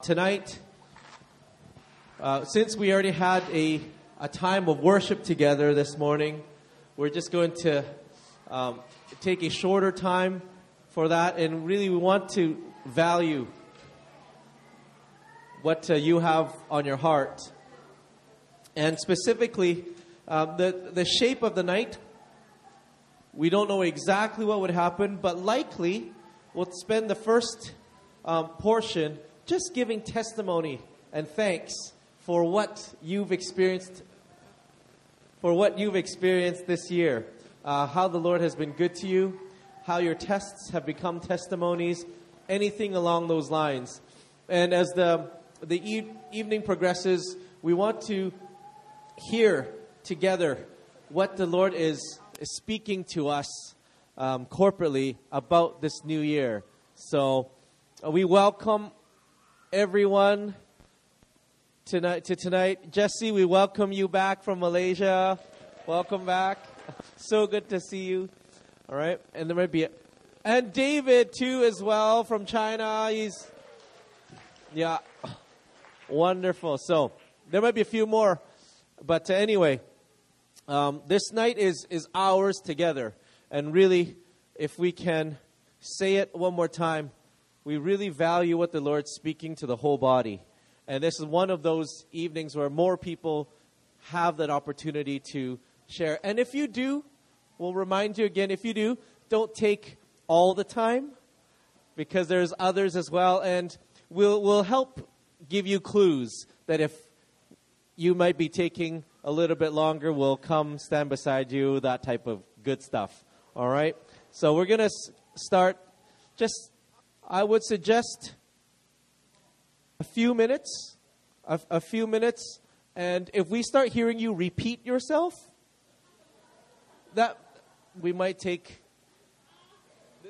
Tonight, uh, since we already had a, a time of worship together this morning, we're just going to um, take a shorter time for that. And really, we want to value what uh, you have on your heart. And specifically, uh, the, the shape of the night, we don't know exactly what would happen, but likely we'll spend the first um, portion just giving testimony and thanks for what you've experienced for what you've experienced this year. Uh, how the lord has been good to you how your tests have become testimonies anything along those lines. And as the the e- evening progresses we want to hear together what the lord is, is speaking to us um, corporately about this new year. So uh, we welcome everyone tonight to tonight. Jesse, we welcome you back from Malaysia. Welcome back. So good to see you. All right, and there might be, a, and David too as well from China. He's, yeah, wonderful. So there might be a few more, but anyway, um, this night is is ours together, and really, if we can say it one more time we really value what the Lord's speaking to the whole body. And this is one of those evenings where more people have that opportunity to share. And if you do, we'll remind you again if you do, don't take all the time because there's others as well. And we'll, we'll help give you clues that if you might be taking a little bit longer, we'll come stand beside you, that type of good stuff. All right? So we're going to start just I would suggest a few minutes, a, a, few minutes, and if we start hearing you repeat yourself, that we might take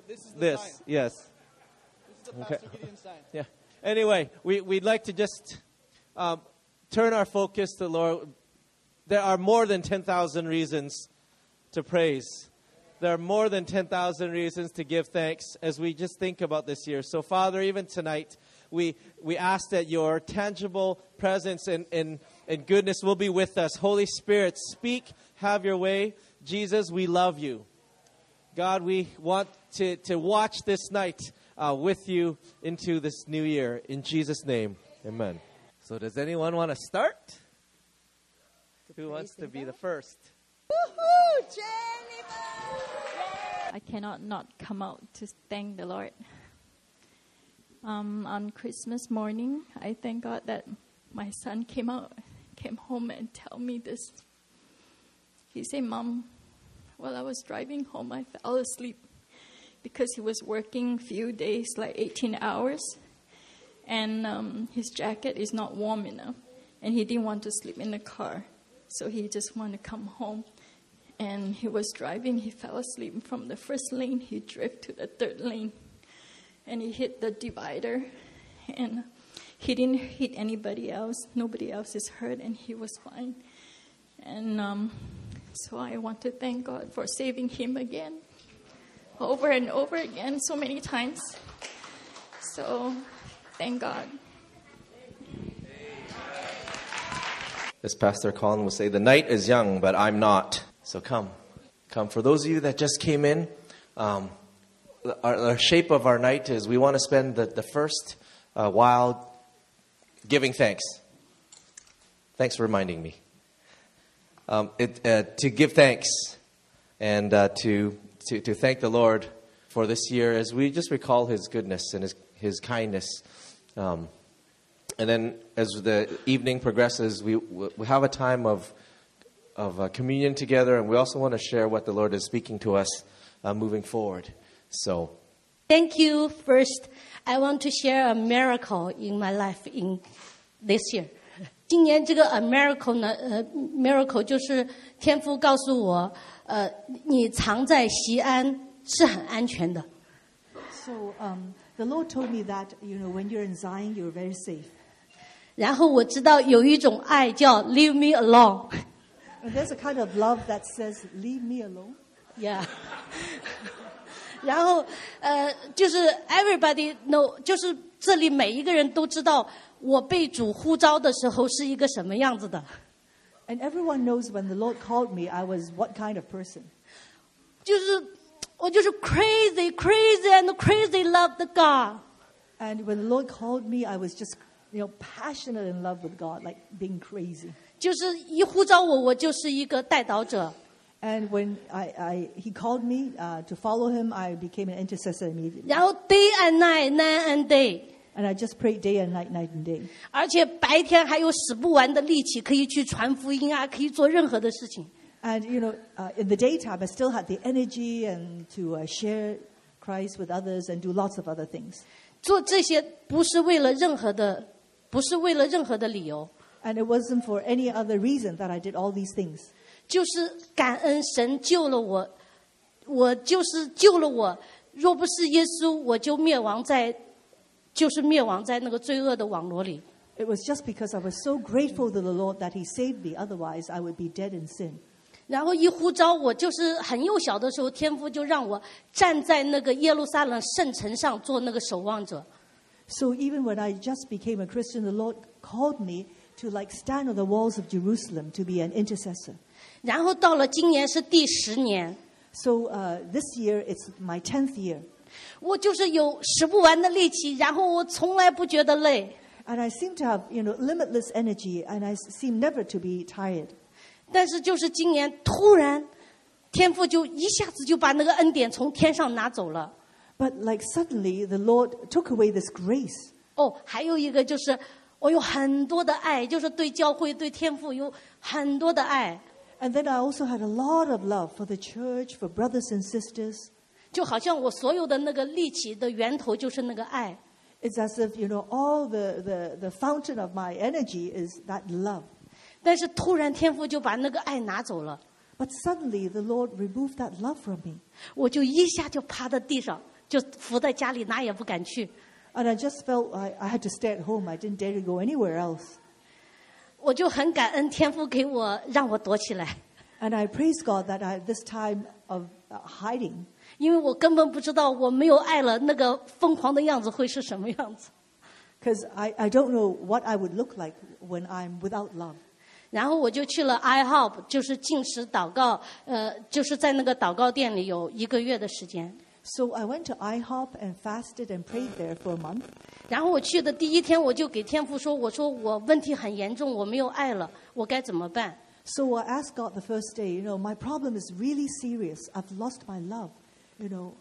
this. this sign. yes. This is the Pastor Gideon sign. Yeah. Anyway, we, we'd like to just um, turn our focus to Lord. There are more than 10,000 reasons to praise there are more than 10,000 reasons to give thanks as we just think about this year. So, Father, even tonight, we, we ask that your tangible presence and, and, and goodness will be with us. Holy Spirit, speak, have your way. Jesus, we love you. God, we want to, to watch this night uh, with you into this new year. In Jesus' name, amen. So, does anyone want to start? Who wants to be the first? Woohoo, Jennifer! I cannot not come out to thank the Lord. Um, on Christmas morning, I thank God that my son came out, came home and tell me this. He said, "Mom, while I was driving home, I fell asleep because he was working few days, like 18 hours, and um, his jacket is not warm enough, and he didn't want to sleep in the car, so he just wanted to come home." And he was driving. He fell asleep from the first lane. He drove to the third lane, and he hit the divider, and he didn't hit anybody else. Nobody else is hurt, and he was fine. And um, so I want to thank God for saving him again, over and over again, so many times. So thank God. As Pastor Colin will say, the night is young, but I'm not. So come. Come. For those of you that just came in, um, our, our, shape of our night is we want to spend the, the first uh, while giving thanks. Thanks for reminding me. Um, it, uh, to give thanks and uh, to, to, to thank the Lord for this year as we just recall His goodness and His, his kindness. Um, and then as the evening progresses, we, we have a time of, of uh, communion together, and we also want to share what the Lord is speaking to us uh, moving forward. So, thank you. First, I want to share a miracle in my life in this year. 今年这个 a miracle 呢，呃，miracle 就是天父告诉我，呃，你藏在西安是很安全的。 So um, the Lord told me that you know when you're in Zion, you're very safe. 然后我知道有一种爱叫 leave me alone。 And there's a kind of love that says, "Leave me alone." Yeah. 然后呃，就是 everybody know，就是这里每一个人都知道我被主呼召的时候是一个什么样子的。 And everyone knows when the Lord called me, I was what kind of person. 就是我就是 crazy crazy and crazy love the God。 And when the Lord called me, I was just, you know, passionate in love with God, like being crazy. 就是一呼召我，我就是一个带导者。 And when I, I, he called me uh, to follow him, I became an intercessor immediately. 然后 day and night, night and day， And I just prayed day and night, night and day. 而且白天还有使不完的力气，可以去传福音啊，可以做任何的事情。 And, you know, uh, in the daytime, I still had the energy and to uh, share Christ with others and do lots of other things. 做这些不是为了任何的，不是为了任何的理由， And it wasn't for any other reason that I did all these things. 就是感恩神救了我，我就是救了我。若不是耶稣，我就灭亡在，就是灭亡在那个罪恶的网络里。 It was just because I was so grateful to the Lord that He saved me. Otherwise, I would be dead in sin. 然后一呼召我，就是很幼小的时候，天父就让我站在那个耶路撒冷圣城上做那个守望者。 So even when I just became a Christian, the Lord called me to like stand on the walls of Jerusalem to be an intercessor. 然后到了今年是第十年， So uh, this year, it's my 10th year. 我就是有使不完的力气，然后我从来不觉得累。 And I seem to have, you know, limitless energy and I s- seem never to be tired. 但是就是今年突然，天父就一下子就把那个恩典从天上拿走了。 But like suddenly, the Lord took away this grace. 哦，还有一个就是 我有很多的爱，就是对教会、对天父有很多的爱，And then I also had a lot of love for the church, for brothers and sisters. 就好像我所有的那个力气的源头就是那个爱。It's as if, you know, all the, the, the fountain of my energy is that love. 但是突然天父就把那个爱拿走了，But suddenly the Lord removed that love from me. 我就一下就趴在地上，就伏在家里，哪也不敢去。And I just felt I, I had to stay at home. I didn't dare to go anywhere else. 我就很感恩天父给我让我躲起来， And I praise God that I had this time of uh, hiding 因为我根本不知道我没有爱了那个疯狂的样子会是什么样子。 because I, I don't know what I would look like when I'm without love. 然后我就去了 iHop，就是进食祷告，呃，就是在那个祷告店里有一个月的时间。 So I went to IHOP and fasted and prayed there for a month. 然后我去的第一天，我就给天父说：“我说我问题很严重，我没有爱了，我该怎么办 So I asked God the first day, you know, my problem is really serious. I've lost my love. You know,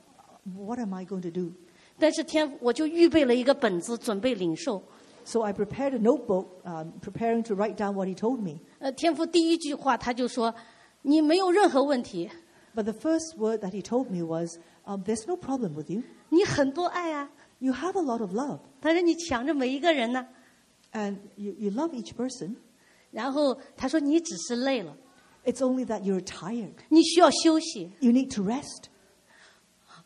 what am I going to do?？” 但是天，我就预备了一个本子，准备领受。 So I prepared a notebook, um, preparing to write down what He told me. 呃，天父第一句话他就说：“你没有任何问题， But the first word that He told me was, um, There's no problem with you. 你很多爱啊。 You have a lot of love, ”他说：“你抢着每一个人呢。 and you, you love each person. ”然后他说：“你只是累了， It's only that you're tired. 你需要休息。 You need to rest.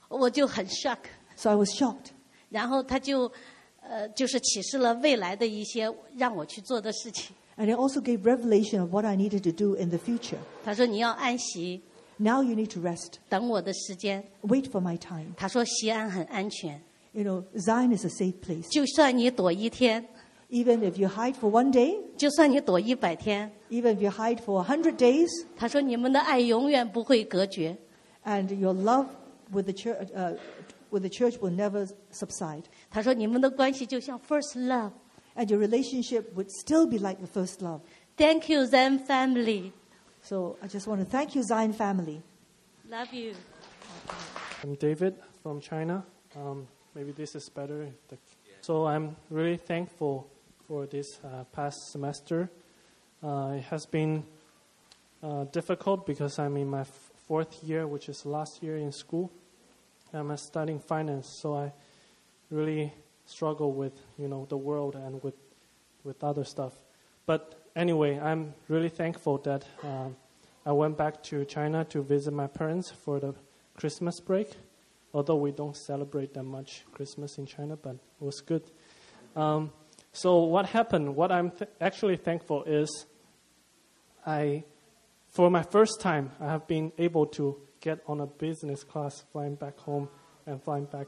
”我就很 shock。 So I was shocked. 然后他就，呃，就是启示了未来的一些让我去做的事情。 And it also gave revelation of what I needed to do in the future. 他说：“你要安息， now you need to rest. Wait for my time. 他说锡安很安全。You know, Zion is a safe place. Even if you hide for one day. even if you hide for a hundred days. and your love with the church, uh, with the church will never subside. First love. And your relationship would still be like the first love. Thank you, Zion family. So I just want to thank you, Zion family. Love you. I'm David from China. Um, maybe this is better. So I'm really thankful for this uh, past semester. Uh, it has been uh, difficult because I'm in my f- fourth year, which is last year in school. I'm studying finance, so I really struggle with you know the world and with with other stuff. But anyway, I'm really thankful that um, I went back to China to visit my parents for the Christmas break. Although we don't celebrate that much Christmas in China, but it was good. Um, so what happened? What I'm th- actually thankful is, I, for my first time, I have been able to get on a business class flying back home and flying back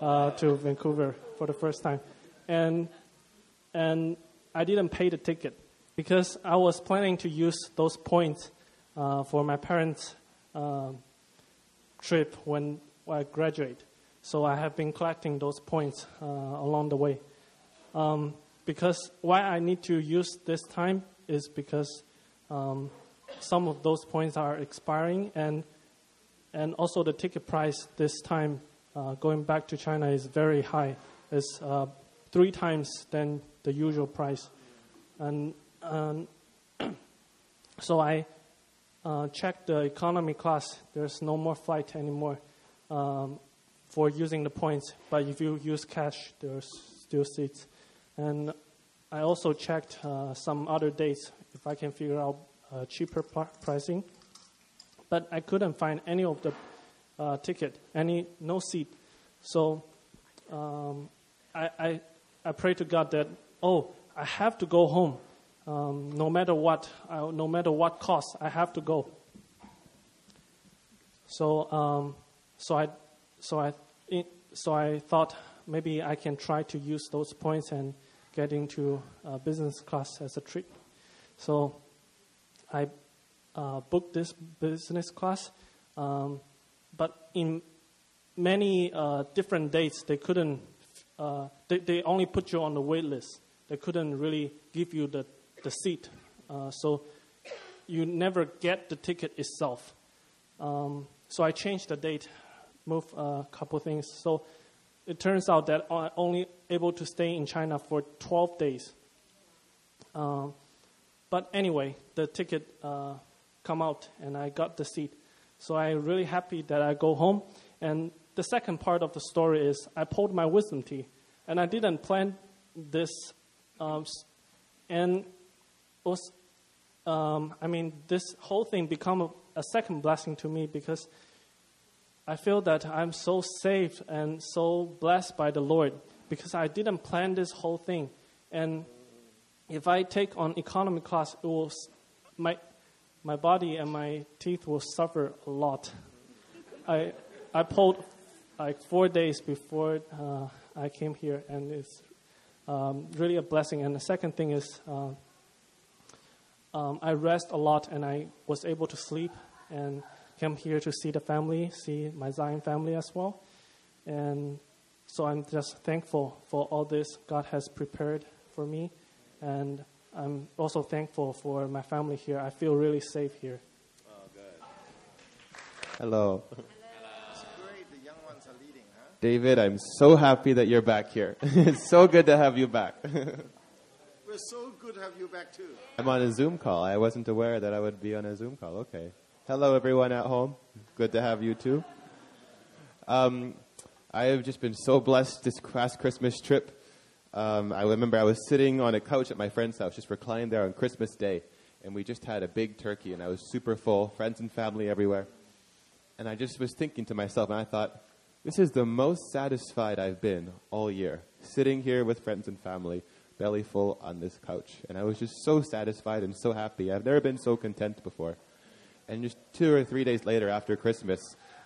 uh, to Vancouver for the first time, and and I didn't pay the ticket because I was planning to use those points uh, for my parents' um trip when I graduate. So I have been collecting those points uh, along the way. Um, because why I need to use this time is because um, some of those points are expiring, and and also the ticket price this time uh, going back to China is very high. It's uh, three times than the usual price, and um, so I uh, checked the economy class. There's no more flight anymore um, for using the points, but if you use cash, there's still seats. And I also checked uh, some other dates if I can figure out uh, cheaper pr- pricing, but I couldn't find any of the uh, ticket, any no seat. So um, I, I I pray to God that oh I have to go home, um, no matter what, no matter what cost, I have to go. So um, so I so I so I thought maybe I can try to use those points and get into business class as a trip. So I uh, booked this business class, um, but in many uh, different dates, they couldn't. Uh, they, they only put you on the wait list. They couldn't really give you the the seat. Uh, so you never get the ticket itself. Um, so I changed the date, moved a couple things. So it turns out that I'm only able to stay in China for 12 days. Um, but anyway, the ticket uh, come out and I got the seat. So I'm really happy that I go home. And the second part of the story is I pulled my wisdom teeth, and I didn't plan this. Um, and um, I mean, this whole thing become a, a second blessing to me because I feel that I'm so saved and so blessed by the Lord because I didn't plan this whole thing. And if I take on economy class, it will, my, my body and my teeth will suffer a lot. I, I pulled like four days before uh, I came here, and it's um, really a blessing. And the second thing is, uh, um, I rest a lot, and I was able to sleep and came here to see the family, see my Zion family as well. And so I'm just thankful for all this God has prepared for me. And I'm also thankful for my family here. I feel really safe here. Oh, good. Hello. It's great. The young ones are leading, huh? David, I'm so happy that you're back here. it's so good to have you back. So good to have you back too. I'm on a Zoom call. I wasn't aware that I would be on a Zoom call. Okay. Hello, everyone at home. Good to have you too. Um, I have just been so blessed this past Christmas trip. Um, I remember I was sitting on a couch at my friend's house, just reclining there on Christmas Day, and we just had a big turkey, and I was super full, friends and family everywhere. And I just was thinking to myself, and I thought, this is the most satisfied I've been all year, sitting here with friends and family, belly full on this couch. And I was just so satisfied and so happy. I've never been so content before. And just two or three days later, after Christmas,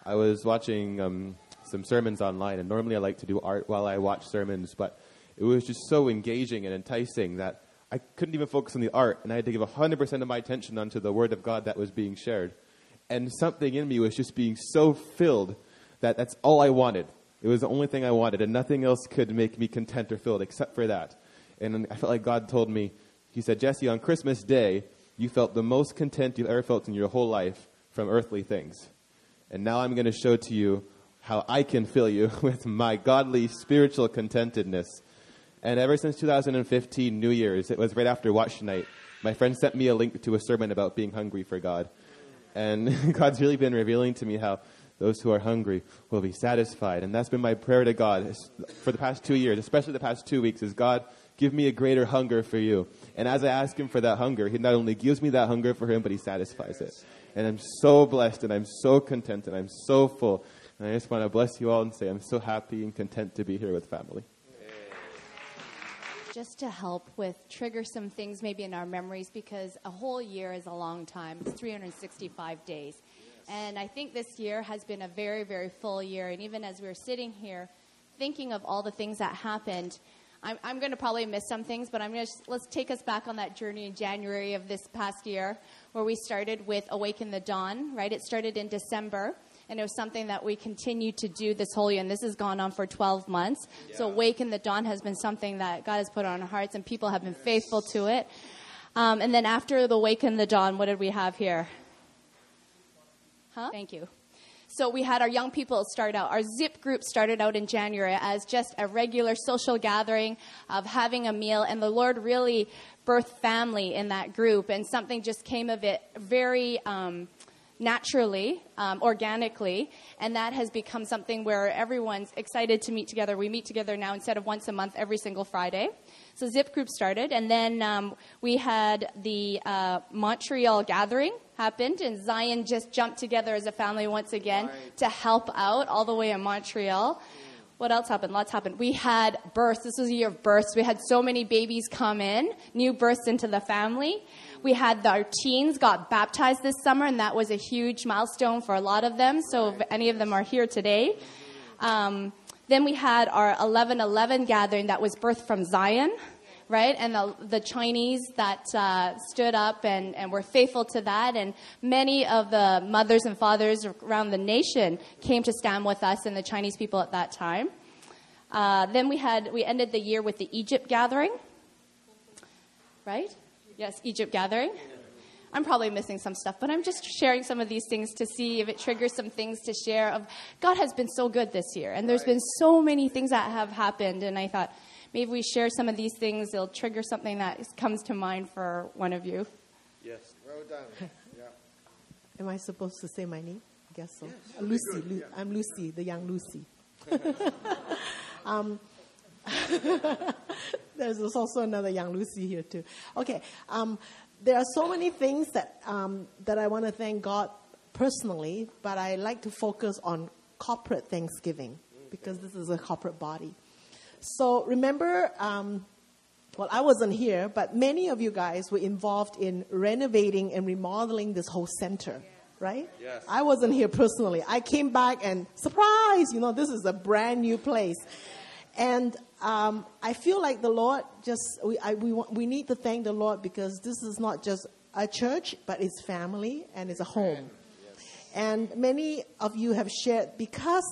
I was watching um, some sermons online. And normally I like to do art while I watch sermons, but it was just so engaging and enticing that I couldn't even focus on the art. And I had to give 100% of my attention onto the Word of God that was being shared. And something in me was just being so filled that that's all I wanted. It was the only thing I wanted, and nothing else could make me content or filled except for that. And I felt like God told me, He said, Jesse, on Christmas Day, you felt the most content you've ever felt in your whole life from earthly things. And now I'm going to show to you how I can fill you with my godly spiritual contentedness. And ever since 2015, New Year's, it was right after watch night, my friend sent me a link to a sermon about being hungry for God. And God's really been revealing to me how those who are hungry will be satisfied. And that's been my prayer to God for the past two years, especially the past two weeks, is God, give me a greater hunger for you. And as I ask him for that hunger, he not only gives me that hunger for him, but he satisfies it. And I'm so blessed and I'm so content and I'm so full. And I just want to bless you all and say I'm so happy and content to be here with family. just to help with trigger some things maybe in our memories because a whole year is a long time it's 365 days And I think this year has been a very, very full year. And even as we were sitting here thinking of all the things that happened, I'm, I'm going to probably miss some things, but I'm going to let's take us back on that journey in January of this past year, where we started with Awaken the Dawn. Right, it started in December, and it was something that we continued to do this whole year. And this has gone on for 12 months. So Awaken the Dawn has been something that God has put on our hearts, and people have been faithful to it. Um, and then after the Awaken the Dawn, what did we have here? Huh? Thank you. So we had our young people start out. Our zip group started out in January as just a regular social gathering of having a meal, and the Lord really birthed family in that group, and something just came of it very. Um, naturally, um, organically, and that has become something where everyone's excited to meet together. We meet together now instead of once a month, every single Friday. So Zip Group started, and then um, we had the uh, Montreal gathering happened, and Zion just jumped together as a family once again Right. to help out all the way in Montreal. What else happened? Lots happened. We had births. This was a year of births. We had so many babies come in, new births into the family. We had our teens got baptized this summer, and that was a huge milestone for a lot of them. So if any of them are here today. Um, then we had our 1111 gathering that was birthed from Zion, right? And the, the Chinese that uh, stood up and, and were faithful to that. And many of the mothers and fathers around the nation came to stand with us and the Chinese people at that time. Uh, then we had we ended the year with the Egypt gathering, right? Yes, Egypt gathering. I'm probably missing some stuff, but I'm just sharing some of these things to see if it triggers some things to share. Of God has been so good this year, and there's been so many things that have happened, and I thought maybe we share some of these things. It'll trigger something that comes to mind for one of you. Yes, well done. Yeah. Am I supposed to say my name? I guess so. Uh, Lucy. Lu- I'm Lucy, the young Lucy. um, there's also another young Lucy here too. Okay. Um, there are so many things that um, that I want to thank God personally, but I like to focus on corporate Thanksgiving because this is a corporate body. So remember, um, well, I wasn't here, but many of you guys were involved in renovating and remodeling this whole center, right? Yes. I wasn't here personally. I came back and surprise, you know, this is a brand new place. And um, I feel like the Lord just, we, I, we, want, we need to thank the Lord because this is not just a church, but it's family and it's a home. And many of you have shared because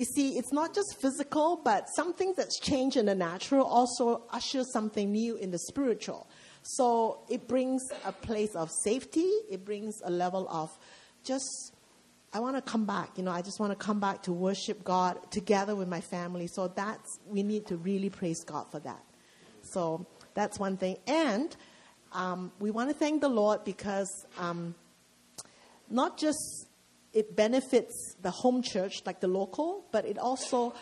you see, it's not just physical, but something that's changed in the natural also ushers something new in the spiritual. So it brings a place of safety, it brings a level of just, I want to come back. You know, I just want to come back to worship God together with my family. So that's, we need to really praise God for that. So that's one thing. And um, we want to thank the Lord because um, not just it benefits the home church, like the local, but it also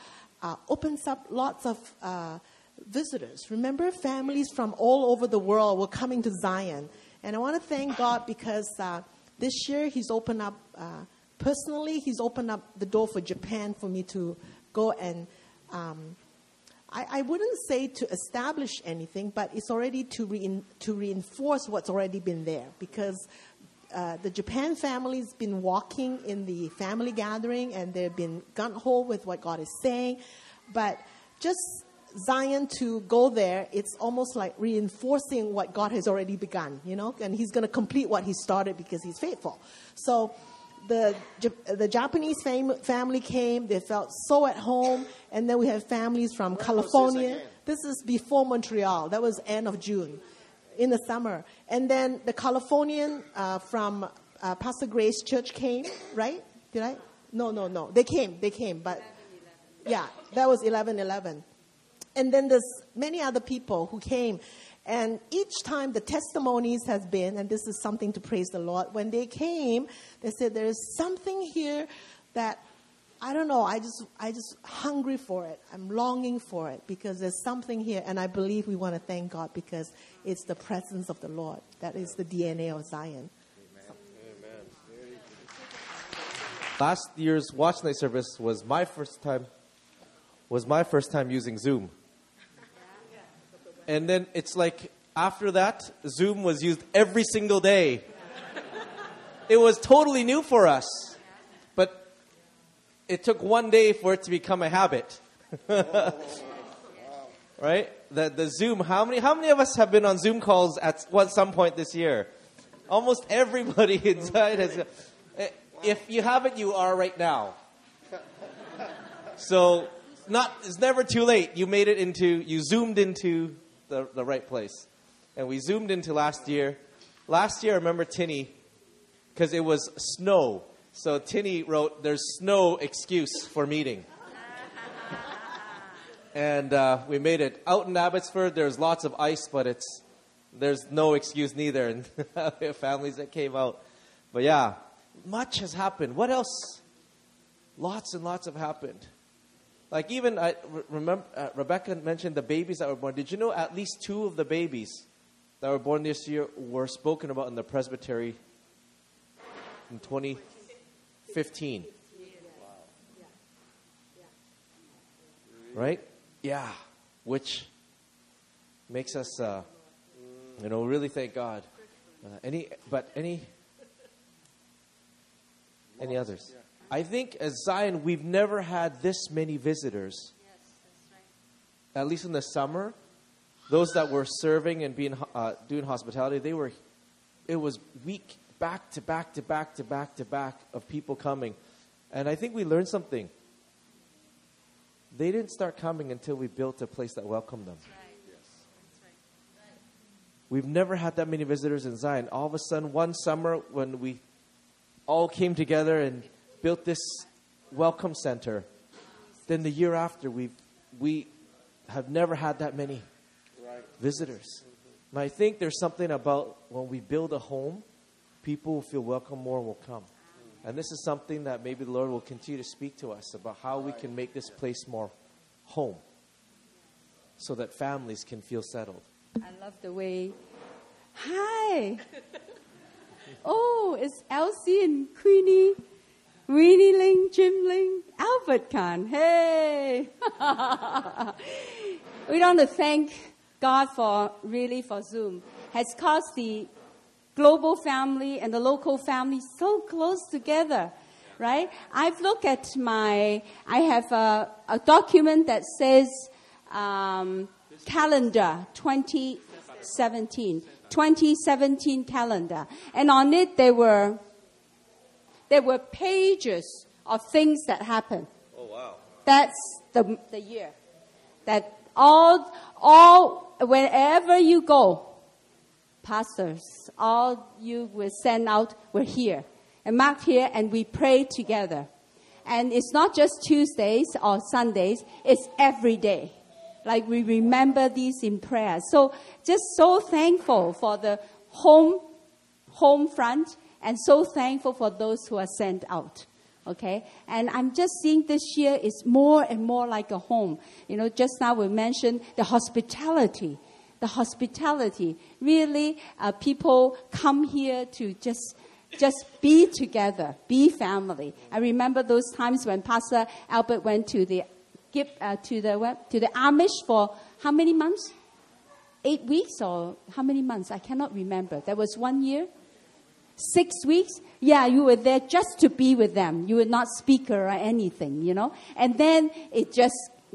uh, opens up lots of uh, visitors. Remember, families from all over the world were coming to Zion. And I want to thank God because uh, this year He's opened up, uh, personally, He's opened up the door for Japan for me to go and. Um, I, I wouldn't say to establish anything, but it's already to, rein, to reinforce what's already been there because uh, the Japan family's been walking in the family gathering and they've been gun ho with what God is saying. But just Zion to go there, it's almost like reinforcing what God has already begun, you know, and He's going to complete what He started because He's faithful. So the, the Japanese fam- family came, they felt so at home, and then we have families from this California. This is before Montreal, that was end of June in the summer. And then the Californian uh, from uh, Pastor Grace Church came, right? Did I? No, no, no. They came, they came, but yeah, that was 11 11. And then there's many other people who came. And each time the testimonies has been, and this is something to praise the Lord, when they came, they said, there is something here that I don't know. I just, I just hungry for it. I'm longing for it because there's something here, and I believe we want to thank God because it's the presence of the Lord. That is the DNA of Zion. Amen. Last year's watch night service was my first time was my first time using Zoom. And then it's like after that, Zoom was used every single day. it was totally new for us. It took one day for it to become a habit. right? The, the Zoom, how many, how many of us have been on Zoom calls at what, some point this year? Almost everybody inside has. eh, If you haven't, you are right now. So, not, it's never too late. You made it into, you zoomed into the, the right place. And we zoomed into last year. Last year, I remember Tinny, because it was snow. So Tinny wrote, There's no excuse for meeting. and uh, we made it. Out in Abbotsford, there's lots of ice, but it's, there's no excuse neither. And we have families that came out. But yeah, much has happened. What else? Lots and lots have happened. Like even I remember uh, Rebecca mentioned the babies that were born. Did you know at least two of the babies that were born this year were spoken about in the presbytery in 2015? Right? Yeah, which makes us, uh, you know, really thank God. Uh, any, but any, any others? I think as Zion, we've never had this many visitors. At least in the summer, those that were serving and being uh, doing hospitality, they were. It was week back to back to back to back to back of people coming, and I think we learned something. They didn't start coming until we built a place that welcomed them. We've never had that many visitors in Zion. All of a sudden, one summer when we all came together and built this welcome center, then the year after we we have never had that many visitors. And I think there's something about when we build a home, people will feel welcome more will come. And this is something that maybe the Lord will continue to speak to us about how we can make this place more home so that families can feel settled. I love the way. Hi. Oh, it's Elsie and Queenie, Winnie Ling, Jim Ling, Albert Khan. Hey. we want to thank God for really for Zoom. Has caused the global family and the local family so close together, right? I've looked at my, I have a, a document that says um, calendar 2017, 2017 calendar, and on it there were there were pages of things that happened. Oh, wow. That's the the year that all all wherever you go, pastors, all you will send out, we're here. And marked here, and we pray together. And it's not just Tuesdays or Sundays, it's every day. Like we remember these in prayer. So just so thankful for the home, home front, and so thankful for those who are sent out. Okay? And I'm just seeing this year is more and more like a home. You know, just now we mentioned the hospitality the hospitality. Really, uh, people come here to just just be together, be family. I remember those times when Pastor Albert went to the uh, to the to the Amish for how many months? Eight weeks or how many months? I cannot remember. There was one year. Six weeks? Yeah, you were there just to be with them. You were not speaker or anything, you know? And then it just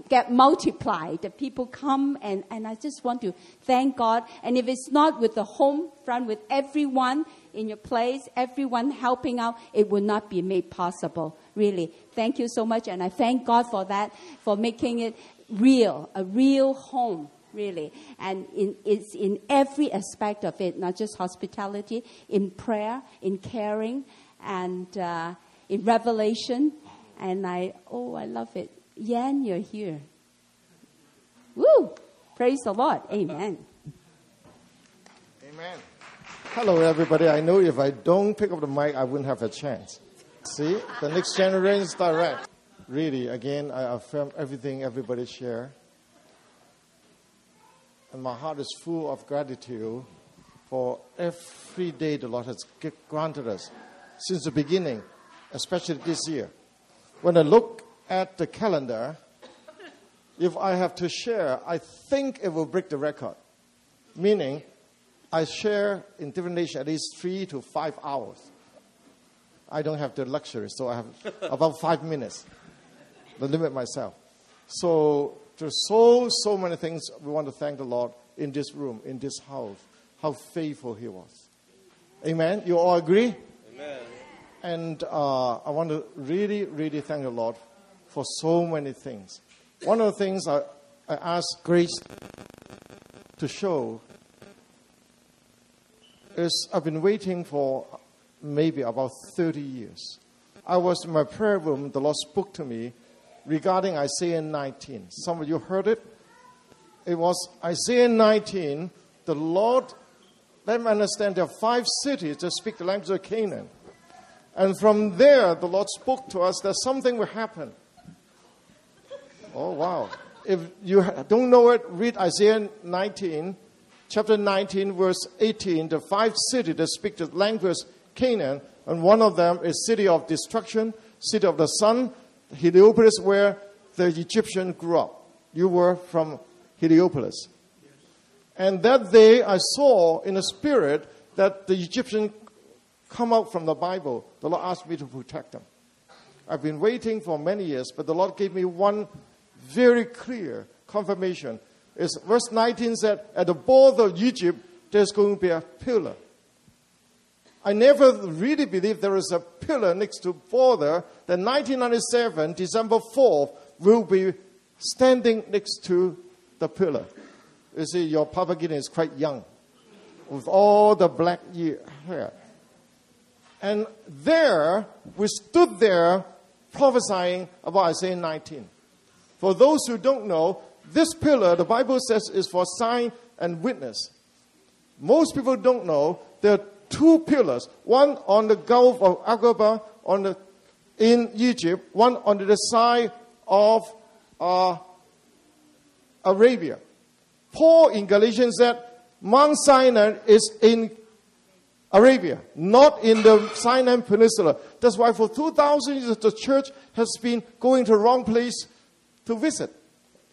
get multiplied. The people come and, and I just want to thank God. And if it's not with the home front, with everyone in your place, everyone helping out, it would not be made possible. Really. Thank you so much. And I thank God for that, for making it real, a real home. Really, and in, it's in every aspect of it, not just hospitality, in prayer, in caring, and uh, in revelation. And I, oh, I love it. Yan, you're here. Woo! Praise the Lord. Amen. Amen. Hello, everybody. I know if I don't pick up the mic, I wouldn't have a chance. See, the next generation is direct. Really, again, I affirm everything everybody share. And my heart is full of gratitude for every day the Lord has granted us since the beginning, especially this year. When I look at the calendar, if I have to share, I think it will break the record. Meaning, I share in different nations at least three to five hours. I don't have the luxury, so I have about five minutes to limit myself. So there's so, so many things we want to thank the Lord in this room, in this house, how faithful He was. Amen. You all agree? Amen. And uh, I want to really, really thank the Lord for so many things. One of the things I, I asked Grace to show is I've been waiting for maybe about 30 years. I was in my prayer room, the Lord spoke to me regarding Isaiah 19. Some of you heard it. It was Isaiah 19. The Lord, let me understand, there are five cities that speak the language of Canaan. And from there, the Lord spoke to us that something will happen. Oh, wow. If you don't know it, read Isaiah 19, chapter 19, verse 18. The five cities that speak the language Canaan, and one of them is city of destruction, city of the sun, Heliopolis, where the Egyptian grew up. You were from Heliopolis. And that day I saw in the spirit that the Egyptian come out from the Bible. The Lord asked me to protect them. I've been waiting for many years, but the Lord gave me one very clear confirmation. Is verse 19 said, At the border of Egypt, there's going to be a pillar. I never really believed there is a pillar next to border. Then 1997, December 4th, will be standing next to the pillar. You see, your Papa Gideon is quite young, with all the black hair. And there, we stood there prophesying about Isaiah 19. For those who don't know, this pillar, the Bible says, is for sign and witness. Most people don't know there are two pillars one on the Gulf of Aqaba on the, in Egypt, one on the side of uh, Arabia. Paul in Galatians said, Mount Sinai is in Arabia, not in the Sinai Peninsula. That's why for 2,000 years the church has been going to the wrong place to visit.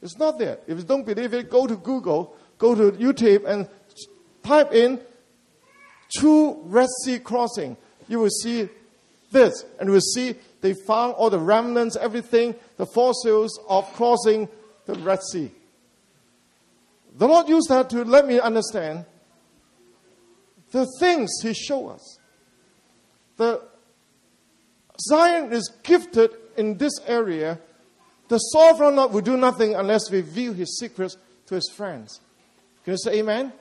It's not there. If you don't believe it, go to Google, go to YouTube, and type in true Red Sea crossing. You will see this, and you will see they found all the remnants, everything, the fossils of crossing the Red Sea. The Lord used that to let me understand the things He showed us. The Zion is gifted in this area. The sovereign Lord will do nothing unless we reveal His secrets to His friends. Can you say Amen?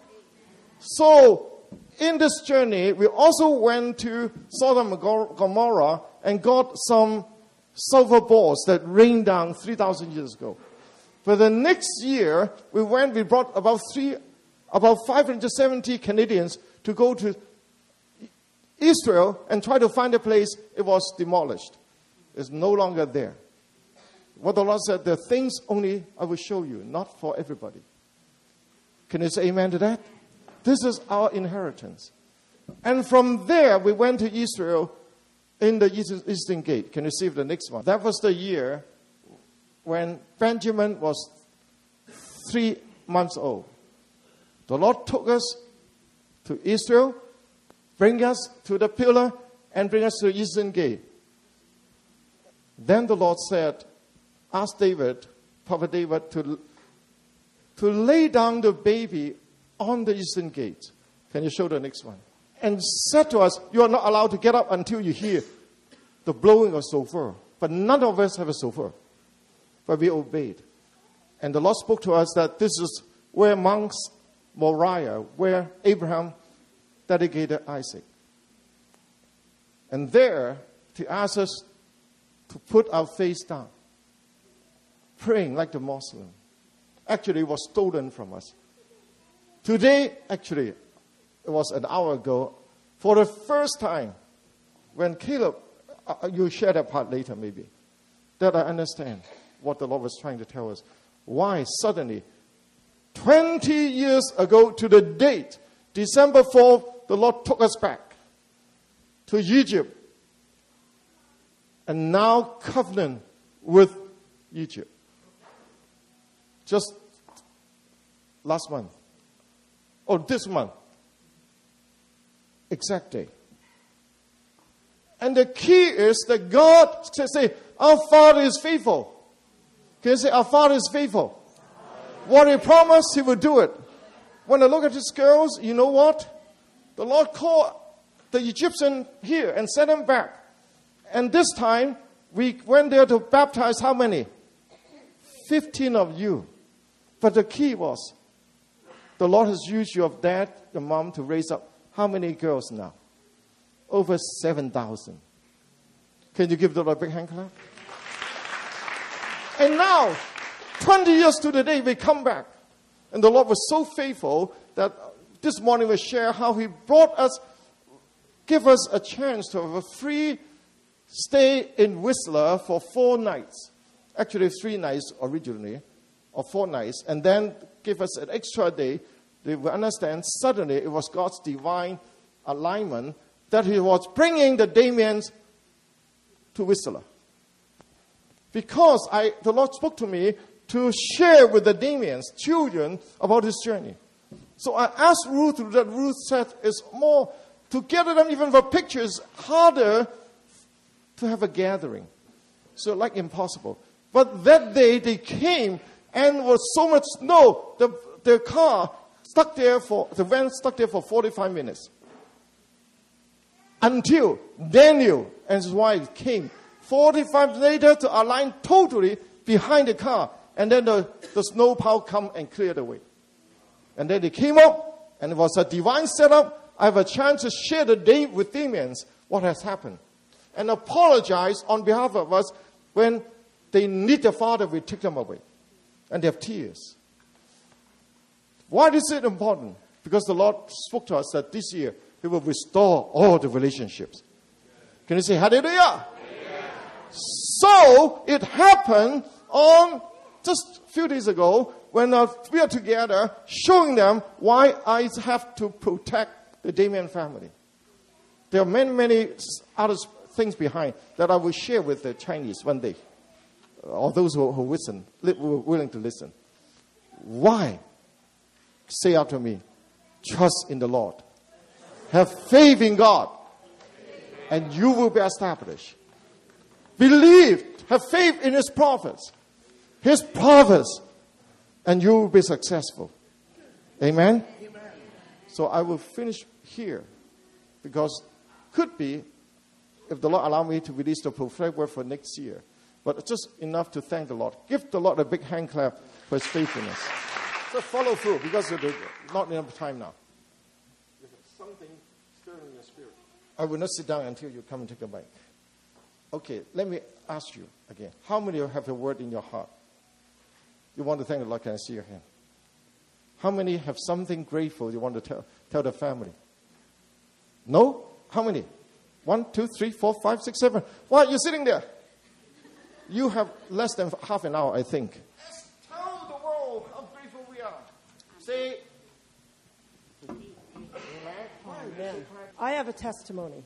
So, in this journey, we also went to Sodom and Gomorrah and got some silver balls that rained down 3,000 years ago. For the next year, we went, we brought about three, about 570 Canadians to go to Israel and try to find a place it was demolished. It's no longer there. What the Lord said, the things only I will show you, not for everybody. Can you say amen to that? This is our inheritance. And from there, we went to Israel in the Eastern- Gate. Can you see the next one? That was the year when Benjamin was three months old. The Lord took us to Israel, bring us to the pillar, and bring us to the Eastern Gate. Then the Lord said, Ask David, Prophet David, to, to lay down the baby on the Eastern Gate. Can you show the next one? And said to us, You are not allowed to get up until you hear the blowing of shofar. But none of us have a shofar. But we obeyed. And the Lord spoke to us that this is where Mount Moriah, where Abraham dedicated Isaac. And there, to ask us to put our face down, praying like the Muslim. Actually, it was stolen from us. Today, actually, it was an hour ago, for the first time, when Caleb, uh, uh, you share that part later maybe, that I understand what the Lord was trying to tell us. Why suddenly, 20 years ago to the date, December 4th, the Lord took us back to Egypt and now covenant with Egypt. Just last month, or this month, exact day. And the key is that God say, say, Our Father is faithful. Can you say, Our Father is faithful? What He promised, He will do it. When I look at these girls, you know what? The Lord called the Egyptian here and sent them back. And this time, we went there to baptize how many? 15 of you. But the key was the Lord has used your dad, your mom to raise up how many girls now? Over 7,000. Can you give the Lord a big hand clap? And now, 20 years to the day, we come back. And the Lord was so faithful that this morning we share how He brought us, give us a chance to have a free stay in Whistler for four nights. Actually, three nights originally, or four nights, and then give us an extra day. They will understand suddenly it was God's divine alignment that He was bringing the Damians to Whistler. Because I, the Lord spoke to me to share with the Damians, children, about His journey. So I asked Ruth, that Ruth said it's more, to gather them even for pictures, harder to have a gathering. So, like impossible. But that day they came and was so much snow, the, the car stuck there for, the van stuck there for 45 minutes. Until Daniel and his wife came 45 later to align totally behind the car. And then the, the snow pile come and clear the way. And then they came up and it was a divine setup. I have a chance to share the day with Damians what has happened. And apologize on behalf of us when they need the father, we take them away. And they have tears. Why is it important? Because the Lord spoke to us that this year He will restore all the relationships. Can you say hallelujah? So it happened on just a few days ago when uh, we are together showing them why I have to protect the Damien family. There are many, many other things behind that I will share with the Chinese one day, Uh, or those who, who listen, who are willing to listen. Why? Say after me, trust in the Lord. Have faith in God, and you will be established. Believe, have faith in His prophets, His prophets, and you will be successful. Amen? So I will finish here because could be if the Lord allow me to release the prophetic word for next year. But just enough to thank the Lord. Give the Lord a big hand clap for his faithfulness. So follow through because of the, not enough time now. If something stirring in your spirit, I will not sit down until you come and take a bite. Okay, let me ask you again. How many of you have a word in your heart? You want to thank the Lord? Can I see your hand? How many have something grateful you want to tell, tell the family? No? How many? One, two, three, four, five, six, seven. Why are you sitting there? You have less than half an hour, I think. Tell the world how grateful we are. Say, Amen. I have a testimony.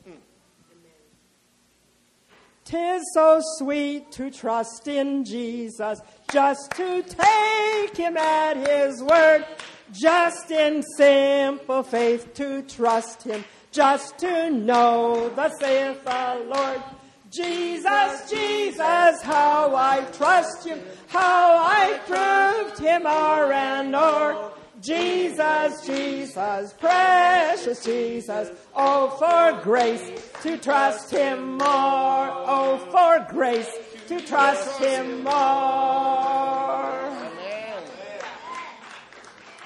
Tis so sweet to trust in Jesus, just to take him at his word, just in simple faith to trust him, just to know thus saith the Lord. Jesus, Jesus, how I trust him, how I proved him o'er and o'er. Jesus, Jesus, precious Jesus, oh for grace to trust him more, oh for grace to trust him more.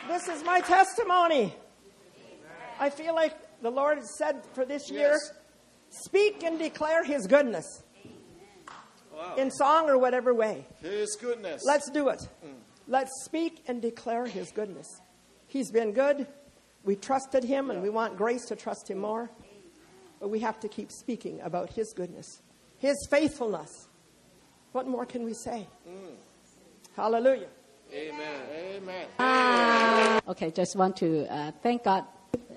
This is my testimony. I feel like the Lord has said for this year, speak and declare his goodness. In song or whatever way. His goodness. Let's do it. Let's speak and declare His goodness. He's been good. We trusted Him and we want grace to trust Him more. But we have to keep speaking about His goodness, His faithfulness. What more can we say? Hallelujah. Amen. Amen. Okay, just want to uh, thank God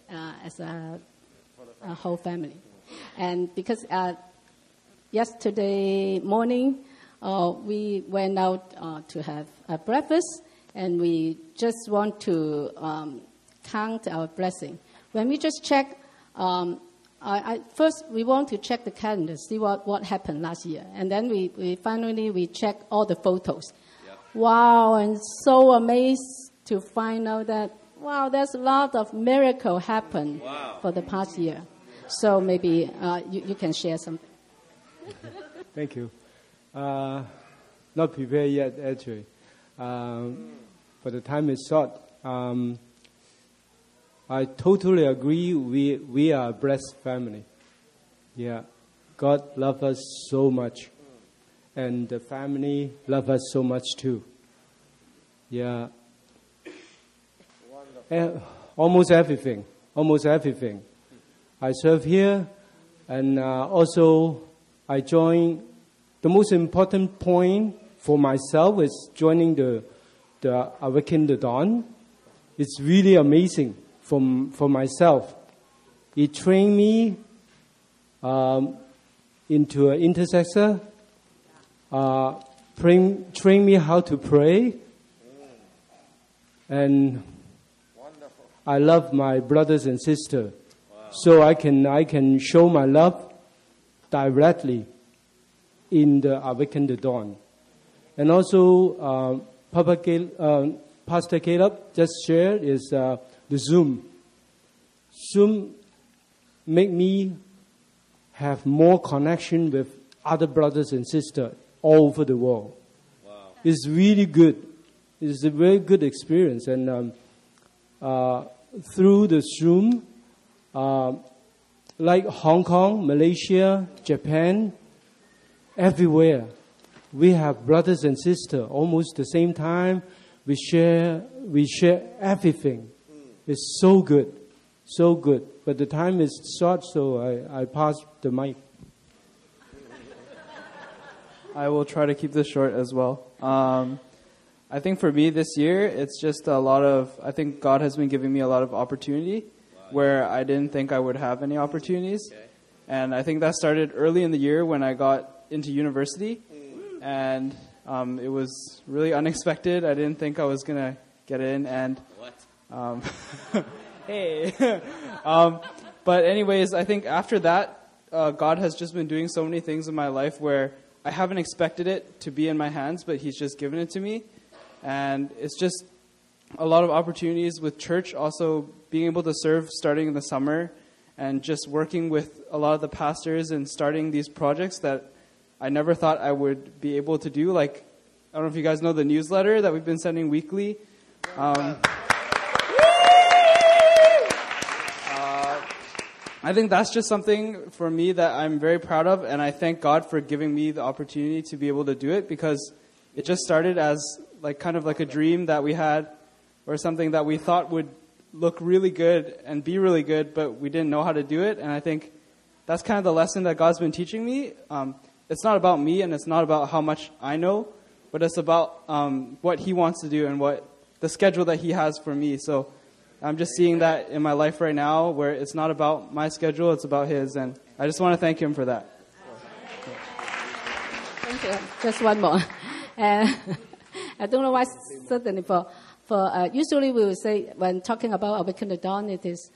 uh, as a, a whole family. And because uh, yesterday morning uh, we went out uh, to have a breakfast and we just want to um, count our blessing. When we just check, um, I, I, first we want to check the calendar, see what, what happened last year, and then we, we finally we check all the photos. Wow, and so amazed to find out that wow, there's a lot of miracle happen for the past year. So maybe uh, you, you can share something. Thank you. Uh, not prepared yet, actually. Um, but the time is short. Um, I totally agree. We, we are a blessed family. Yeah. God loves us so much. And the family love us so much too. Yeah. Eh, almost everything. Almost everything. I serve here, and uh, also I join. The most important point for myself is joining the the Awaken the Dawn. It's really amazing for for myself. It trained me um, into an intercessor. Uh, train, train me how to pray, and I love my brothers and sisters, so I can I can show my love directly in the Awaken the Dawn, and also uh, Papa Cal- uh, Pastor Caleb just shared is uh, the Zoom. Zoom make me have more connection with other brothers and sisters all over the world. Wow. It's really good. It's a very good experience, and um, uh, through the Zoom, uh, like Hong Kong, Malaysia, Japan, everywhere, we have brothers and sisters almost the same time. We share, we share everything. It's so good, so good. But the time is short, so I, I pass the mic. I will try to keep this short as well. Um, I think for me this year, it's just a lot of, I think God has been giving me a lot of opportunity where I didn't think I would have any opportunities. And I think that started early in the year when I got into university. And um, it was really unexpected. I didn't think I was going to get in. And, what? um, hey. um, but, anyways, I think after that, uh, God has just been doing so many things in my life where I haven't expected it to be in my hands, but He's just given it to me. And it's just a lot of opportunities with church, also being able to serve starting in the summer and just working with a lot of the pastors and starting these projects that I never thought I would be able to do. Like, I don't know if you guys know the newsletter that we've been sending weekly. Um, uh, I think that's just something for me that I'm very proud of, and I thank God for giving me the opportunity to be able to do it because it just started as like kind of like a dream that we had or something that we thought would look really good and be really good, but we didn't know how to do it. And I think that's kind of the lesson that God's been teaching me. Um, it's not about me and it's not about how much I know, but it's about um, what He wants to do and what the schedule that He has for me. So I'm just seeing that in my life right now where it's not about my schedule, it's about His. And I just want to thank Him for that. Thank you. Just one more. Uh, I don't know why suddenly for for uh, usually we will say when talking about awaken the dawn it is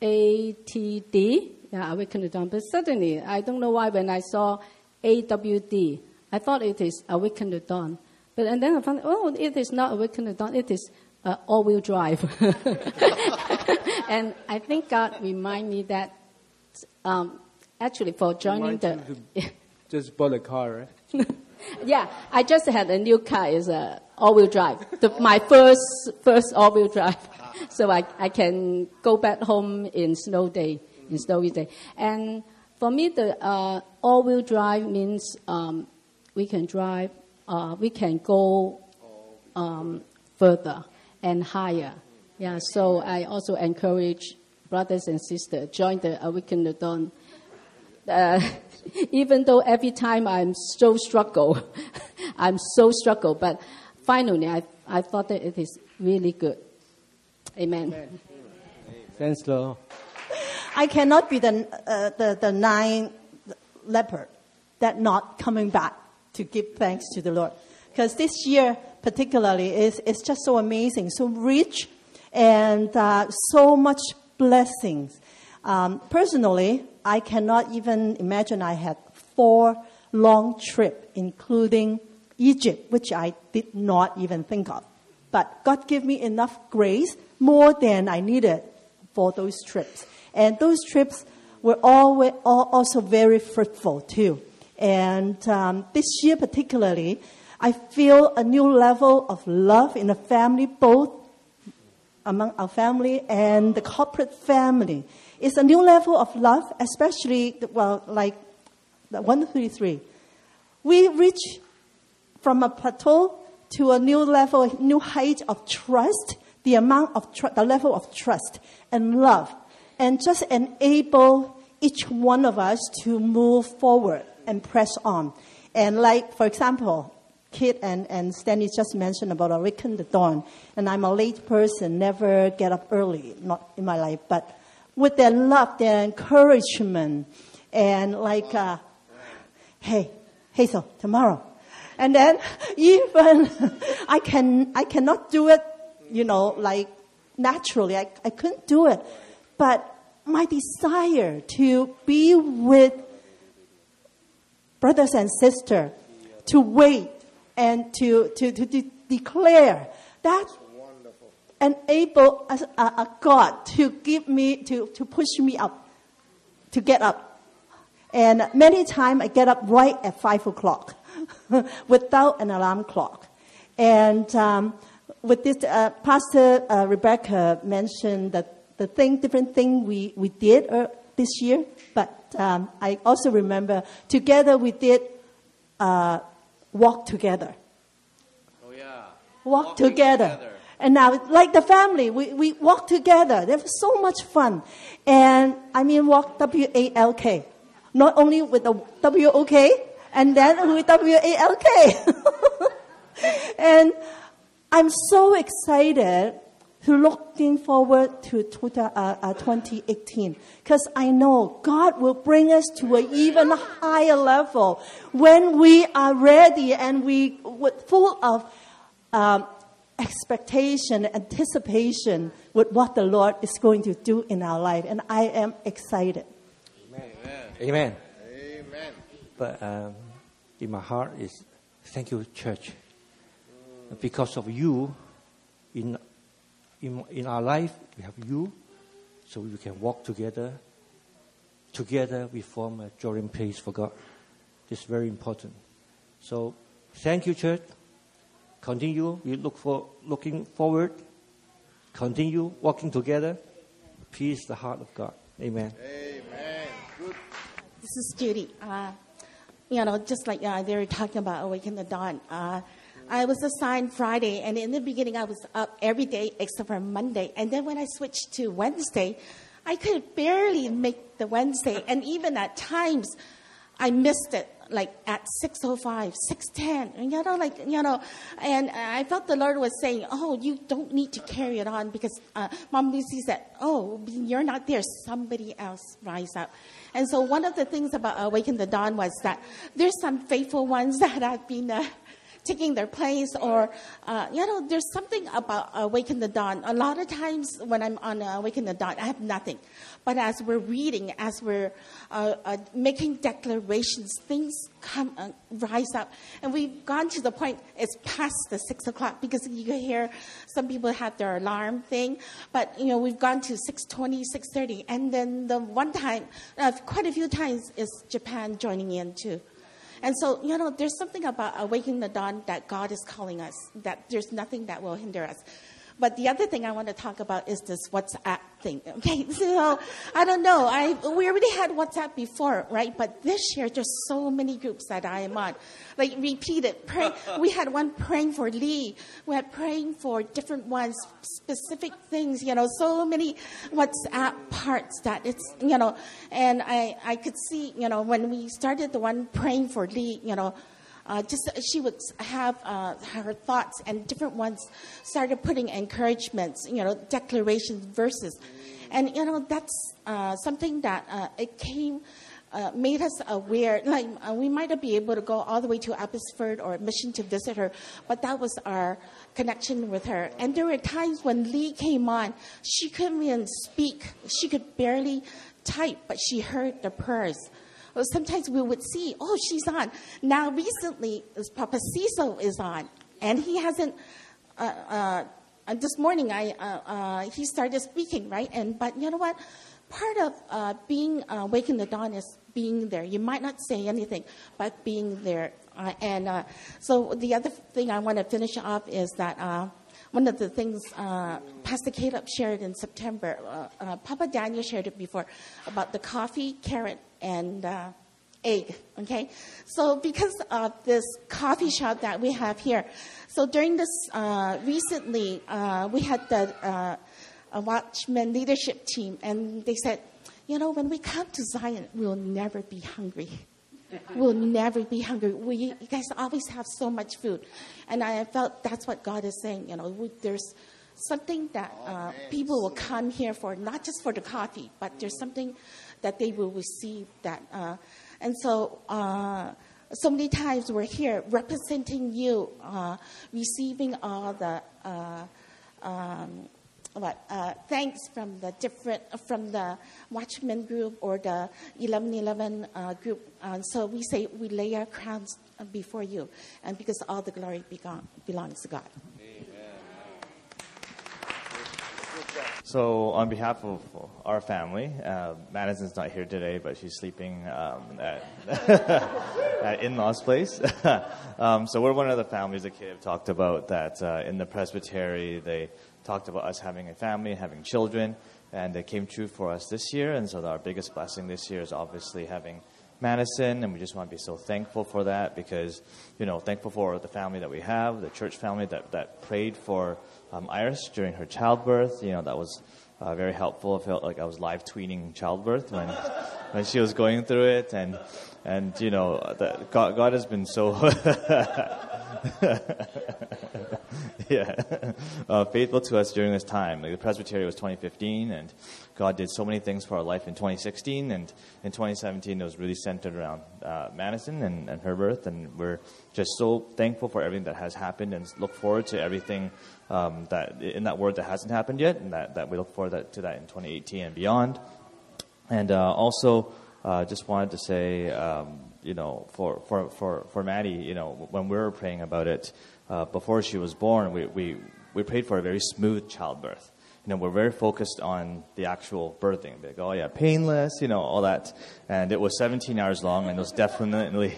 ATD yeah awaken the dawn but suddenly I don't know why when I saw AWD I thought it is awaken the dawn but and then I found oh it is not awaken the dawn it is uh, all wheel drive and I think God remind me that um, actually for joining the Just bought a car, right? yeah, I just had a new car. It's a all-wheel drive. The, my first first all-wheel drive, so I, I can go back home in snow day, in snowy day. And for me, the uh, all-wheel drive means um, we can drive, uh, we can go um, further and higher. Yeah, so I also encourage brothers and sisters join the Awaken the Dawn. Uh, even though every time I'm so struggle, I'm so struggle, but finally I, I thought that it is really good. Amen. Thanks, Lord. I cannot be the, uh, the, the nine leopard that not coming back to give thanks to the Lord. Because this year, particularly, is, is just so amazing, so rich, and uh, so much blessings. Um, personally, I cannot even imagine I had four long trips, including Egypt, which I did not even think of. But God gave me enough grace, more than I needed for those trips. And those trips were always, also very fruitful too. And um, this year, particularly, I feel a new level of love in the family, both among our family and the corporate family. It's a new level of love, especially, well, like 133. We reach from a plateau to a new level, new height of trust, the amount of tr- the level of trust and love, and just enable each one of us to move forward and press on. And like, for example, Kit and, and Stanley just mentioned about awaken the dawn. And I'm a late person, never get up early, not in my life. But with their love, their encouragement, and like, uh, hey, hey, so tomorrow. And then even I can, I cannot do it, you know, like naturally. I, I couldn't do it. But my desire to be with brothers and sisters, to wait and to, to, to de- declare that enable a, a, a, God to give me, to, to push me up, to get up. And many times I get up right at five o'clock without an alarm clock. And um, with this, uh, Pastor uh, Rebecca mentioned that the thing, different thing we, we did uh, this year, but um, I also remember together we did uh, walk together. Oh, yeah. Walk together. together. And now, like the family, we, we walk together. There was so much fun. And I mean, walk W A L K. Not only with the W O K, and then with W A L K. and I'm so excited to looking forward to 2018 because uh, uh, I know God will bring us to an even higher level when we are ready and we full of um, expectation, anticipation with what the Lord is going to do in our life, and I am excited. Amen. Amen. Amen. But um, in my heart is thank you, church, because of you in in, in our life, we have you, so we can walk together. Together, we form a joining place for God. This is very important. So, thank you, church. Continue. We look for looking forward. Continue walking together. Peace, the heart of God. Amen. Amen. Good. This is Judy. Uh, you know, just like uh, they were talking about awaken the dawn. Uh, I was assigned Friday, and in the beginning, I was up every day except for Monday. And then when I switched to Wednesday, I could barely make the Wednesday, and even at times, I missed it, like at 6.05, 6.10, you know, like, you know, and I felt the Lord was saying, oh, you don't need to carry it on because uh, Mom Lucy said, oh, you're not there, somebody else rise up. And so one of the things about Awaken the Dawn was that there's some faithful ones that have been uh, taking their place or uh, you know there's something about awaken the dawn. A lot of times when i'm on awaken the dawn i have nothing. But as we're reading as we're uh, uh making declarations things come uh, rise up. And we've gone to the point it's past the six o'clock because you can hear some people have their alarm thing. But you know we've gone to 6.20 6.30 and then the one time uh, quite a few times is japan joining in too and so, you know, there's something about awakening the dawn that God is calling us, that there's nothing that will hinder us. But the other thing I want to talk about is this WhatsApp thing. Okay, so I don't know. I we already had WhatsApp before, right? But this year there's so many groups that I am on, like repeated. Pray, we had one praying for Lee. We had praying for different ones, specific things. You know, so many WhatsApp parts that it's you know, and I I could see you know when we started the one praying for Lee, you know uh, just she would have uh, her thoughts and different ones started putting encouragements, you know, declarations, verses, and you know that's uh, something that uh, it came uh, made us aware. Like we might not be able to go all the way to Abbotsford or Mission to visit her, but that was our connection with her. And there were times when Lee came on, she couldn't even speak. She could barely type, but she heard the prayers. Sometimes we would see, oh, she's on. Now recently, Papa Cecil is on, and he hasn't. Uh, uh, this morning, I uh, uh, he started speaking, right? And but you know what? part of uh, being uh, waking the dawn is being there. You might not say anything, but being there. Uh, and uh, so the other thing I want to finish off is that uh, one of the things uh, Pastor Caleb shared in September, Papa Daniel shared it before about the coffee, carrot, and uh, egg. Okay, so because of this coffee shop that we have here, so during this uh, recently uh, we had the a Watchman leadership team, and they said, you know, when we come to Zion, we'll never be hungry. We'll never be hungry. We, you guys always have so much food. And I felt that's what God is saying. You know, we, there's something that uh, people will come here for, not just for the coffee, but there's something that they will receive that. Uh, and so, uh, so many times we're here representing you, uh, receiving all the uh, um, what uh, thanks from the different from the Watchman group or the 1111 uh, group. Uh, so we say we lay our crowns before you, and because all the glory belongs to God. So, on behalf of our family, uh, Madison's not here today, but she's sleeping um, at, at in-laws' place. um, so, we're one of the families that Caleb talked about that uh, in the presbytery they talked about us having a family, having children, and it came true for us this year. And so our biggest blessing this year is obviously having Madison, and we just want to be so thankful for that because, you know, thankful for the family that we have, the church family that, that prayed for um, Iris during her childbirth. You know, that was uh, very helpful. I felt like I was live tweeting childbirth when, when she was going through it, and and you know, God, God has been so yeah, uh, faithful to us during this time. Like the Presbytery was 2015, and God did so many things for our life in 2016, and in 2017 it was really centered around uh, Madison and, and her birth, and we're just so thankful for everything that has happened, and look forward to everything um, that in that word that hasn't happened yet, and that, that we look forward that, to that in 2018 and beyond. And uh, also, uh, just wanted to say. Um, you know, for, for, for, for Maddie, you know, when we were praying about it, uh, before she was born, we, we, we prayed for a very smooth childbirth. You know, we're very focused on the actual birthing. Like, oh yeah, painless, you know, all that. And it was 17 hours long, and it was definitely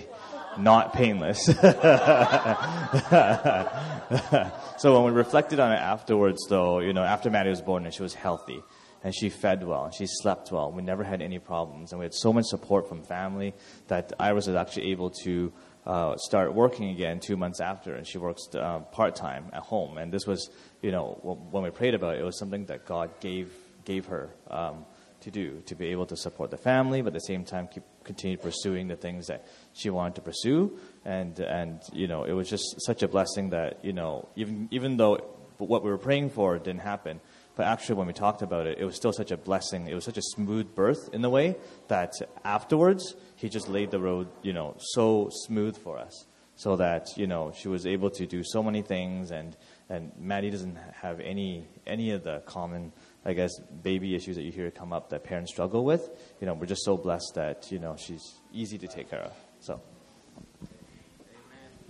not painless. so when we reflected on it afterwards, though, you know, after Maddie was born and she was healthy, and she fed well and she slept well. We never had any problems, and we had so much support from family that Iris was actually able to uh, start working again two months after, and she works uh, part time at home. And this was, you know, when we prayed about it, it was something that God gave gave her um, to do to be able to support the family, but at the same time keep continue pursuing the things that she wanted to pursue. And and you know, it was just such a blessing that you know, even even though what we were praying for didn't happen. But actually, when we talked about it, it was still such a blessing. It was such a smooth birth in the way that afterwards, he just laid the road, you know, so smooth for us, so that you know she was able to do so many things, and and Maddie doesn't have any any of the common, I guess, baby issues that you hear come up that parents struggle with. You know, we're just so blessed that you know she's easy to take care of. So.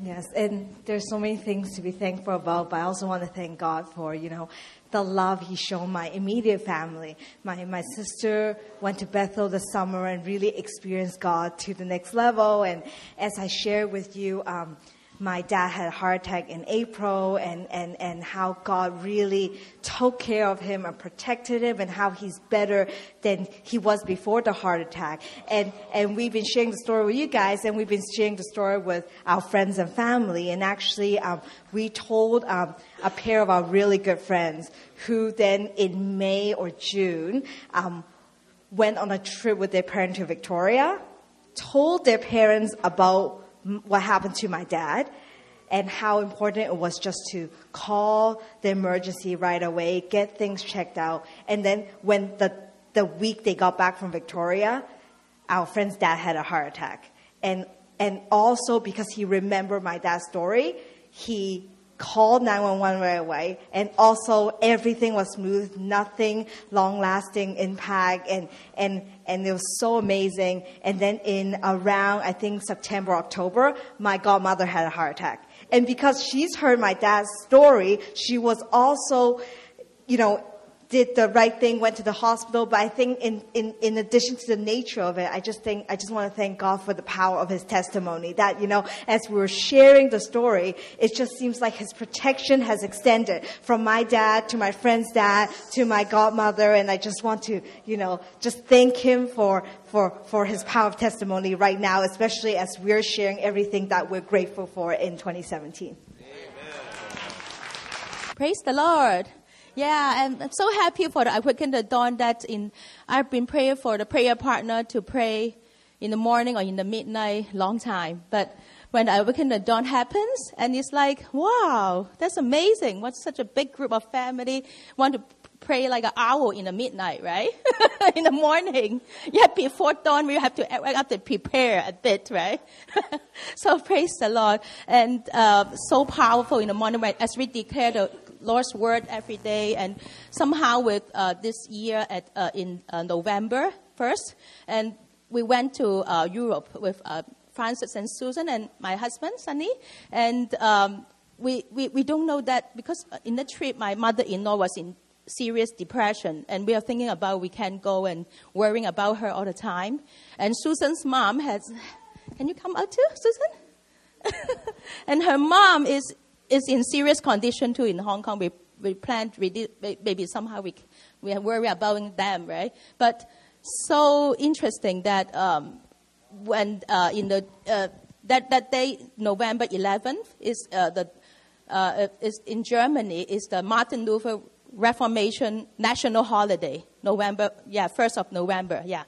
Yes, and there's so many things to be thankful about, but I also want to thank God for, you know, the love He shown my immediate family. My, my sister went to Bethel this summer and really experienced God to the next level. And as I shared with you, um, my dad had a heart attack in April and, and, and how God really took care of him and protected him and how he's better than he was before the heart attack. And, and we've been sharing the story with you guys and we've been sharing the story with our friends and family. And actually, um, we told um, a pair of our really good friends who then in May or June um, went on a trip with their parents to Victoria, told their parents about what happened to my dad and how important it was just to call the emergency right away, get things checked out. And then when the, the week they got back from Victoria, our friend's dad had a heart attack. And, and also because he remembered my dad's story, he called 911 right away. And also everything was smooth, nothing long lasting impact. And, and, and it was so amazing. And then in around, I think September, October, my godmother had a heart attack. And because she's heard my dad's story, she was also, you know, did the right thing, went to the hospital. But I think in, in, in addition to the nature of it, I just think, I just want to thank God for the power of his testimony. That, you know, as we were sharing the story, it just seems like his protection has extended from my dad to my friend's dad to my godmother. And I just want to, you know, just thank him for, for, for his power of testimony right now, especially as we're sharing everything that we're grateful for in 2017. Praise the Lord. Yeah, I'm, I'm so happy for the Awaken the Dawn that in I've been praying for the prayer partner to pray in the morning or in the midnight long time. But when the Awaken the Dawn happens, and it's like, wow, that's amazing. What such a big group of family want to pray like an owl in the midnight, right? in the morning. Yeah, before dawn, we have to we have to prepare a bit, right? so praise the Lord. And uh, so powerful in the morning right, as we declare the Lord's word every day. And somehow with uh, this year at, uh, in uh, November 1st, and we went to uh, Europe with uh, Francis and Susan and my husband, Sunny. And um, we, we, we don't know that because in the trip, my mother-in-law was in serious depression and we are thinking about we can't go and worrying about her all the time and susan's mom has can you come out too susan and her mom is is in serious condition too in Hong Kong. We, we planned, maybe somehow we, we worry about them, right? But so interesting that um, when uh, in the, uh, that, that day, November 11th, is uh, the, uh, is in Germany, is the Martin Luther Reformation national holiday, November, yeah, 1st of November, yeah.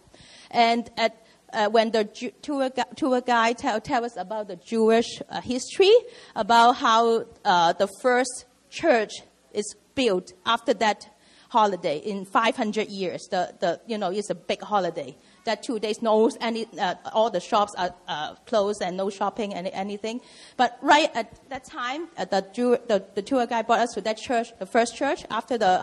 And at uh, when the tour, tour guide tell, tell us about the Jewish uh, history, about how uh, the first church is built after that holiday in 500 years. The, the, you know, it's a big holiday. That two days, no, any, uh, all the shops are uh, closed and no shopping and anything. But right at that time, uh, the, Jew, the, the tour guide brought us to that church, the first church after the,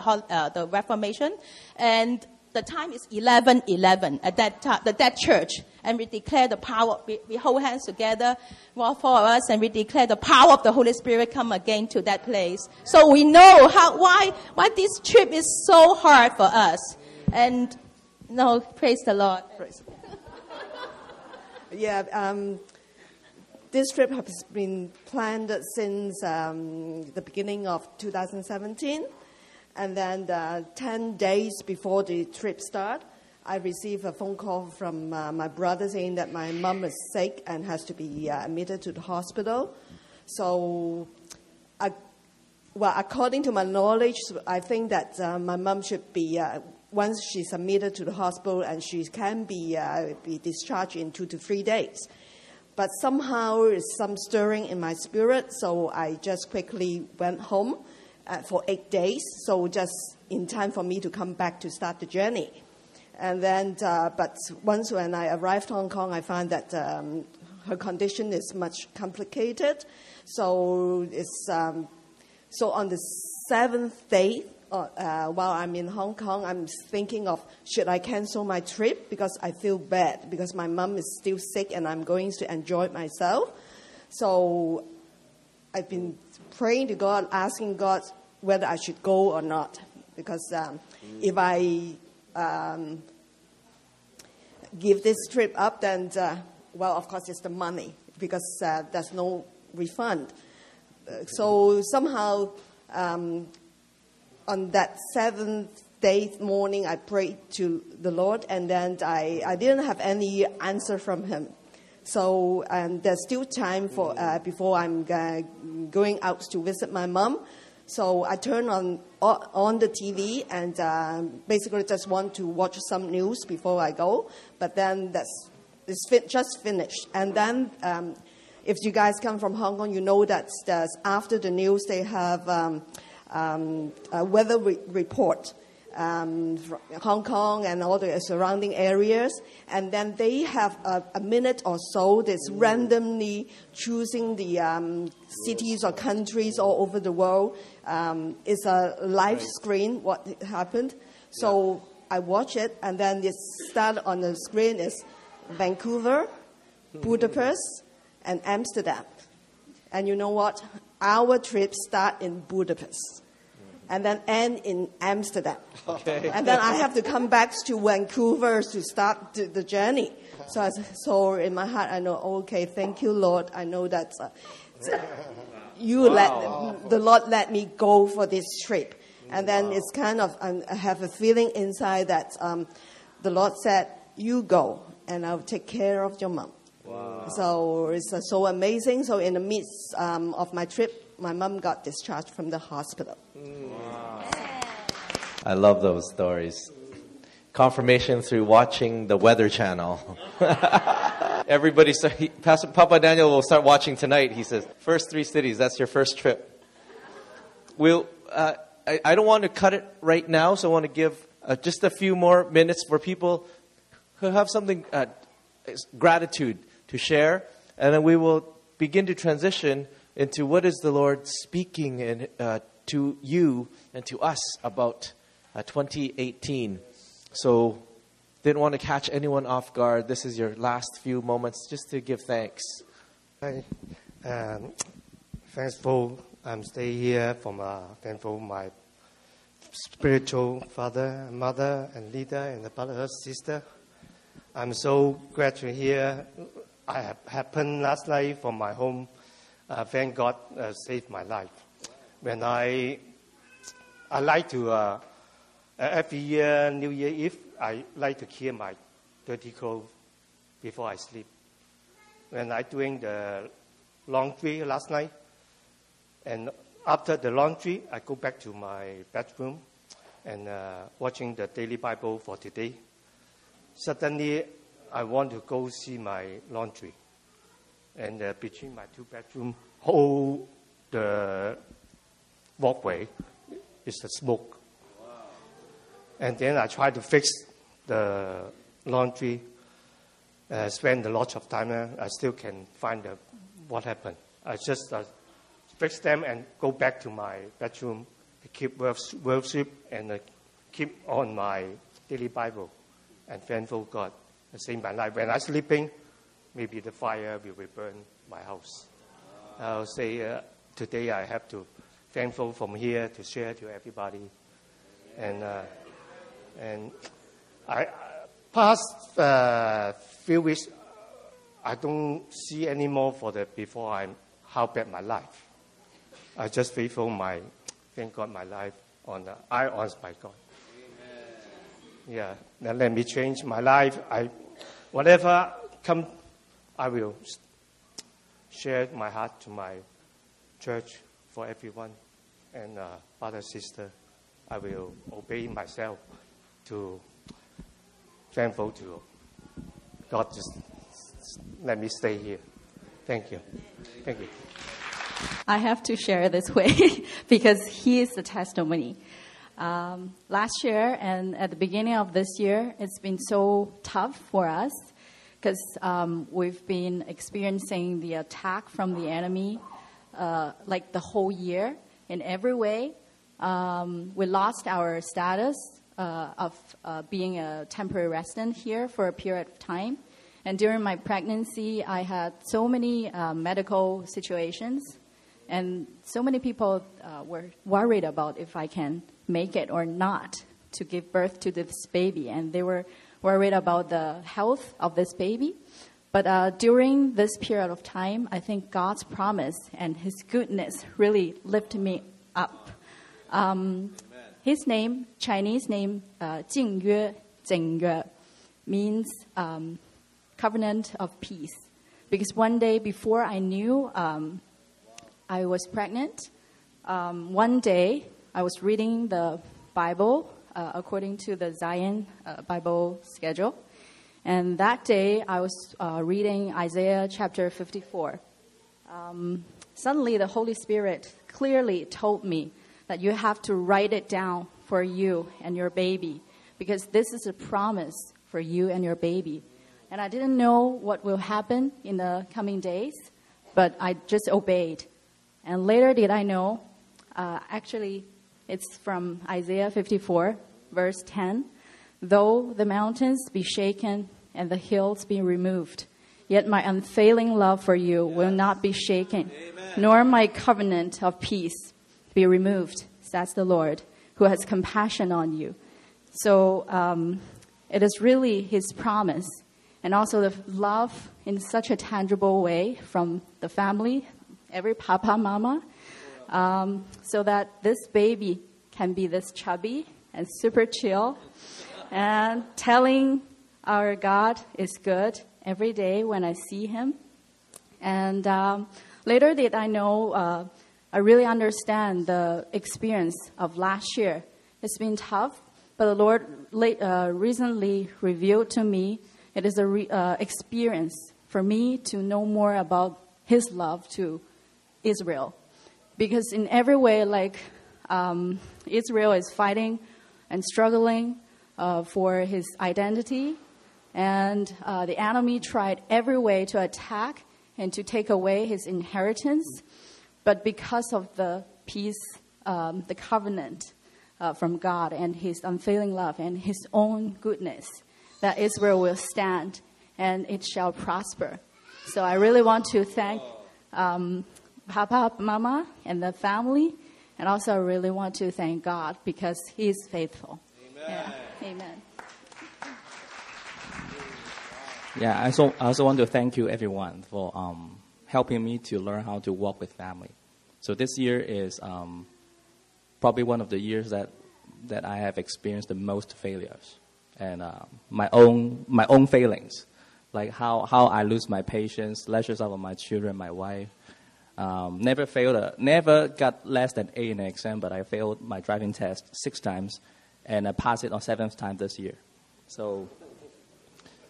the Reformation. And the time is 11 11 at that that church. And we declare the power, we, we hold hands together, all four of us, and we declare the power of the Holy Spirit come again to that place. So we know how, why, why this trip is so hard for us. And, no, praise the Lord. Praise. yeah, um, this trip has been planned since um, the beginning of 2017. And then uh, 10 days before the trip start, I received a phone call from uh, my brother saying that my mom is sick and has to be uh, admitted to the hospital. So, I, well, according to my knowledge, I think that uh, my mom should be, uh, once she's admitted to the hospital, and she can be, uh, be discharged in two to three days. But somehow, there's some stirring in my spirit, so I just quickly went home uh, for eight days, so just in time for me to come back to start the journey. And then, uh, but once when I arrived Hong Kong, I found that um, her condition is much complicated. So it's um, so on the seventh day, uh, uh, while I'm in Hong Kong, I'm thinking of should I cancel my trip because I feel bad because my mom is still sick and I'm going to enjoy myself. So I've been praying to God, asking God whether I should go or not. Because um, mm. if I um, give this trip up, then, uh, well, of course, it's the money because uh, there's no refund. Uh, so somehow, um, on that seventh day morning, I prayed to the Lord, and then I, I didn't have any answer from Him. So um, there's still time for uh, before I'm uh, going out to visit my mom. So I turn on on the TV and uh, basically just want to watch some news before I go. But then that's it's fi- just finished. And then um, if you guys come from Hong Kong, you know that after the news they have um, weather re- report. um, Hong Kong and all the surrounding areas. And then they have a, a minute or so that's randomly choosing the um, cities or countries all over the world. Um, it's a live screen what happened. So I watch it, and then it start on the screen is Vancouver, Budapest, and Amsterdam. And you know what? Our trip start in Budapest and then end in Amsterdam. Okay. And then I have to come back to Vancouver to start the, the journey. So, I, so in my heart, I know, okay, thank you, Lord. I know that uh, you let the Lord let me go for this trip. And then it's kind of, um, I have a feeling inside that um, the Lord said, you go, and I'll take care of your mom. Wow. So it's uh, so amazing. So in the midst um, of my trip, my mom got discharged from the hospital. I love those stories. Confirmation through watching the Weather Channel. Everybody, start, he, Pastor Papa Daniel will start watching tonight. He says, first three cities, that's your first trip. We'll, uh, I, I don't want to cut it right now, so I want to give uh, just a few more minutes for people who have something, uh, gratitude to share, and then we will begin to transition into what is the Lord speaking in, uh, to you and to us about uh, 2018. So, didn't want to catch anyone off guard. This is your last few moments just to give thanks. Hi, um, thankful I'm stay here from uh, thankful my spiritual father, mother, and leader, and the brother, sister. I'm so glad to hear. I have happened last night from my home. Uh, thank God uh, saved my life. When I I like to uh, every year New Year Eve I like to clear my dirty clothes before I sleep. When I doing the laundry last night, and after the laundry, I go back to my bedroom and uh, watching the daily Bible for today. Suddenly, I want to go see my laundry, and uh, between my two bedroom, whole the walkway is the smoke. And then I try to fix the laundry. Uh, spend a lot of time. Uh, I still can find the, what happened. I just uh, fix them and go back to my bedroom to keep worship and uh, keep on my daily Bible and thankful God. I save my life. When I'm sleeping, maybe the fire will burn my house. I'll say uh, today I have to thankful from here to share to everybody. And, uh, and I, past uh, few weeks, I don't see anymore for the before I'm how bad my life. I just faithful my, thank God my life on the I honor by God. Yeah, now let me change my life. I, whatever come, I will share my heart to my church for everyone and uh, brother sister. I will obey myself to thankful to God. Just let me stay here. Thank you. Thank you. I have to share this way because he is the testimony. Um, last year and at the beginning of this year, it's been so tough for us because um, we've been experiencing the attack from the enemy uh, like the whole year in every way. Um, we lost our status uh, of uh, being a temporary resident here for a period of time. And during my pregnancy, I had so many uh, medical situations, and so many people uh, were worried about if I can make it or not to give birth to this baby. And they were worried about the health of this baby. But uh, during this period of time, I think God's promise and His goodness really lifted me up. Um, his name, Chinese name, uh, Jing Yue, Zeng Yue, means um, covenant of peace. Because one day before I knew um, I was pregnant, um, one day I was reading the Bible uh, according to the Zion uh, Bible schedule. And that day I was uh, reading Isaiah chapter 54. Um, suddenly the Holy Spirit clearly told me that you have to write it down for you and your baby because this is a promise for you and your baby. And I didn't know what will happen in the coming days, but I just obeyed. And later did I know, uh, actually, it's from Isaiah 54, verse 10. Though the mountains be shaken and the hills be removed, yet my unfailing love for you will not be shaken, Amen. nor my covenant of peace be removed, says the Lord, who has compassion on you. So um, it is really his promise, and also the love in such a tangible way from the family, every papa, mama, um, so that this baby can be this chubby and super chill and telling our God is good every day when I see him. And um, later did I know, uh, I really understand the experience of last year. It's been tough, but the Lord late, uh, recently revealed to me it is an re- uh, experience for me to know more about His love to Israel. Because in every way, like um, Israel is fighting and struggling uh, for his identity, and uh, the enemy tried every way to attack and to take away his inheritance. But because of the peace, um, the covenant uh, from God and his unfailing love and his own goodness, that Israel will stand and it shall prosper. So I really want to thank um, Papa, Mama, and the family. And also, I really want to thank God because He is faithful. Amen. Yeah. Amen. Yeah, I also, I also want to thank you, everyone, for um, helping me to learn how to walk with family. So this year is um, probably one of the years that, that I have experienced the most failures and uh, my own my own failings, like how, how I lose my patience, lashes out on my children, my wife, um, never failed, a, never got less than A in an exam, but I failed my driving test six times, and I passed it on seventh time this year. So,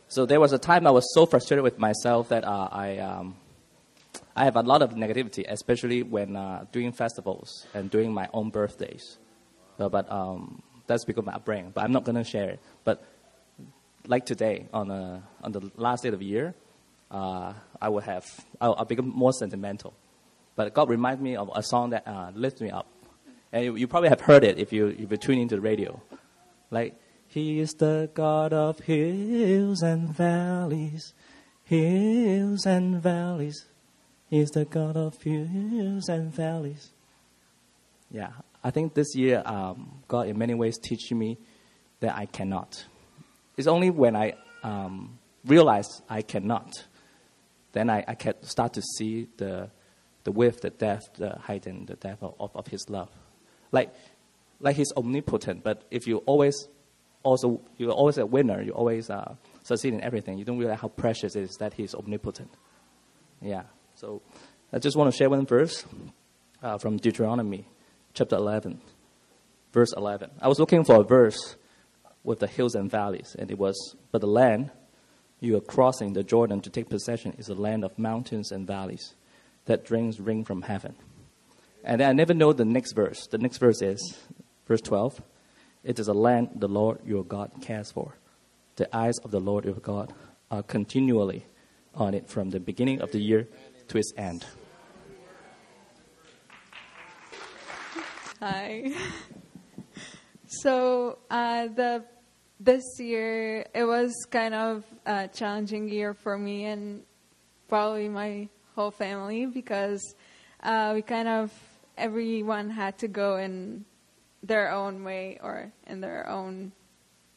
so there was a time I was so frustrated with myself that uh, I, um, I have a lot of negativity, especially when uh, doing festivals and doing my own birthdays. So, but um, that's because my upbringing. But I'm not gonna share it. But like today, on, a, on the last day of the year, uh, I will have I'll, I'll become more sentimental. But God reminds me of a song that uh, lifts me up. And you, you, probably have heard it if you, if you tune into the radio. Like, He is the God of hills and valleys, hills and valleys. He is the God of hills and valleys. Yeah, I think this year, um, God in many ways teaching me that I cannot. It's only when I um, realize I cannot, then I, I can start to see the the width, the depth, the height, and the depth of, of, His love. Like, like He's omnipotent, but if you always also you're always a winner, you always uh, succeed in everything. You don't realize how precious it is that He's omnipotent. Yeah. So I just want to share one verse uh, from Deuteronomy, chapter 11, verse 11. I was looking for a verse with the hills and valleys, and it was, but the land you are crossing the Jordan to take possession is a land of mountains and valleys that drinks rain from heaven. And I never know the next verse. The next verse is verse 12. It is a land the Lord your God cares for. The eyes of the Lord your God are continually on it from the beginning of the year to its end. Hi. So uh, the this year it was kind of a challenging year for me and probably my whole family because uh, we kind of everyone had to go in their own way or in their own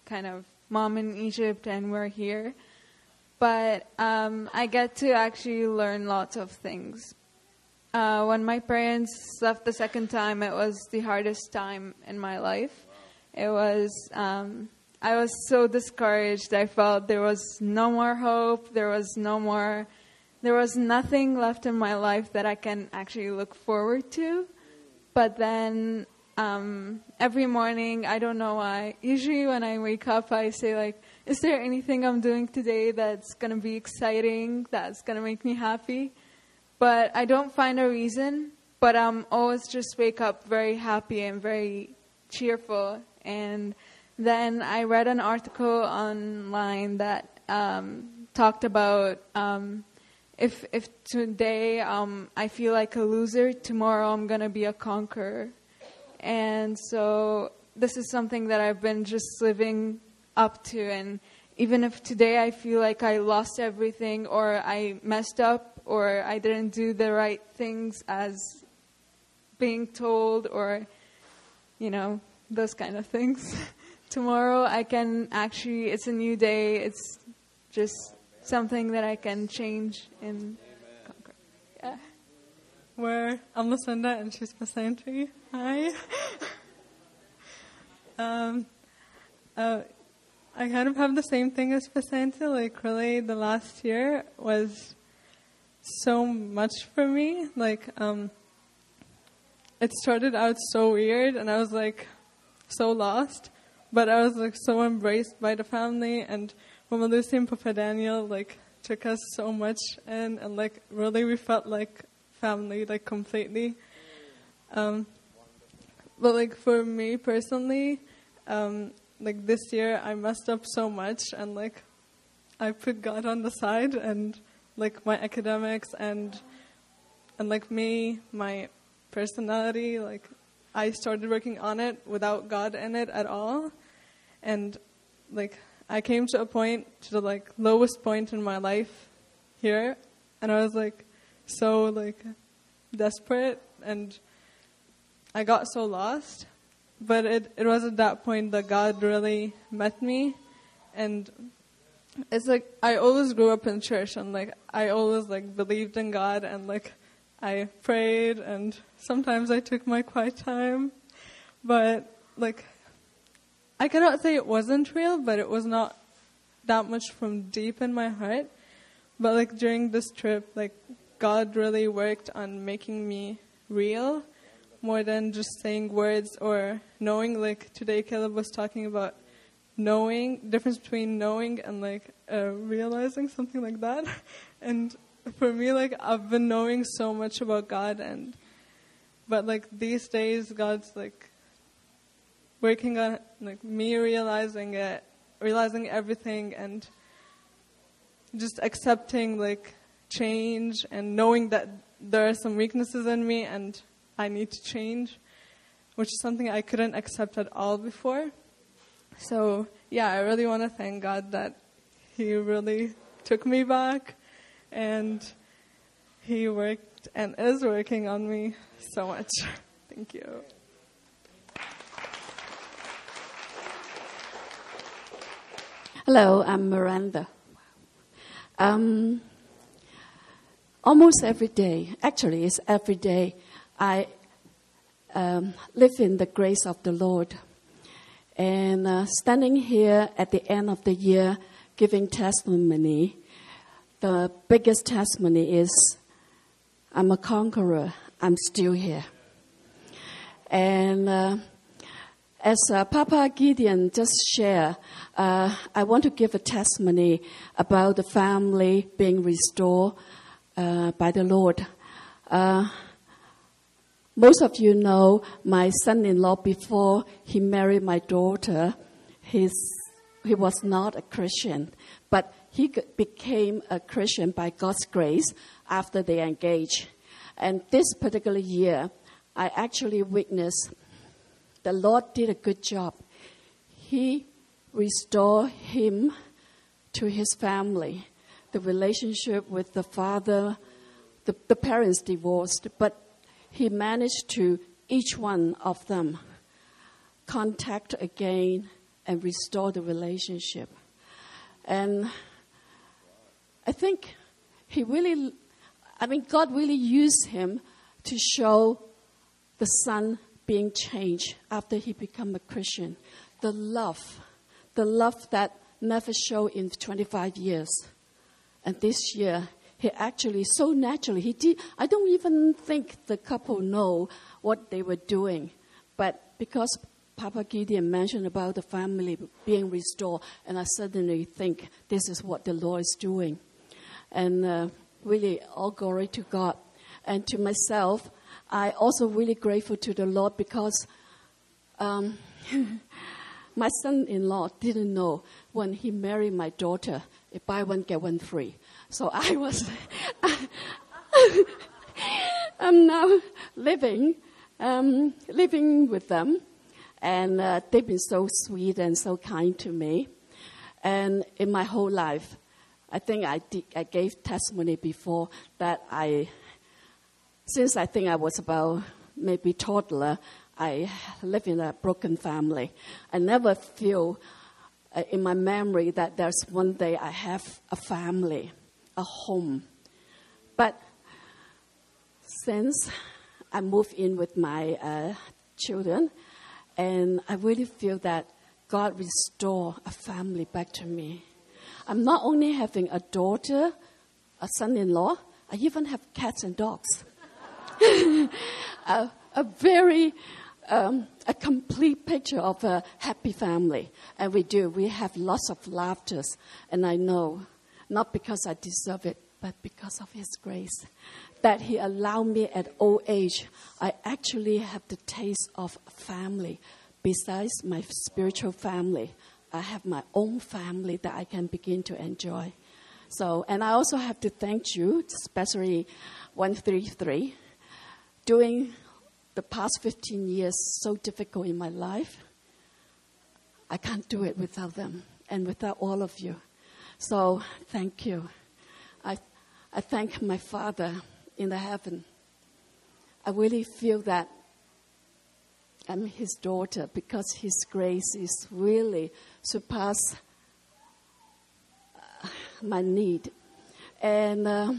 kind of mom in Egypt and we're here. But um, I get to actually learn lots of things. Uh, when my parents left the second time, it was the hardest time in my life. It was, um, I was so discouraged. I felt there was no more hope. There was no more there was nothing left in my life that I can actually look forward to. But then um, every morning, I don't know why. Usually, when I wake up, I say like, "Is there anything I'm doing today that's gonna be exciting? That's gonna make me happy?" But I don't find a reason. But I'm always just wake up very happy and very cheerful And then I read an article online that um, talked about um, if if today um, I feel like a loser, tomorrow I'm gonna be a conqueror. And so this is something that I've been just living up to. And even if today I feel like I lost everything, or I messed up, or I didn't do the right things as being told, or you know those kind of things. tomorrow I can actually, it's a new day. It's just something that I can change in conquer. Yeah. Where I'm Lucinda and she's Vicente. Hi. um, uh, I kind of have the same thing as Vicente. Like, really, the last year was so much for me. Like, um, it started out so weird, and I was like so lost. But I was like so embraced by the family, and Lucy and Papa Daniel like took us so much in, and like really we felt like family, like completely. Um, but like for me personally, um, like this year I messed up so much, and like I put God on the side, and like my academics and and like me, my personality, like I started working on it without God in it at all and like I came to a point to the like lowest point in my life here and I was like so like desperate and I got so lost. But it it was at that point that God really met me. And it's like I always grew up in church and like I always like believed in God and like I prayed and sometimes I took my quiet time. But like I cannot say it wasn't real, but it was not that much from deep in my heart. But like during this trip, like God really worked on making me real more than just saying words or knowing. Like today, Caleb was talking about knowing, difference between knowing and like uh, realizing something like that. and for me, like I've been knowing so much about God and, but like these days, God's like working on like me realizing it, realizing everything, and just accepting like change and knowing that there are some weaknesses in me and I need to change, which is something I couldn't accept at all before. So yeah, I really want to thank God that He really took me back, and He worked and is working on me so much. Thank you. Hello, I'm Miranda. Um, almost every day, actually, it's every day, I um, live in the grace of the Lord. And uh, standing here at the end of the year giving testimony, the biggest testimony is I'm a conqueror, I'm still here. And uh, as uh, Papa Gideon just shared, uh, I want to give a testimony about the family being restored uh, by the Lord. Uh, most of you know my son-in-law before he married my daughter. He was not a Christian, but he became a Christian by God's grace after they engaged. And this particular year, I actually witnessed the Lord did a good job. He restored him to his family. The relationship with the father, the, the parents divorced, but he managed to, each one of them, contact again and restore the relationship. And I think he really, I mean, God really used him to show the son being changed after he became a Christian. The love, the love that never showed in 25 years. And this year, he actually so naturally he did. I don't even think the couple know what they were doing, but because Papa Gideon mentioned about the family being restored, and I suddenly think this is what the Lord is doing, and uh, really all glory to God and to myself. I also really grateful to the Lord because um, my son-in-law didn't know when he married my daughter, if buy one get one free. So I was, I'm now living, um, living with them, and uh, they've been so sweet and so kind to me. And in my whole life, I think I, did, I gave testimony before that I, since I think I was about maybe toddler, I live in a broken family. I never feel uh, in my memory that there's one day I have a family, a home. But since I moved in with my uh, children, and I really feel that God restore a family back to me. I'm not only having a daughter, a son-in-law, I even have cats and dogs. a, a, very um, a complete picture of a happy family, and we do. We have lots of laughters, and I know, not because I deserve it, but because of His grace, that He allowed me at old age. I actually have the taste of family besides my spiritual family, I have my own family that I can begin to enjoy. So, and I also have to thank you, especially 133, during the past 15 years so difficult in my life. I can't do it without them and without all of you. So, thank you. I, I thank my Father in the heaven. I really feel that I'm his daughter because his grace is really surpass uh, my need. And uh,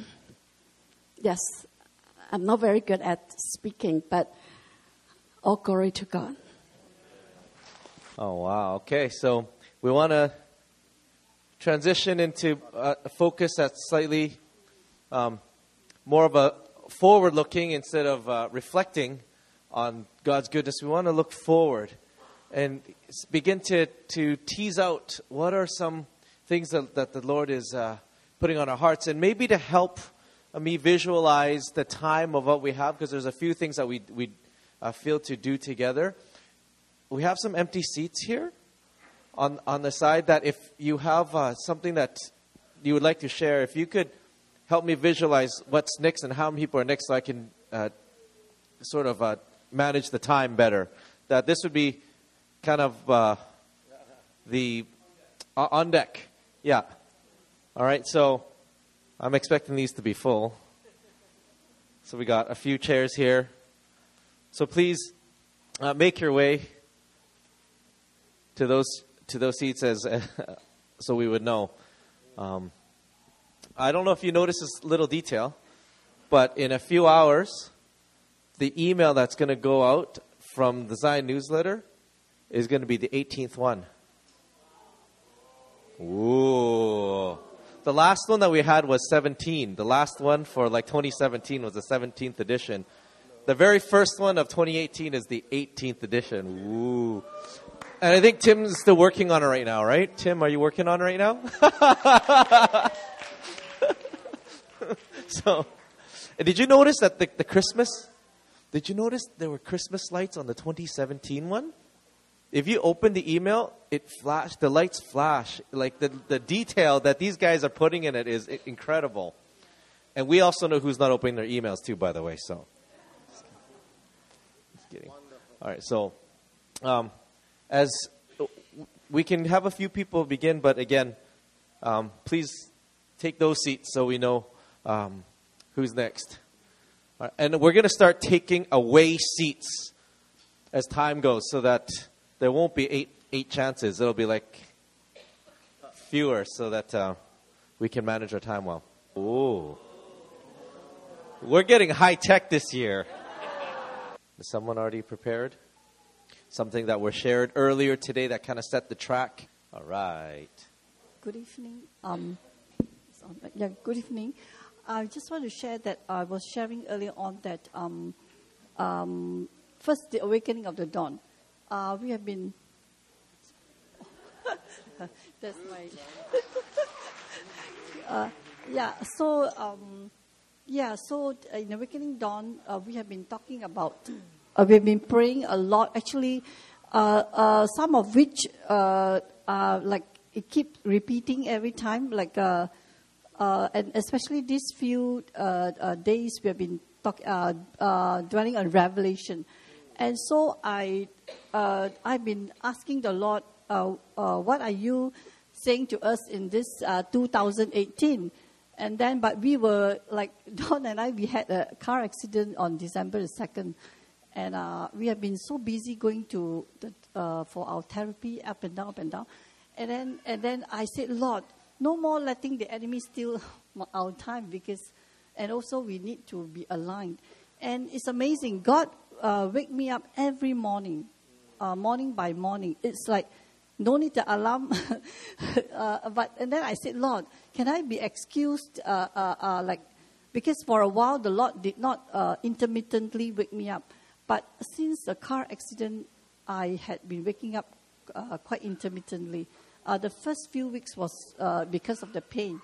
yes, I'm not very good at speaking, but all glory to God. Oh, wow. Okay, so we want to transition into a focus that's slightly um, more of a forward looking instead of uh, reflecting on God's goodness, we want to look forward and begin to, to tease out what are some things that, that the Lord is uh, putting on our hearts, and maybe to help me visualize the time of what we have, because there's a few things that we, we uh, feel to do together. We have some empty seats here on, on the side that if you have uh, something that you would like to share, if you could help me visualize what's next and how many people are next so I can uh, sort of uh, manage the time better. That this would be kind of uh, the uh, on deck. Yeah. All right. So I'm expecting these to be full. So we got a few chairs here. So please uh, make your way to those to those seats as so we would know. Um, I don't know if you notice this little detail, but in a few hours the email that's going to go out from the Zion newsletter is going to be the 18th one. Ooh. The last one that we had was 17. The last one for like 2017 was the 17th edition. The very first one of 2018 is the 18th edition. Ooh. And I think Tim's still working on it right now, right? Tim, are you working on it right now? so, did you notice that the, the Christmas did you notice there were Christmas lights on the 2017 one? If you open the email, it flash, the lights flash. Like the, the detail that these guys are putting in it is incredible. And we also know who's not opening their emails too, by the way. So, just kidding. All right. So, um, as we can have a few people begin, but again, um, please take those seats so we know um, who's next. And we're going to start taking away seats as time goes so that there won't be eight, eight chances. It'll be like fewer so that uh, we can manage our time well. Ooh. We're getting high tech this year. Is someone already prepared? Something that was shared earlier today that kind of set the track? All right. Good evening. Um, yeah, good evening. I just want to share that I was sharing earlier on that um, um, first the awakening of the dawn. Uh, we have been. that's my. uh, yeah. So um, yeah. So in awakening dawn, uh, we have been talking about. Uh, we've been praying a lot. Actually, uh, uh, some of which uh, like it keep repeating every time, like uh, uh, and especially these few uh, uh, days we have been talk, uh, uh, dwelling on Revelation, and so I uh, I've been asking the Lord, uh, uh, what are you saying to us in this uh, 2018? And then, but we were like Don and I, we had a car accident on December the second, and uh, we have been so busy going to the, uh, for our therapy up and down, up and down, and then and then I said, Lord, no more letting the enemy steal our time because, and also we need to be aligned. And it's amazing. God uh, wake me up every morning, uh, morning by morning. It's like no need the alarm. uh, but and then I said, Lord, can I be excused? Uh, uh, uh, like because for a while the Lord did not uh, intermittently wake me up, but since the car accident, I had been waking up quite intermittently. The first few weeks was because of the pain,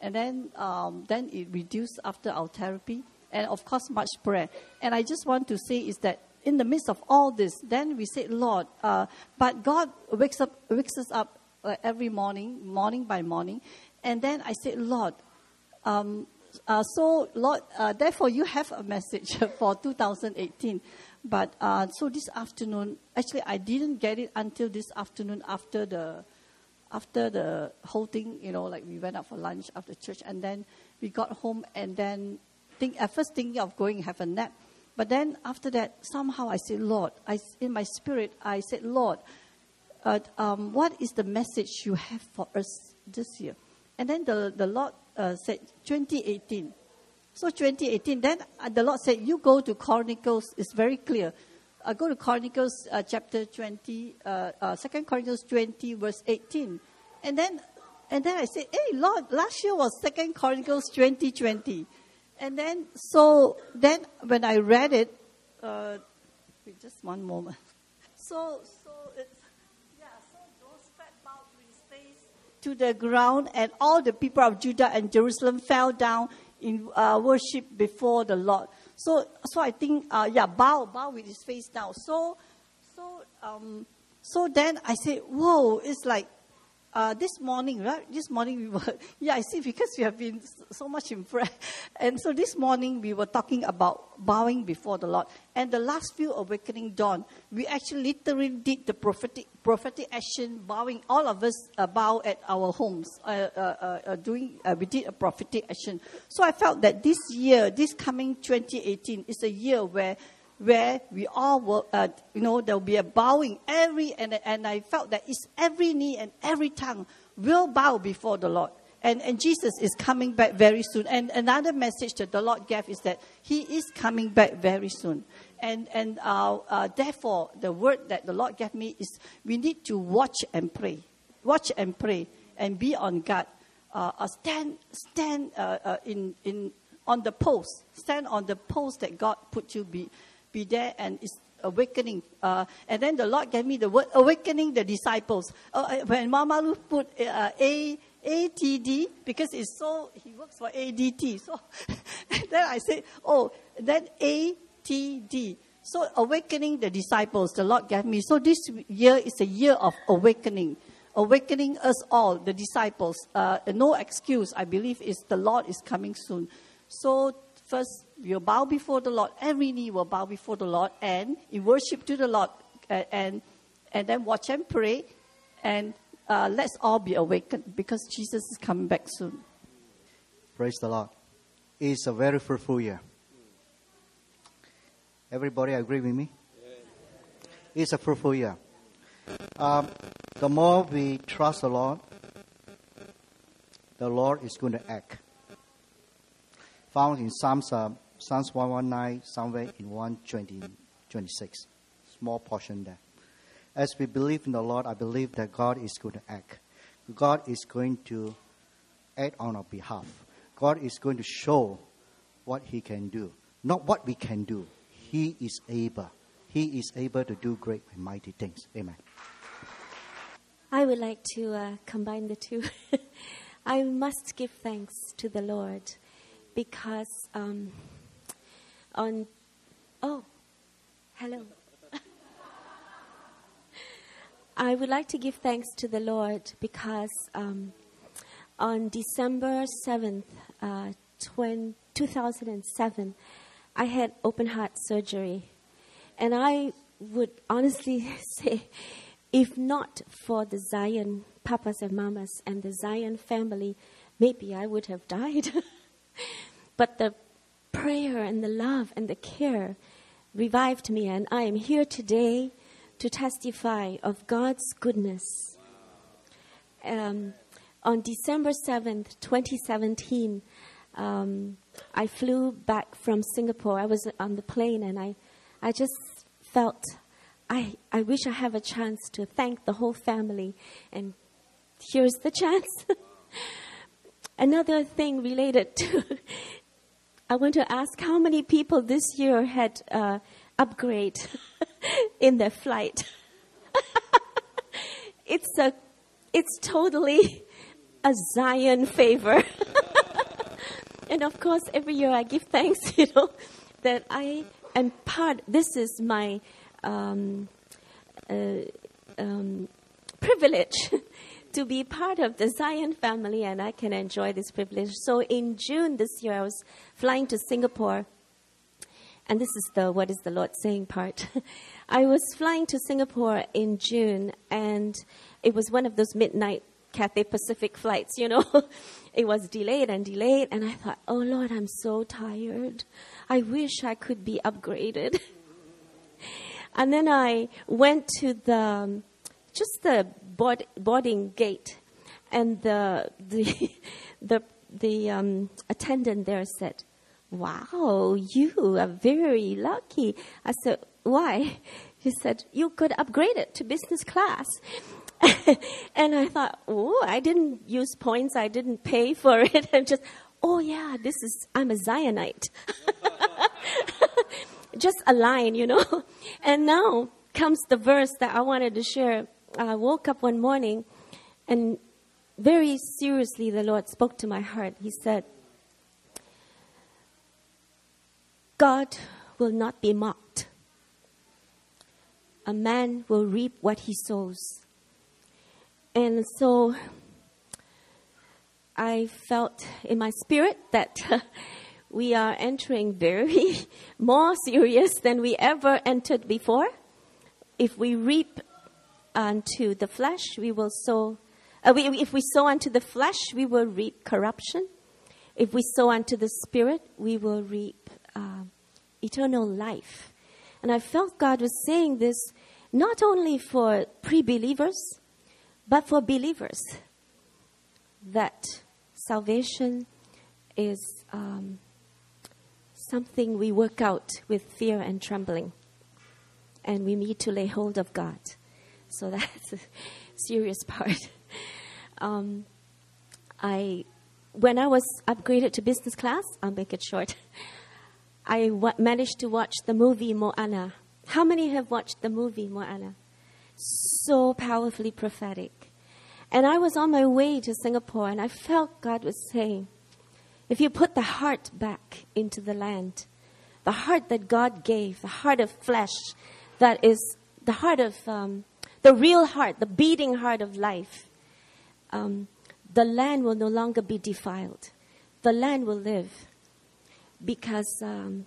and then um, then it reduced after our therapy, and of course much prayer. And I just want to say is that in the midst of all this, then we said, Lord, uh, but God wakes up wakes us up uh, every morning, morning by morning, and then I said, Lord. Um, uh, so, Lord, uh, therefore, you have a message for 2018. But uh, so this afternoon, actually, I didn't get it until this afternoon after the after the whole thing. You know, like we went out for lunch after church, and then we got home, and then think at first thinking of going have a nap, but then after that, somehow I said, Lord, I, in my spirit, I said, Lord, uh, um, what is the message you have for us this year? And then the, the Lord uh, said, 2018. So 2018, then uh, the Lord said, you go to Chronicles, it's very clear. Uh, go to Chronicles uh, chapter 20, uh, uh, 2 Chronicles 20, verse 18. And then, and then I said, hey, Lord, last year was 2 Chronicles 2020. 20. And then, so then when I read it, uh, just one moment. So, so it's, yeah, so bowed with his face to the ground, and all the people of Judah and Jerusalem fell down in uh, worship before the Lord. So, so I think, uh, yeah, bow, bow with his face down. So, so, um, so then I said, whoa, it's like uh, this morning, right? This morning we were, yeah, I see, because we have been so much in prayer. And so this morning we were talking about bowing before the Lord. And the last few awakening dawn, we actually literally did the prophetic, prophetic action, bowing, all of us uh, bow at our homes, uh, uh, uh, uh doing, we did a prophetic action. So I felt that this year, this coming 2018, is a year where where we all will, uh, you know, there will be a bowing every, and, and I felt that it's every knee and every tongue will bow before the Lord. And, and Jesus is coming back very soon. And another message that the Lord gave is that He is coming back very soon. And, and uh, uh, therefore, the word that the Lord gave me is we need to watch and pray. Watch and pray and be on guard. Uh, uh stand stand uh, uh, in, in, on the post. Stand on the post that God put you be, be there and it's awakening. Uh, and then the Lord gave me the word awakening the disciples. Uh, when Mama Lu put uh, A, ATD, because it's so, he works for ADT. So then I said, oh, then ATD. So awakening the disciples, the Lord gave me. So this year is a year of awakening. Awakening us all, the disciples. Uh, no excuse, I believe, is the Lord is coming soon. So first will bow before the Lord. Every knee will bow before the Lord and in worship to the Lord. And, and, and then watch and pray. And uh, let's all be awakened because Jesus is coming back soon. Praise the Lord. It's a very fruitful year. Everybody agree with me? It's a fruitful year. Um, the more we trust the Lord, the Lord is going to act. Found in Psalms uh, Psalms 119, somewhere in 120, 26. Small portion there. As we believe in the Lord, I believe that God is going to act. God is going to act on our behalf. God is going to show what He can do. Not what we can do. He is able. He is able to do great and mighty things. Amen. I would like to uh, combine the two. I must give thanks to the Lord because um, on, oh, hello. I would like to give thanks to the Lord because um, on December 7th, uh, 20, 2007, I had open heart surgery. And I would honestly say, if not for the Zion papas and mamas and the Zion family, maybe I would have died. but the prayer and the love and the care revived me, and I am here today to testify of God's goodness. Um, on December 7th, 2017, um, I flew back from Singapore. I was on the plane and I, I just felt I, I wish I have a chance to thank the whole family. And here's the chance. Another thing related to, I want to ask how many people this year had uh, upgrade in their flight. it's a, it's totally a Zion favor. and of course, every year I give thanks, you know, that I am part, this is my um, uh, um, privilege to be part of the Zion family, and I can enjoy this privilege. So in June this year, I was flying to Singapore. And this is the what is the Lord saying part. I was flying to Singapore in June, and it was one of those midnight Cathay Pacific flights, you know. it was delayed and delayed, and I thought, oh Lord, I'm so tired. I wish I could be upgraded. and then I went to the um, just the board, boarding gate, and the the the the um, attendant there said, "Wow, you are very lucky." I said, "Why?" He said, "You could upgrade it to business class." and I thought, oh, I didn't use points. I didn't pay for it. I'm just, oh yeah, this is, I'm a Zionite. just a line, you know. And now comes the verse that I wanted to share. I woke up one morning and very seriously the Lord spoke to my heart. He said, God will not be mocked. A man will reap what he sows. And so I felt in my spirit that we are entering very more serious than we ever entered before. If we reap unto the flesh, we will sow. Uh, we, if we sow unto the flesh, we will reap corruption. If we sow unto the spirit, we will reap uh, eternal life. And I felt God was saying this not only for pre believers, but for believers, that salvation is um, something we work out with fear and trembling. And we need to lay hold of God. So that's a serious part. Um, I, when I was upgraded to business class, I'll make it short. I w- managed to watch the movie Moana. How many have watched the movie Moana? so powerfully prophetic. And I was on my way to Singapore and I felt God was saying, if you put the heart back into the land, the heart that God gave, the heart of flesh, that is the heart of, um, the real heart, the beating heart of life, um, the land will no longer be defiled. The land will live because um,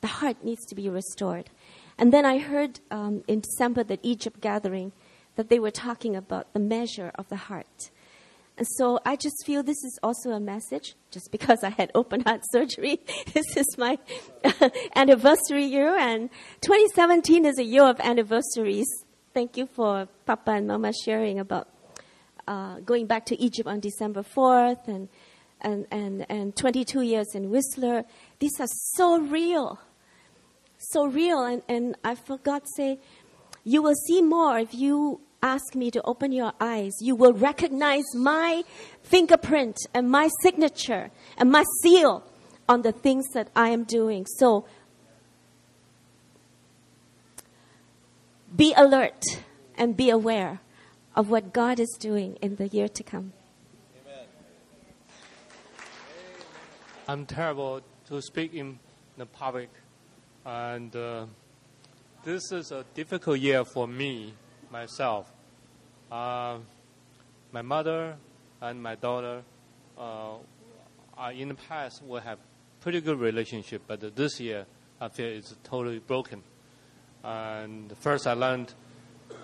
the heart needs to be restored. And then I heard um, in December that Egypt gathering that they were talking about the measure of the heart. And so I just feel this is also a message, just because I had open heart surgery. this is my anniversary year, and 2017 is a year of anniversaries. Thank you for Papa and Mama sharing about uh, going back to Egypt on December 4th and, and, and, and 22 years in Whistler. These are so real so real. And, and I forgot to say, you will see more if you ask me to open your eyes. You will recognize my fingerprint and my signature and my seal on the things that I am doing. So be alert and be aware of what God is doing in the year to come. I'm terrible to speak in the public and uh, this is a difficult year for me, myself. Uh, my mother and my daughter, uh, are in the past we have pretty good relationship, but this year I feel it's totally broken. And first I learned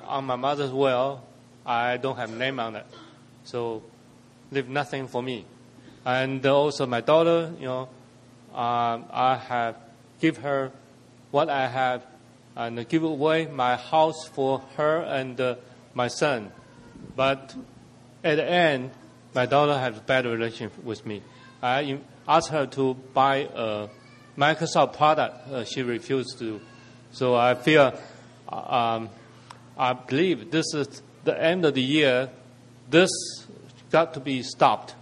on my mother's will, I don't have name on it, so leave nothing for me. And also my daughter, you know, um, I have give her what I have and give away my house for her and uh, my son. But at the end, my daughter has bad relationship with me. I asked her to buy a Microsoft product. Uh, she refused to. So I feel, um, I believe this is the end of the year. This got to be stopped.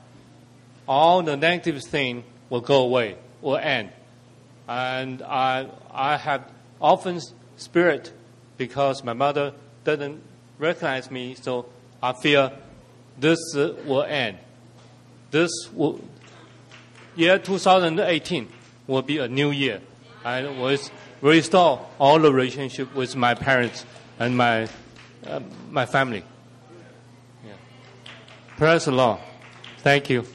All the negative thing will go away, will end. And I, I have often spirit because my mother doesn't recognize me, so I feel this uh, will end. This will, year 2018 will be a new year. I will restore all the relationship with my parents and my, uh, my family. Yeah. Praise the Lord. Thank you.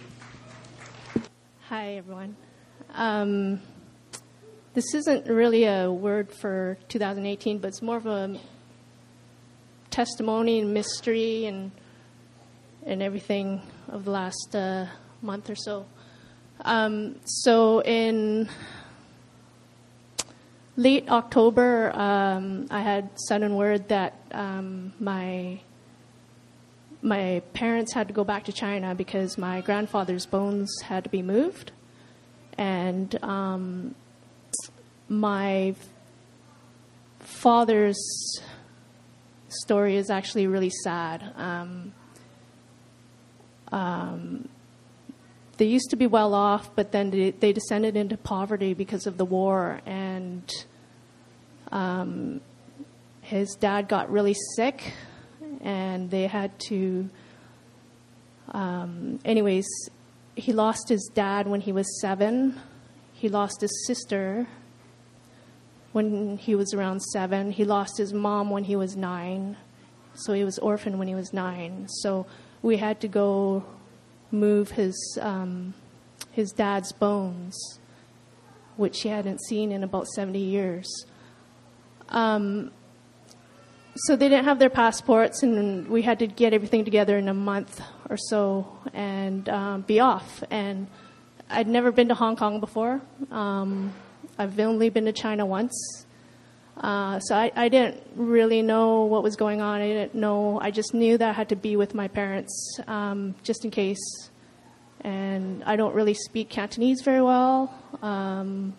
Hi, everyone. Um, this isn't really a word for 2018, but it's more of a testimony and mystery and and everything of the last uh, month or so. Um, so in late October, um, I had sudden word that um, my my parents had to go back to China because my grandfather's bones had to be moved, and um, my father's story is actually really sad. Um, um, they used to be well off, but then they, they descended into poverty because of the war, and um, his dad got really sick, and they had to. Um, anyways, he lost his dad when he was seven. He lost his sister when he was around seven. He lost his mom when he was nine. So he was orphaned when he was nine. So we had to go move his, um, his dad's bones, which he hadn't seen in about 70 years. Um, so they didn't have their passports, and we had to get everything together in a month or so and um, be off. And I'd never been to Hong Kong before. Um, I've only been to China once. Uh, so I, I, didn't really know what was going on. I didn't know. I just knew that I had to be with my parents um, just in case. And I don't really speak Cantonese very well, um,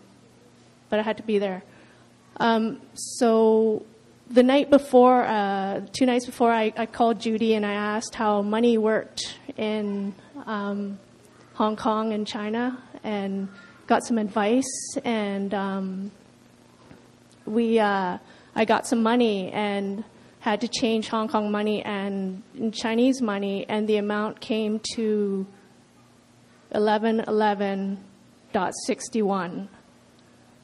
but I had to be there. Um, so the night before, uh, two nights before, I, I, called Judy and I asked how money worked in um, Hong Kong and China, and got some advice, and um, we uh, I got some money and had to change Hong Kong money and Chinese money, and the amount came to eleven eleven dot sixty one.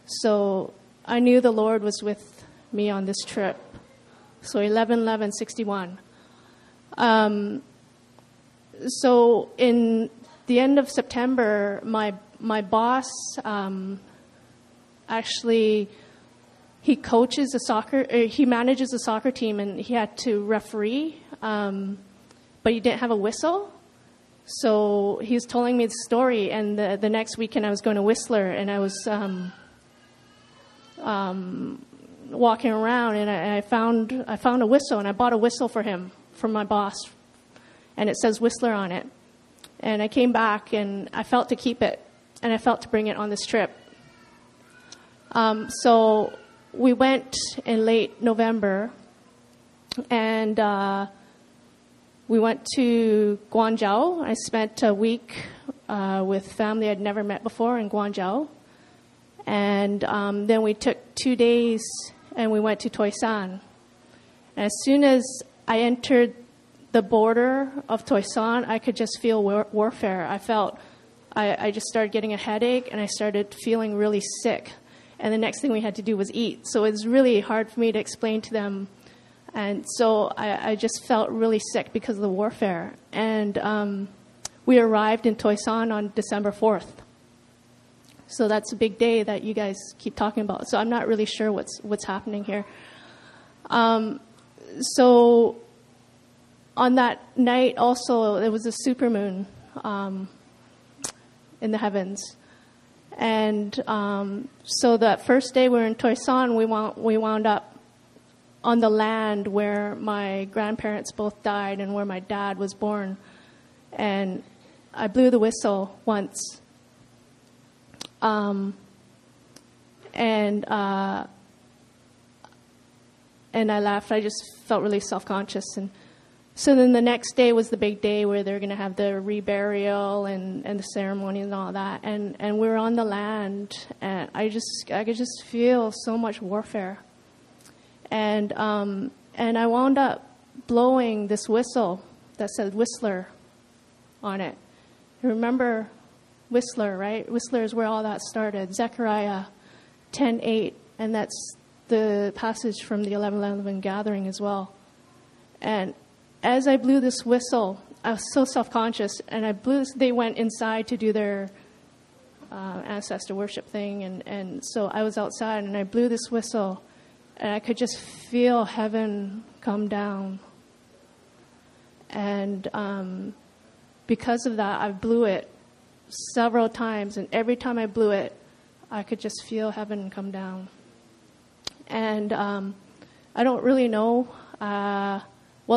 So I knew the Lord was with me on this trip. So eleven eleven sixty one. Um, so in the end of September, my my boss um, actually he coaches a soccer uh, he manages a soccer team and he had to referee um, but he didn't have a whistle. So he was telling me the story and the, the next weekend i was going to whistler and i was um, um, walking around and I, I, found i found a whistle and i bought a whistle for him from my boss. And it says whistler on it. And i came back and i felt to keep it and I felt to bring it on this trip. Um, so we went in late November, and uh, we went to Guangzhou. I spent a week uh, with family I'd never met before in Guangzhou, and um, then we took two days and we went to Toisan. as soon as I entered the border of Toisan, I could just feel war- warfare. I felt I, I just started getting a headache and I started feeling really sick. And the next thing we had to do was eat. So it's really hard for me to explain to them And so I, I just felt really sick because of the warfare. And um, we arrived in Toisan on December 4th. So that's a big day that you guys keep talking about. So I'm not really sure what's what's happening here. Um, so on that night, also there was a supermoon um, in the heavens, and um, so that first day we were in Toisan, we wound, we wound up on the land where my grandparents both died and where my dad was born, and I blew the whistle once um, and uh, and I laughed. I just felt really self conscious. And so then the next day was the big day where they're going to have the reburial and, and the ceremony and all that. And and we're on the land, and I just I could just feel so much warfare. And um, and I wound up blowing this whistle that said Whistler on it. remember Whistler, right? Whistler is where all that started. Zechariah 10:8, and that's the passage from the 11:11 gathering as well. And as I blew this whistle, I was so self-conscious, and I blew. They went inside to do their uh, ancestor worship thing, and and so I was outside, and I blew this whistle, and I could just feel heaven come down. And um, because of that, I blew it several times, and every time I blew it, I could just feel heaven come down. And um, I don't really know uh,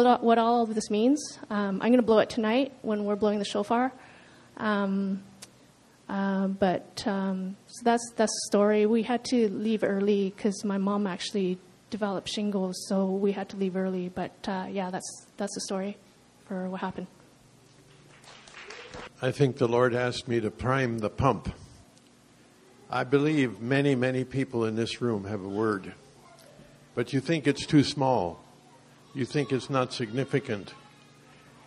what, what all of this means. Um, I'm going to blow it tonight when we're blowing the shofar. Um, uh, but um, so that's that's the story. We had to leave early because my mom actually developed shingles, so we had to leave early. But uh, yeah, that's that's the story for what happened. I think the Lord asked me to prime the pump. I believe many, many people in this room have a word, but you think it's too small. You think it's not significant.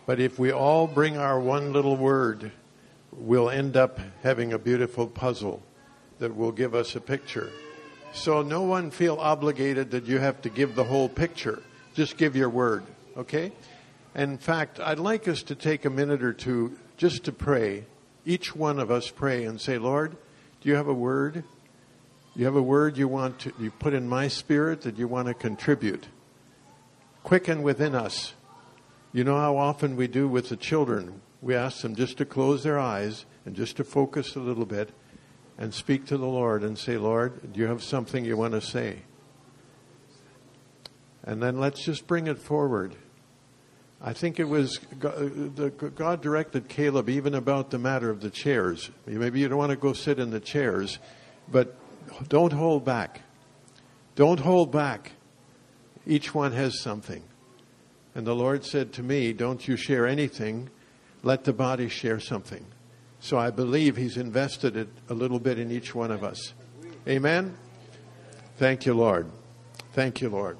But if we all bring our one little word, we'll end up having a beautiful puzzle that will give us a picture. So no one feel obligated that you have to give the whole picture. Just give your word, okay? In fact, I'd like us to take a minute or two just to pray. Each one of us pray and say, Lord, do you have a word? You have a word you want to you put in my spirit that you want to contribute? Quicken within us. You know how often we do with the children. We ask them just to close their eyes and just to focus a little bit and speak to the Lord and say, Lord, do you have something you want to say? And then let's just bring it forward. I think it was God directed Caleb even about the matter of the chairs. Maybe you don't want to go sit in the chairs, but don't hold back. Don't hold back. Each one has something. And the Lord said to me, Don't you share anything, let the body share something. So I believe He's invested it a little bit in each one of us. Amen? Thank you, Lord. Thank you, Lord.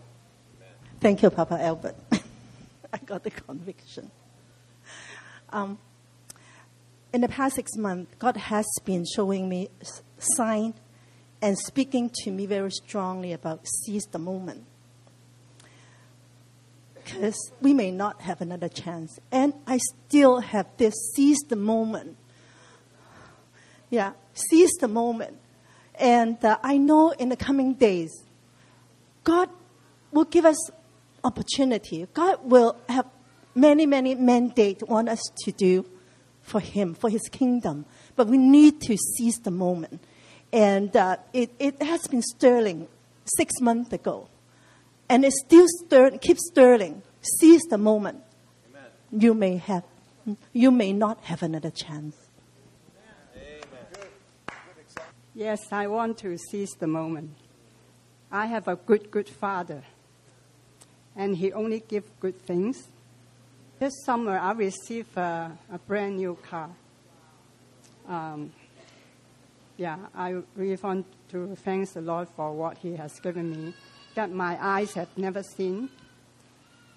Thank you, Papa Albert. I got the conviction. Um, in the past six months, God has been showing me sign and speaking to me very strongly about seize the moment. Because we may not have another chance. And I still have this seize the moment. Yeah, seize the moment. And uh, I know in the coming days, God will give us opportunity. God will have many, many mandates want us to do for Him, for His kingdom. But we need to seize the moment. And uh, it, it has been sterling six months ago. And it still stir, keeps stirring. Seize the moment. Amen. You may have, you may not have another chance. Yes, I want to seize the moment. I have a good, good father and he only gives good things. This summer, I received a, a brand new car. Um, yeah, I really want to thank the Lord for what He has given me that my eyes have never seen,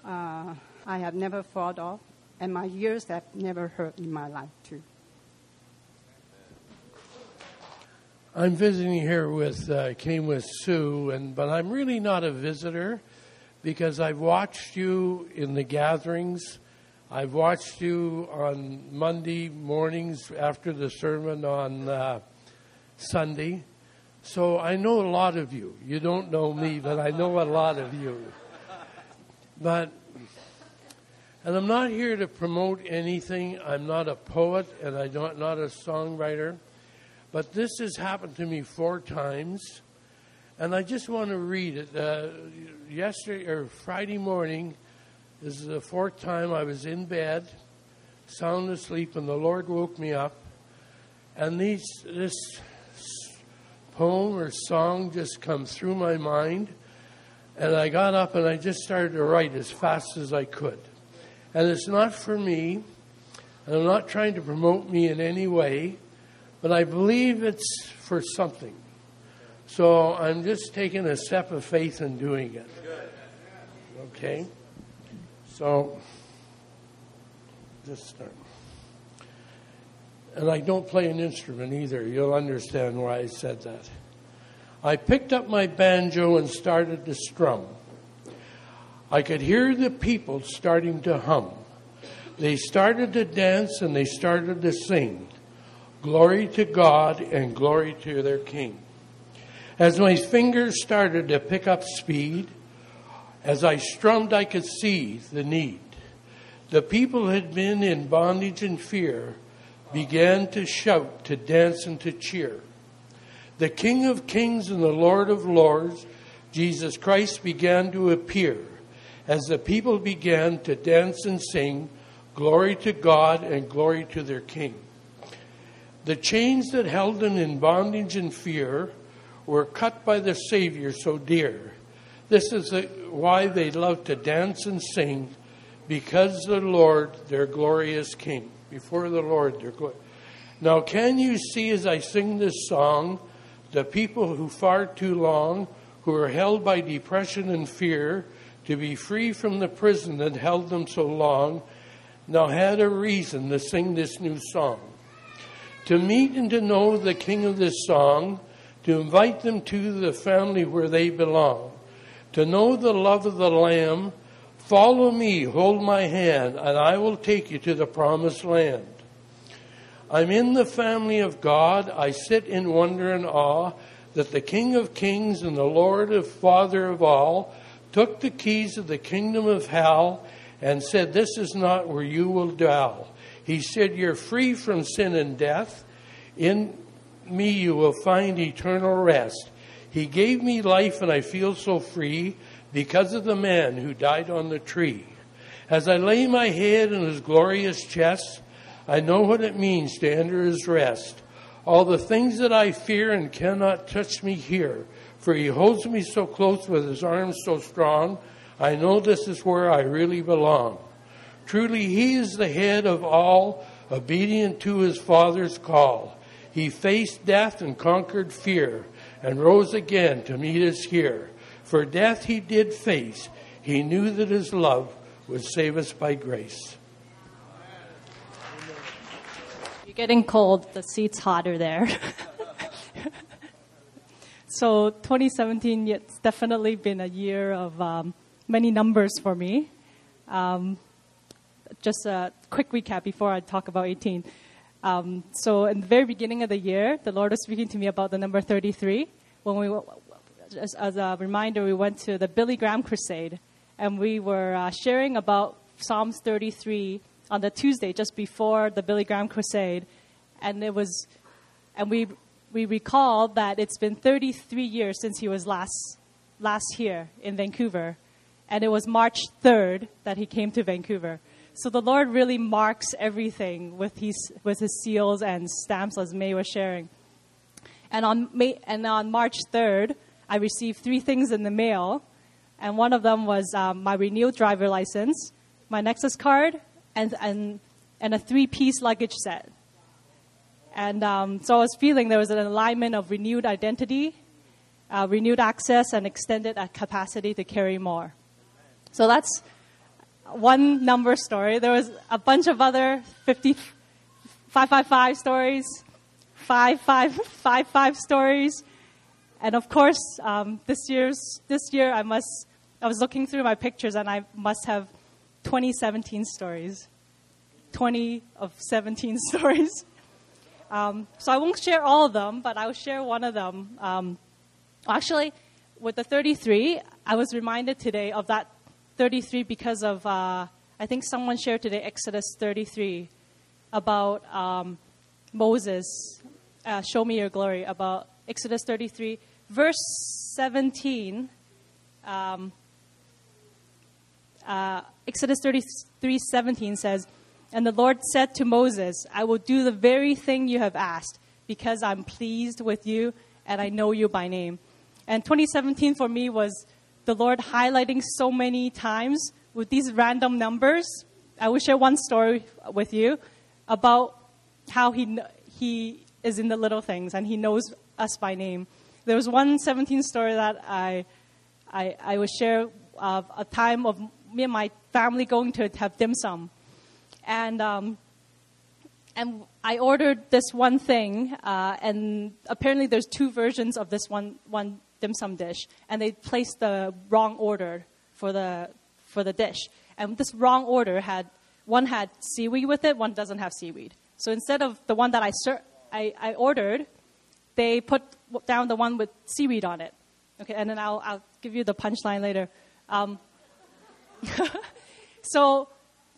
uh, I have never thought of, and my ears have never heard in my life too. I'm visiting here with uh, came with Sue, and but I'm really not a visitor. because I've watched you in the gatherings. I've watched you on Monday mornings after the sermon on uh, Sunday. So I know a lot of you. You don't know me, but I know a lot of you. But, and I'm not here to promote anything. I'm not a poet and I'm not, not a songwriter. But this has happened to me four times. And I just want to read it. Uh, yesterday or Friday morning, this is the fourth time I was in bed, sound asleep, and the Lord woke me up. And these, this poem or song just come through my mind. And I got up and I just started to write as fast as I could. And it's not for me, and I'm not trying to promote me in any way, but I believe it's for something. So I'm just taking a step of faith and doing it. Okay? So, just start. And I don't play an instrument either. You'll understand why I said that. I picked up my banjo and started to strum. I could hear the people starting to hum. They started to dance and they started to sing. Glory to God and glory to their King. As my fingers started to pick up speed, as I strummed, I could see the need. The people had been in bondage and fear began to shout, to dance, and to cheer. The King of Kings and the Lord of Lords, Jesus Christ, began to appear as the people began to dance and sing, Glory to God and glory to their King. The chains that held them in bondage and fear were cut by the Savior so dear. This is why they love to dance and sing, because the Lord, their glorious King. Before the Lord, their glory. Now, can you see as I sing this song the people who far too long, who are held by depression and fear, to be free from the prison that held them so long, now had a reason to sing this new song? To meet and to know the King of this song, to invite them to the family where they belong, to know the love of the Lamb. Follow me, hold my hand, and I will take you to the promised land. I'm in the family of God. I sit in wonder and awe that the King of Kings and the Lord of Father of all took the keys of the kingdom of hell and said, This is not where you will dwell. He said, You're free from sin and death. In me you will find eternal rest. He gave me life, and I feel so free because of the man who died on the tree. As I lay my head in his glorious chest, I know what it means to enter his rest. All the things that I fear and cannot touch me here, for he holds me so close with his arms so strong, I know this is where I really belong. Truly, he is the head of all, obedient to his Father's call. He faced death and conquered fear and rose again to meet us here. For death he did face. He knew that his love would save us by grace. You're getting cold. The seat's hotter there. so 2017, it's definitely been a year of um, many numbers for me. Um, just a quick recap before I talk about 18. Um, so in the very beginning of the year, the Lord was speaking to me about the number 33. When we, as, as a reminder, we went to the Billy Graham Crusade, and we were uh, sharing about Psalms 33 on the Tuesday just before the Billy Graham Crusade, and it was, and we we recalled that it's been 33 years since he was last last here in Vancouver, and it was March 3rd that he came to Vancouver. So the Lord really marks everything with his, with his seals and stamps, as May was sharing. And on, May, and on March 3rd, I received three things in the mail. And one of them was um, my renewed driver license, my Nexus card, and, and, and a three piece luggage set. And um, so I was feeling there was an alignment of renewed identity, uh, renewed access, and extended capacity to carry more. So that's one number story. There was a bunch of other 50, 555 stories, 5555 stories. And of course, um, this, year's, this year I must I was looking through my pictures and I must have 2017 stories. 20 of 17 stories. Um, so I won't share all of them, but I'll share one of them. Um, actually, with the 33, I was reminded today of that 33 because of, uh, I think someone shared today Exodus 33 about um, Moses, uh, show me your glory, about Exodus 33, verse 17. Um, uh, Exodus 33 17 says, And the Lord said to Moses, I will do the very thing you have asked, because I'm pleased with you and I know you by name. And 2017 for me was the Lord highlighting so many times with these random numbers. I will share one story with you about how he, he is in the little things and he knows us by name. There was one 17 story that I, I, I will share of a time of me and my family going to have dim sum. And, um, and I ordered this one thing, uh, and apparently there's two versions of this one, one dim sum dish, and they placed the wrong order for the, for the dish. And this wrong order had, one had seaweed with it, one doesn't have seaweed. So instead of the one that I, ser- I, I ordered, they put down the one with seaweed on it. Okay, and then I'll, I'll give you the punchline later. Um, so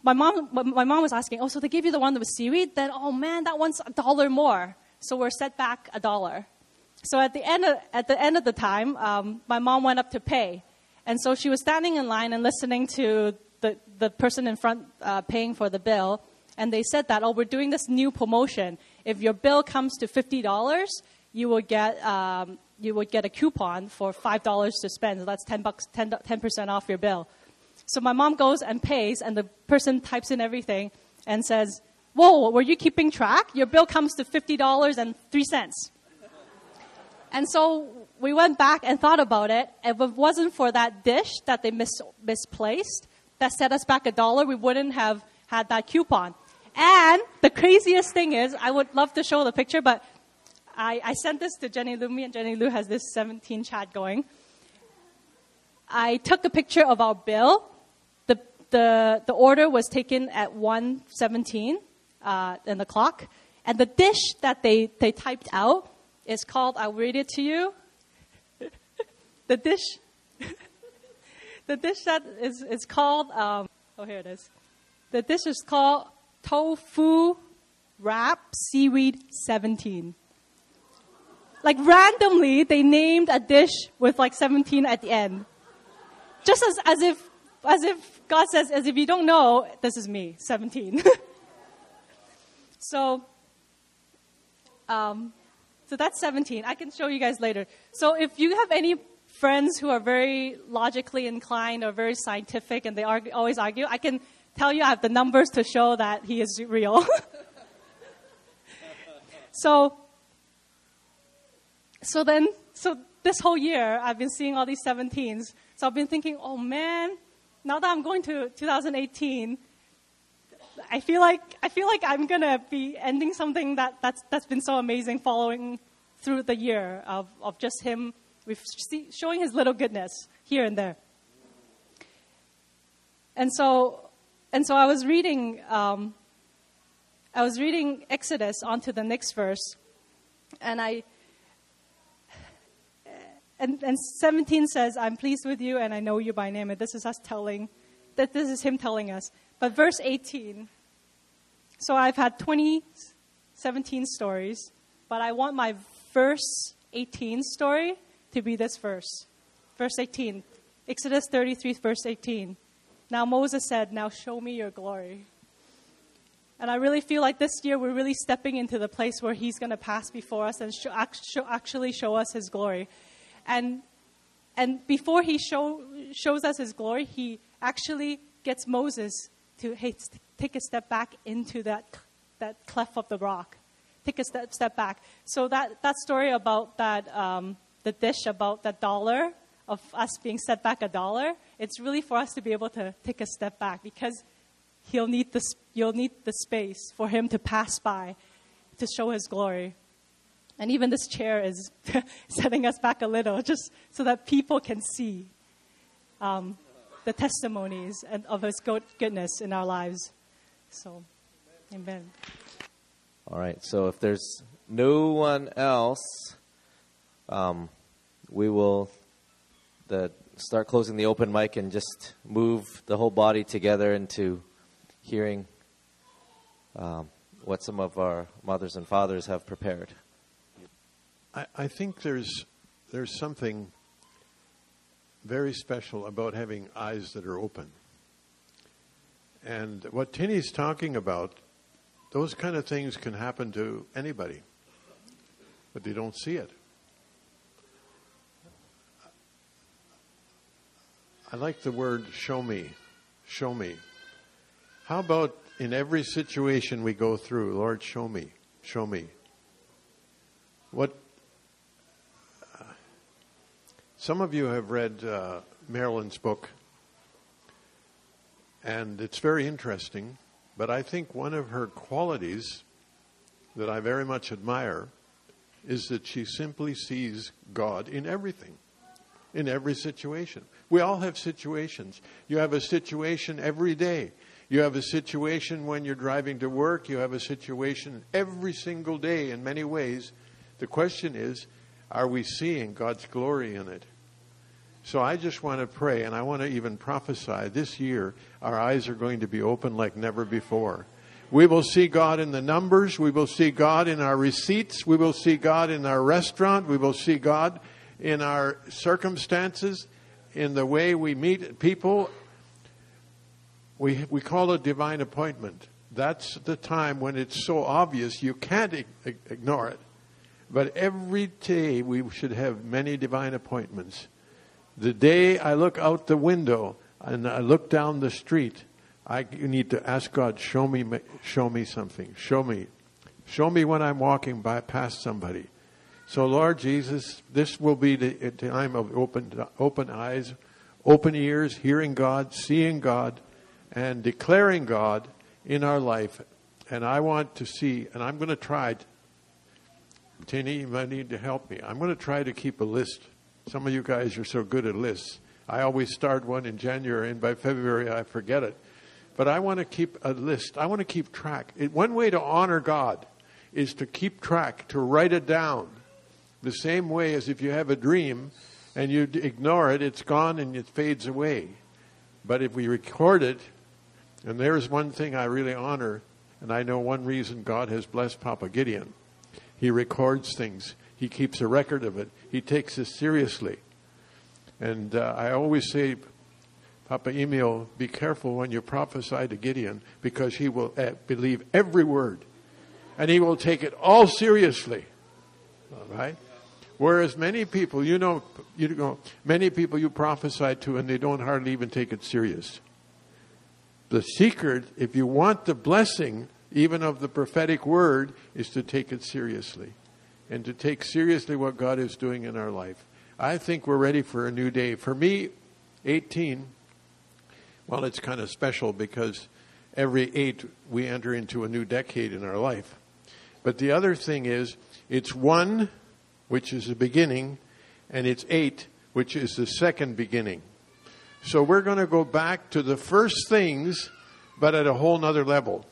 my mom, my mom was asking, oh, so they gave you the one with seaweed? Then, oh man, that one's a dollar more. So we're set back a dollar. So at the end of, at the end of the time, um, my mom went up to pay. And so she was standing in line and listening to the, the person in front uh, paying for the bill. And they said that, oh, we're doing this new promotion. If your bill comes to $50, you will get, um, you would get a coupon for $5 to spend. So that's 10 bucks, 10, 10% off your bill. So my mom goes and pays, and the person types in everything and says, Whoa, were you keeping track? Your bill comes to $50.03. And so we went back and thought about it. If it wasn't for that dish that they mis- misplaced, that set us back a dollar, we wouldn't have had that coupon. And the craziest thing is, I would love to show the picture, but I, I sent this to Jenny Lu. Me and Jenny Lu has this 17 chat going. I took a picture of our bill the, the order was taken at 1.17 uh, in the clock. And the dish that they, they typed out is called, I'll read it to you. the dish, the dish that is, is called, um, oh, here it is. The dish is called tofu wrap seaweed 17. Like randomly, they named a dish with like 17 at the end. Just as, as if, as if God says, as if you don't know, this is me, 17. so, um, so that's 17. I can show you guys later. So if you have any friends who are very logically inclined or very scientific and they argue, always argue, I can tell you I have the numbers to show that he is real. so, so then, so this whole year I've been seeing all these 17s. So I've been thinking, oh man, now that I'm going to 2018, I feel like I feel like I'm gonna be ending something that that's that's been so amazing following through the year of of just him with showing his little goodness here and there. And so and so I was reading um, I was reading Exodus onto the next verse, and I and, and 17 says, I'm pleased with you and I know you by name. And this is us telling, that this is him telling us. But verse 18, so I've had 20, 17 stories, but I want my verse 18 story to be this verse. Verse 18, Exodus 33, verse 18. Now Moses said, Now show me your glory. And I really feel like this year we're really stepping into the place where he's going to pass before us and show, actually show us his glory. And, and before he show, shows us his glory, he actually gets Moses to hey, take a step back into that, that cleft of the rock. Take a step, step back. So that, that story about that, um, the dish about that dollar, of us being set back a dollar, it's really for us to be able to take a step back because he'll need the, you'll need the space for him to pass by to show his glory. And even this chair is setting us back a little just so that people can see. um, the testimonies of His goodness in our lives. So, Amen. All right. So if there's no one else, um, we will the, start closing the open mic and just move the whole body together into hearing um, what some of our mothers and fathers have prepared. I, I think there's there's something very special about having eyes that are open. And what Tinny's talking about, those kind of things can happen to anybody, but they don't see it. I like the word show me. Show me. How about in every situation we go through, Lord, show me. Show me. What uh, some of you have read uh, Marilyn's book, and it's very interesting. But I think one of her qualities that I very much admire is that she simply sees God in everything, in every situation. We all have situations. You have a situation every day. You have a situation when you're driving to work. You have a situation every single day in many ways. The question is, are we seeing God's glory in it? So I just want to pray, and I want to even prophesy this year our eyes are going to be open like never before. We will see God in the numbers. We will see God in our receipts. We will see God in our restaurant. We will see God in our circumstances, in the way we meet people. We, we call it divine appointment. That's the time when it's so obvious you can't ignore it. But every day we should have many divine appointments. The day I look out the window and I look down the street, I need to ask God, show me, show me something. Show me. Show me when I'm walking by past somebody. So, Lord Jesus, this will be the time of open, open eyes, open ears, hearing God, seeing God, and declaring God in our life. And I want to see, and I'm going to try. Tinny, you might need to help me. I'm going to try to keep a list. Some of you guys are so good at lists. I always start one in January, and by February I forget it. But I want to keep a list. I want to keep track. It, one way to honor God is to keep track, to write it down. The same way as if you have a dream and you ignore it, it's gone and it fades away. But if we record it, and there's one thing I really honor, and I know one reason God has blessed Papa Gideon. He records things. He keeps a record of it. He takes this seriously. And uh, I always say, Papa Emil, be careful when you prophesy to Gideon because he will uh, believe every word. And he will take it all seriously. All right? Whereas many people, you know, you know, many people you prophesy to and they don't hardly even take it serious. The secret, if you want the blessing, even of the prophetic word, is to take it seriously and to take seriously what God is doing in our life. I think we're ready for a new day. For me, 18, well, it's kind of special because every eight we enter into a new decade in our life. But the other thing is, it's one, which is the beginning, and it's eight, which is the second beginning. So we're going to go back to the first things, but at a whole nother level.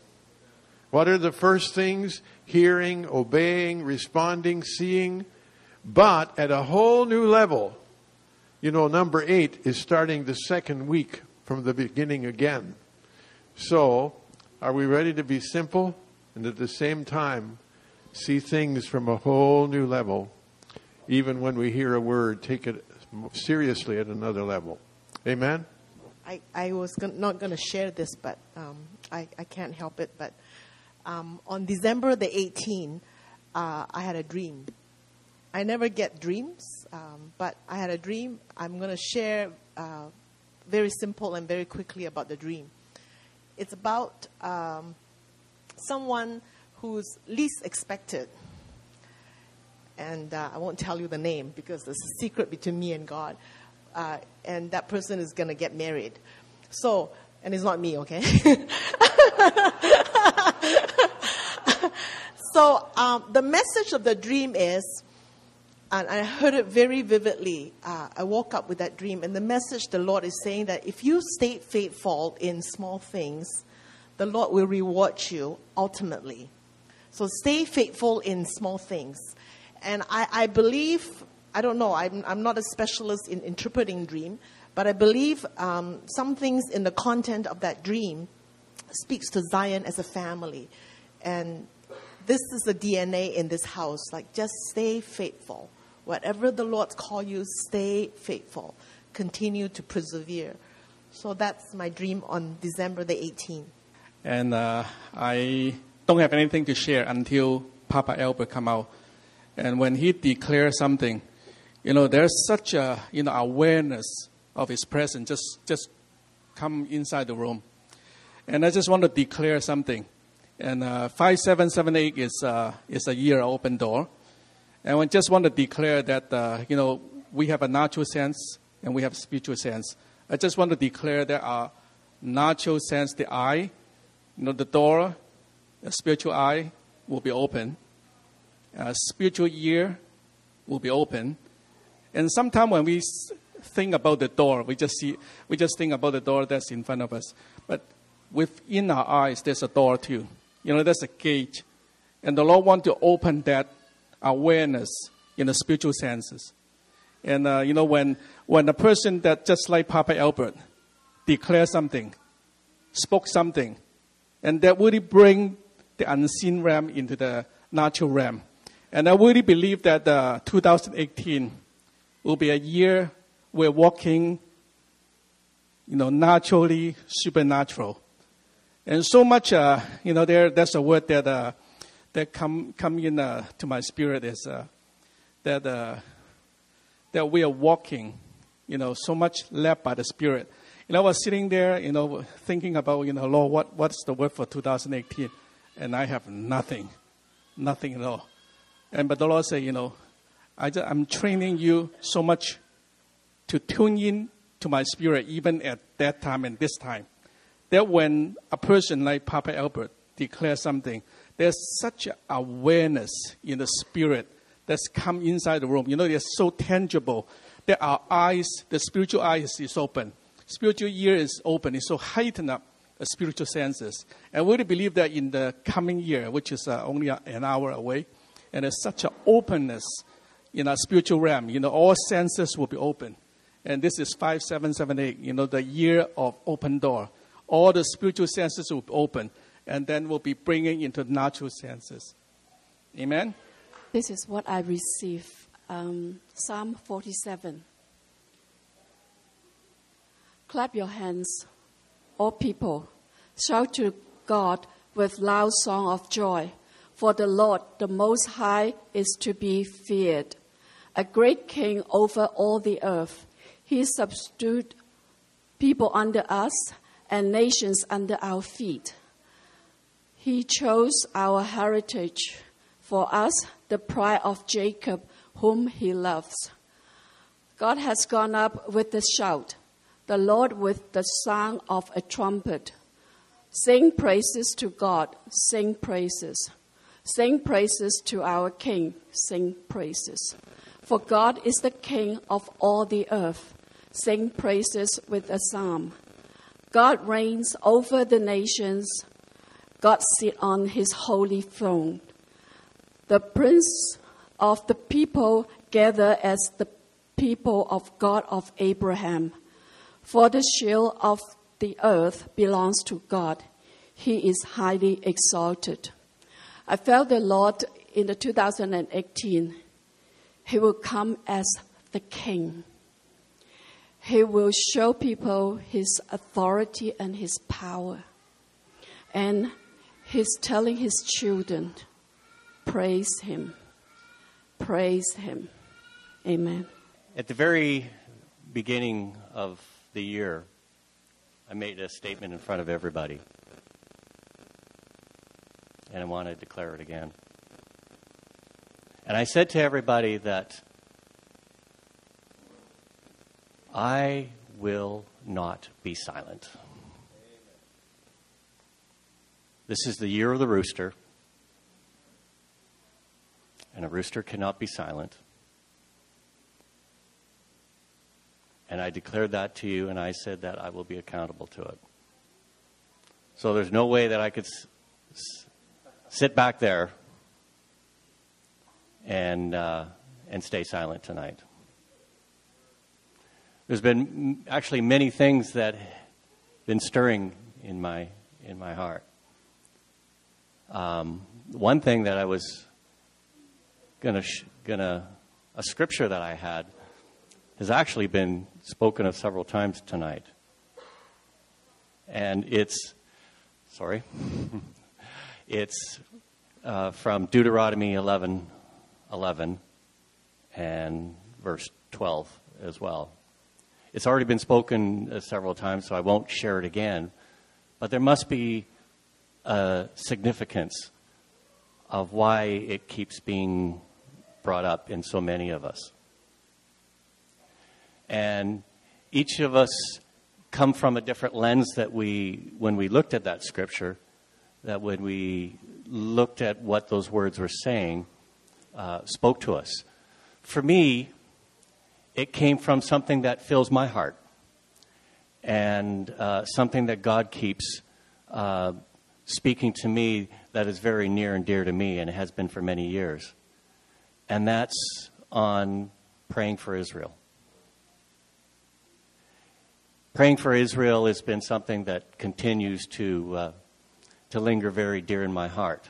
What are the first things? Hearing, obeying, responding, seeing, but at a whole new level. You know, number eight is starting the second week from the beginning again. So, are we ready to be simple and at the same time see things from a whole new level? Even when we hear a word, take it seriously at another level. Amen? I, I was not going to share this, but um, I, I can't help it. But um, on December the 18th, uh, I had a dream. I never get dreams, um, but I had a dream. I'm going to share uh, very simple and very quickly about the dream. It's about um, someone who's least expected. And uh, I won't tell you the name because it's a secret between me and God. Uh, and that person is going to get married. So, and it's not me, okay? so, um, the message of the dream is and I heard it very vividly. Uh, I woke up with that dream, and the message the Lord is saying that if you stay faithful in small things, the Lord will reward you ultimately. So stay faithful in small things. And I, I believe, I don't know, I'm, I'm not a specialist in interpreting dream, but I believe um, some things in the content of that dream speaks to Zion as a family. And this is the DNA in this house. Like, just stay faithful. Whatever the Lord's call you, stay faithful. Continue to persevere. So that's my dream on December the 18th. And uh, I don't have anything to share until Papa Albert come out. And when he declares something, you know, there's such a you know awareness of his presence just just come inside the room. And I just want to declare something. And uh, 5778 is, uh, is a year open door. And I just want to declare that, uh, you know, we have a natural sense and we have spiritual sense. I just want to declare that our natural sense, the eye, you know, the door, the spiritual eye will be open. Spiritual ear will be open. And sometimes when we think about the door, we just see, we just think about the door that's in front of us. But within our eyes, there's a door too. You know, there's a gate. And the Lord wants to open that awareness in the spiritual senses. And, uh, you know, when, when a person that just like Papa Albert declared something, spoke something, and that really bring the unseen realm into the natural realm. And I really believe that uh, 2018 will be a year we're walking, you know, naturally supernatural. And so much, uh, you know, there, that's a word that uh, that come come in uh, to my spirit is uh, that uh, that we are walking, you know, so much led by the Spirit. Know, I was sitting there, you know, thinking about, you know, Lord, what, what's the word for 2018? And I have nothing, nothing at all. And but the Lord said, you know, I just, I'm training you so much to tune in to my spirit, even at that time and this time. That when a person like Papa Albert declares something, there's such awareness in the spirit that's come inside the room. You know, they're so tangible that our eyes, the spiritual eyes is open. Spiritual ear is open. It's so heightened up the spiritual senses. And we believe that in the coming year, which is uh, only an hour away, and there's such an openness in our spiritual realm. You know, all senses will be open. And this is 5778, you know, the year of open door. All the spiritual senses will open and then we'll be bringing into natural senses. Amen? This is what I receive um, Psalm 47. Clap your hands, all people. Shout to God with loud song of joy. For the Lord, the Most High, is to be feared, a great king over all the earth. He subdued people under us and nations under our feet. He chose our heritage for us, the pride of Jacob, whom he loves. God has gone up with a shout, the Lord with the sound of a trumpet. Sing praises to God, sing praises. Sing praises to our King, sing praises. For God is the King of all the earth. Sing praises with a psalm. God reigns over the nations. God sits on his holy throne. The prince of the people gather as the people of God of Abraham. For the shield of the earth belongs to God. He is highly exalted. I felt the Lord in the 2018. He will come as the king. He will show people his authority and his power. And He's telling his children, praise him, praise him. Amen. At the very beginning of the year, I made a statement in front of everybody. And I want to declare it again. And I said to everybody that I will not be silent. This is the year of the rooster, and a rooster cannot be silent. And I declared that to you, and I said that I will be accountable to it. So there's no way that I could s- s- sit back there and, uh, and stay silent tonight. There's been actually many things that have been stirring in my in my heart. Um, one thing that I was gonna gonna a scripture that I had has actually been spoken of several times tonight, and it's sorry, it's uh, from Deuteronomy 11, 11 and verse 12 as well. It's already been spoken uh, several times, so I won't share it again. But there must be a significance of why it keeps being brought up in so many of us. And each of us come from a different lens that we, when we looked at that scripture, that when we looked at what those words were saying, uh, spoke to us. For me, it came from something that fills my heart and uh, something that God keeps uh, speaking to me that is very near and dear to me and has been for many years. And that's on praying for Israel. Praying for Israel has been something that continues to, uh, to linger very dear in my heart.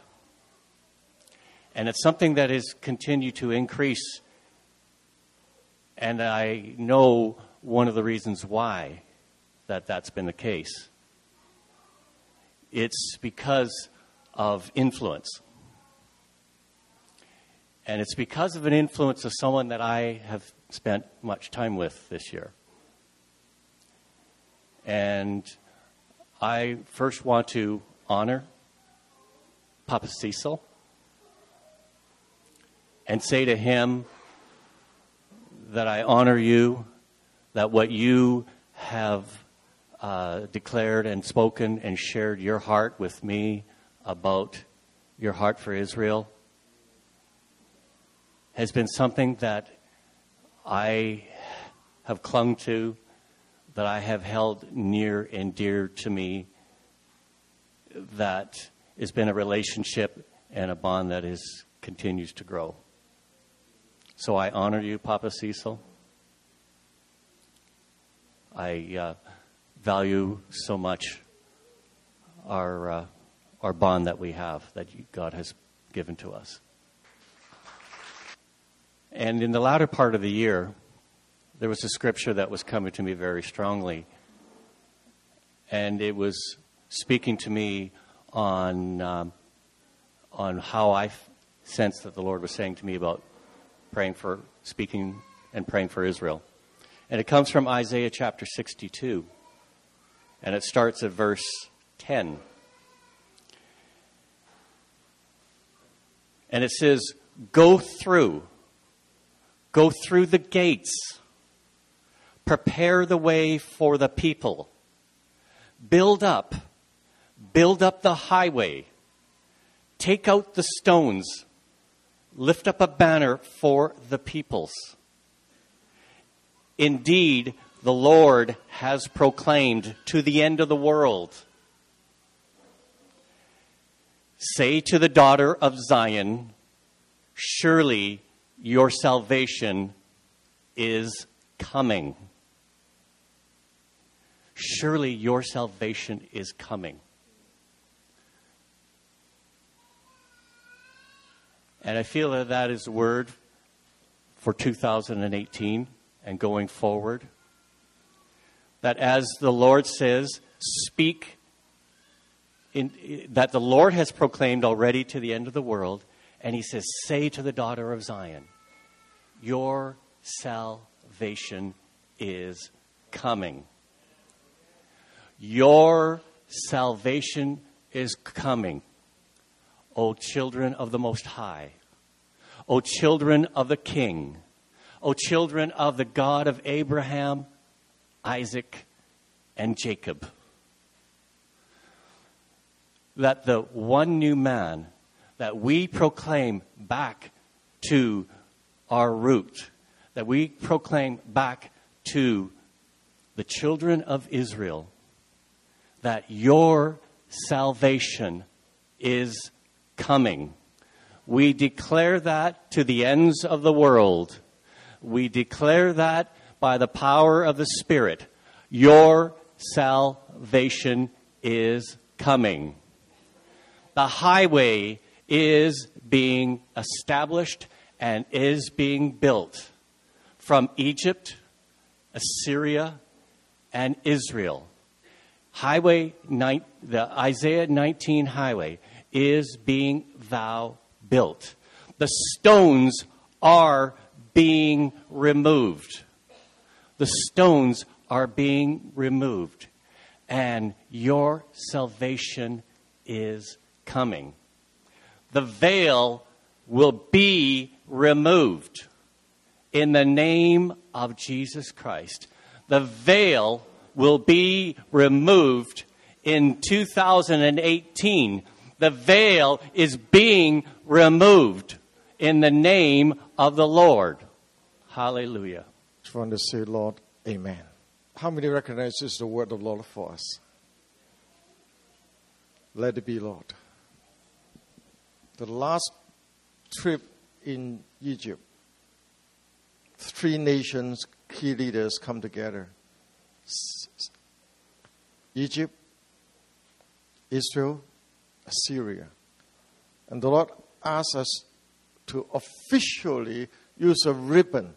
And it's something that has continued to increase. And I know one of the reasons why that that's been the case. It's because of influence. And it's because of an influence of someone that I have spent much time with this year. And I first want to honor Papa Cecil and say to him that I honor you, that what you have uh, declared and spoken and shared your heart with me about your heart for Israel has been something that I have clung to, that I have held near and dear to me, that has been a relationship and a bond that is continues to grow. So I honor you, Papa Cecil. I uh, value so much our uh, our bond that we have that God has given to us. And in the latter part of the year, there was a scripture that was coming to me very strongly, and it was speaking to me on um, on how I f- sensed that the Lord was saying to me about praying for, speaking and praying for Israel. And it comes from Isaiah chapter 62. And it starts at verse 10. And it says, Go through, go through the gates, prepare the way for the people, build up, build up the highway, take out the stones lift up a banner for the peoples. Indeed, the Lord has proclaimed to the end of the world. Say to the daughter of Zion, Surely your salvation is coming. Surely your salvation is coming. And I feel that that is the word for 2018 and going forward. That as the Lord says, speak, in, that the Lord has proclaimed already to the end of the world, and He says, Say to the daughter of Zion, Your salvation is coming. Your salvation is coming. O children of the Most High, O children of the King, O children of the God of Abraham, Isaac, and Jacob. That the one new man that we proclaim back to our root, that we proclaim back to the children of Israel that your salvation is coming. We declare that to the ends of the world. We declare that by the power of the Spirit. Your salvation is coming. The highway is being established and is being built from Egypt, Assyria, and Israel. Highway, the Isaiah 19 highway is being thou built. The stones are being removed. The stones are being removed. And your salvation is coming. The veil will be removed in the name of Jesus Christ. The veil will be removed in 2018. The veil is being removed in the name of the Lord. Hallelujah. I Just want to say, Lord, Amen. How many recognize this is the word of the Lord for us? Let it be, Lord. The last trip in Egypt, three nations, key leaders come together Egypt, Israel, Assyria. And the Lord asked us to officially use a ribbon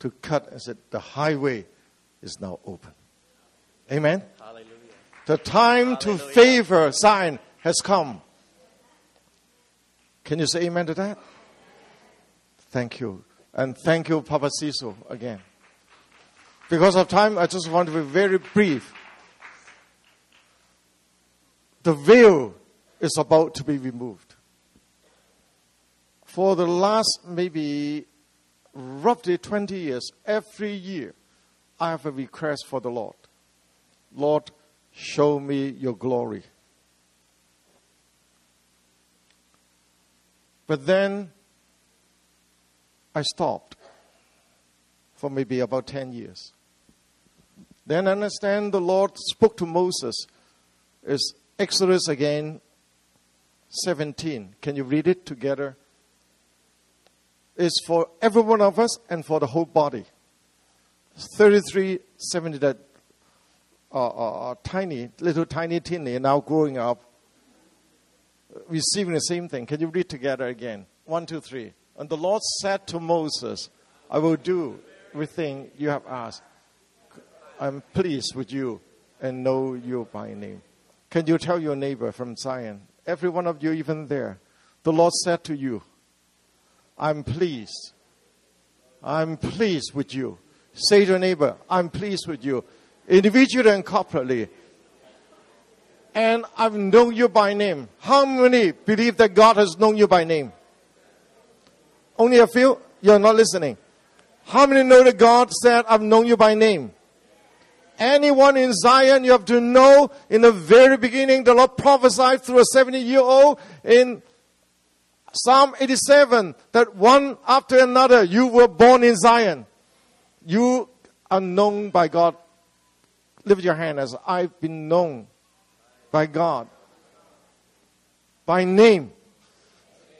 to cut and said, The highway is now open. Amen? Hallelujah. The time Hallelujah. to favor Zion has come. Can you say amen to that? Thank you. And thank you, Papa Cecil, again. Because of time, I just want to be very brief. The veil is about to be removed. For the last maybe roughly 20 years, every year, I have a request for the Lord. Lord, show me your glory. But then I stopped for maybe about 10 years. Then I understand the Lord spoke to Moses. Is Exodus again 17. Can you read it together? It's for every one of us and for the whole body. 33, 70 that are, are, are tiny, little tiny teeny, now growing up, receiving the same thing. Can you read together again? One, two, three. And the Lord said to Moses, I will do everything you have asked. I'm pleased with you and know you by name. Can you tell your neighbor from Zion, every one of you, even there, the Lord said to you, I'm pleased. I'm pleased with you. Say to your neighbor, I'm pleased with you, individually and corporately. And I've known you by name. How many believe that God has known you by name? Only a few? You're not listening. How many know that God said, I've known you by name? Anyone in Zion, you have to know in the very beginning, the Lord prophesied through a 70 year old in Psalm 87 that one after another you were born in Zion. You are known by God. Lift your hand as I've been known by God. By name.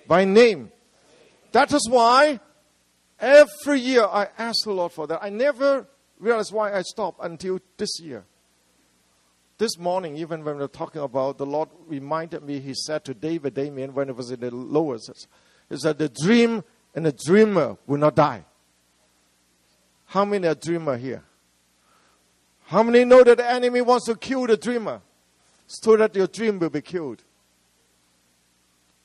By name. That is why every year I ask the Lord for that. I never realized why I stopped until this year. This morning, even when we were talking about, the Lord reminded me, He said to David, Demian, when it was in the lowest, He said, The dream and the dreamer will not die. How many are dreamer here? How many know that the enemy wants to kill the dreamer so that your dream will be killed?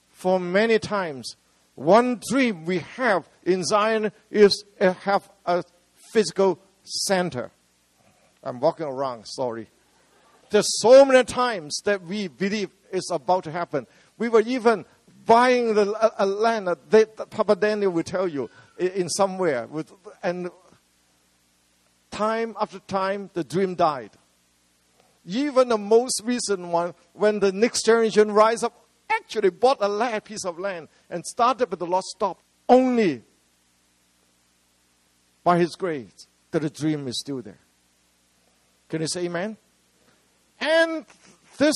For many times, one dream we have in Zion is to have a physical center. I'm walking around, sorry. There's so many times that we believe it's about to happen. We were even buying the, a, a land that Papa Daniel will tell you in somewhere. With, and time after time, the dream died. Even the most recent one, when the next generation rise up, actually bought a land, piece of land and started, but the Lord stopped. Only by His grace that the dream is still there. Can you say amen? And this,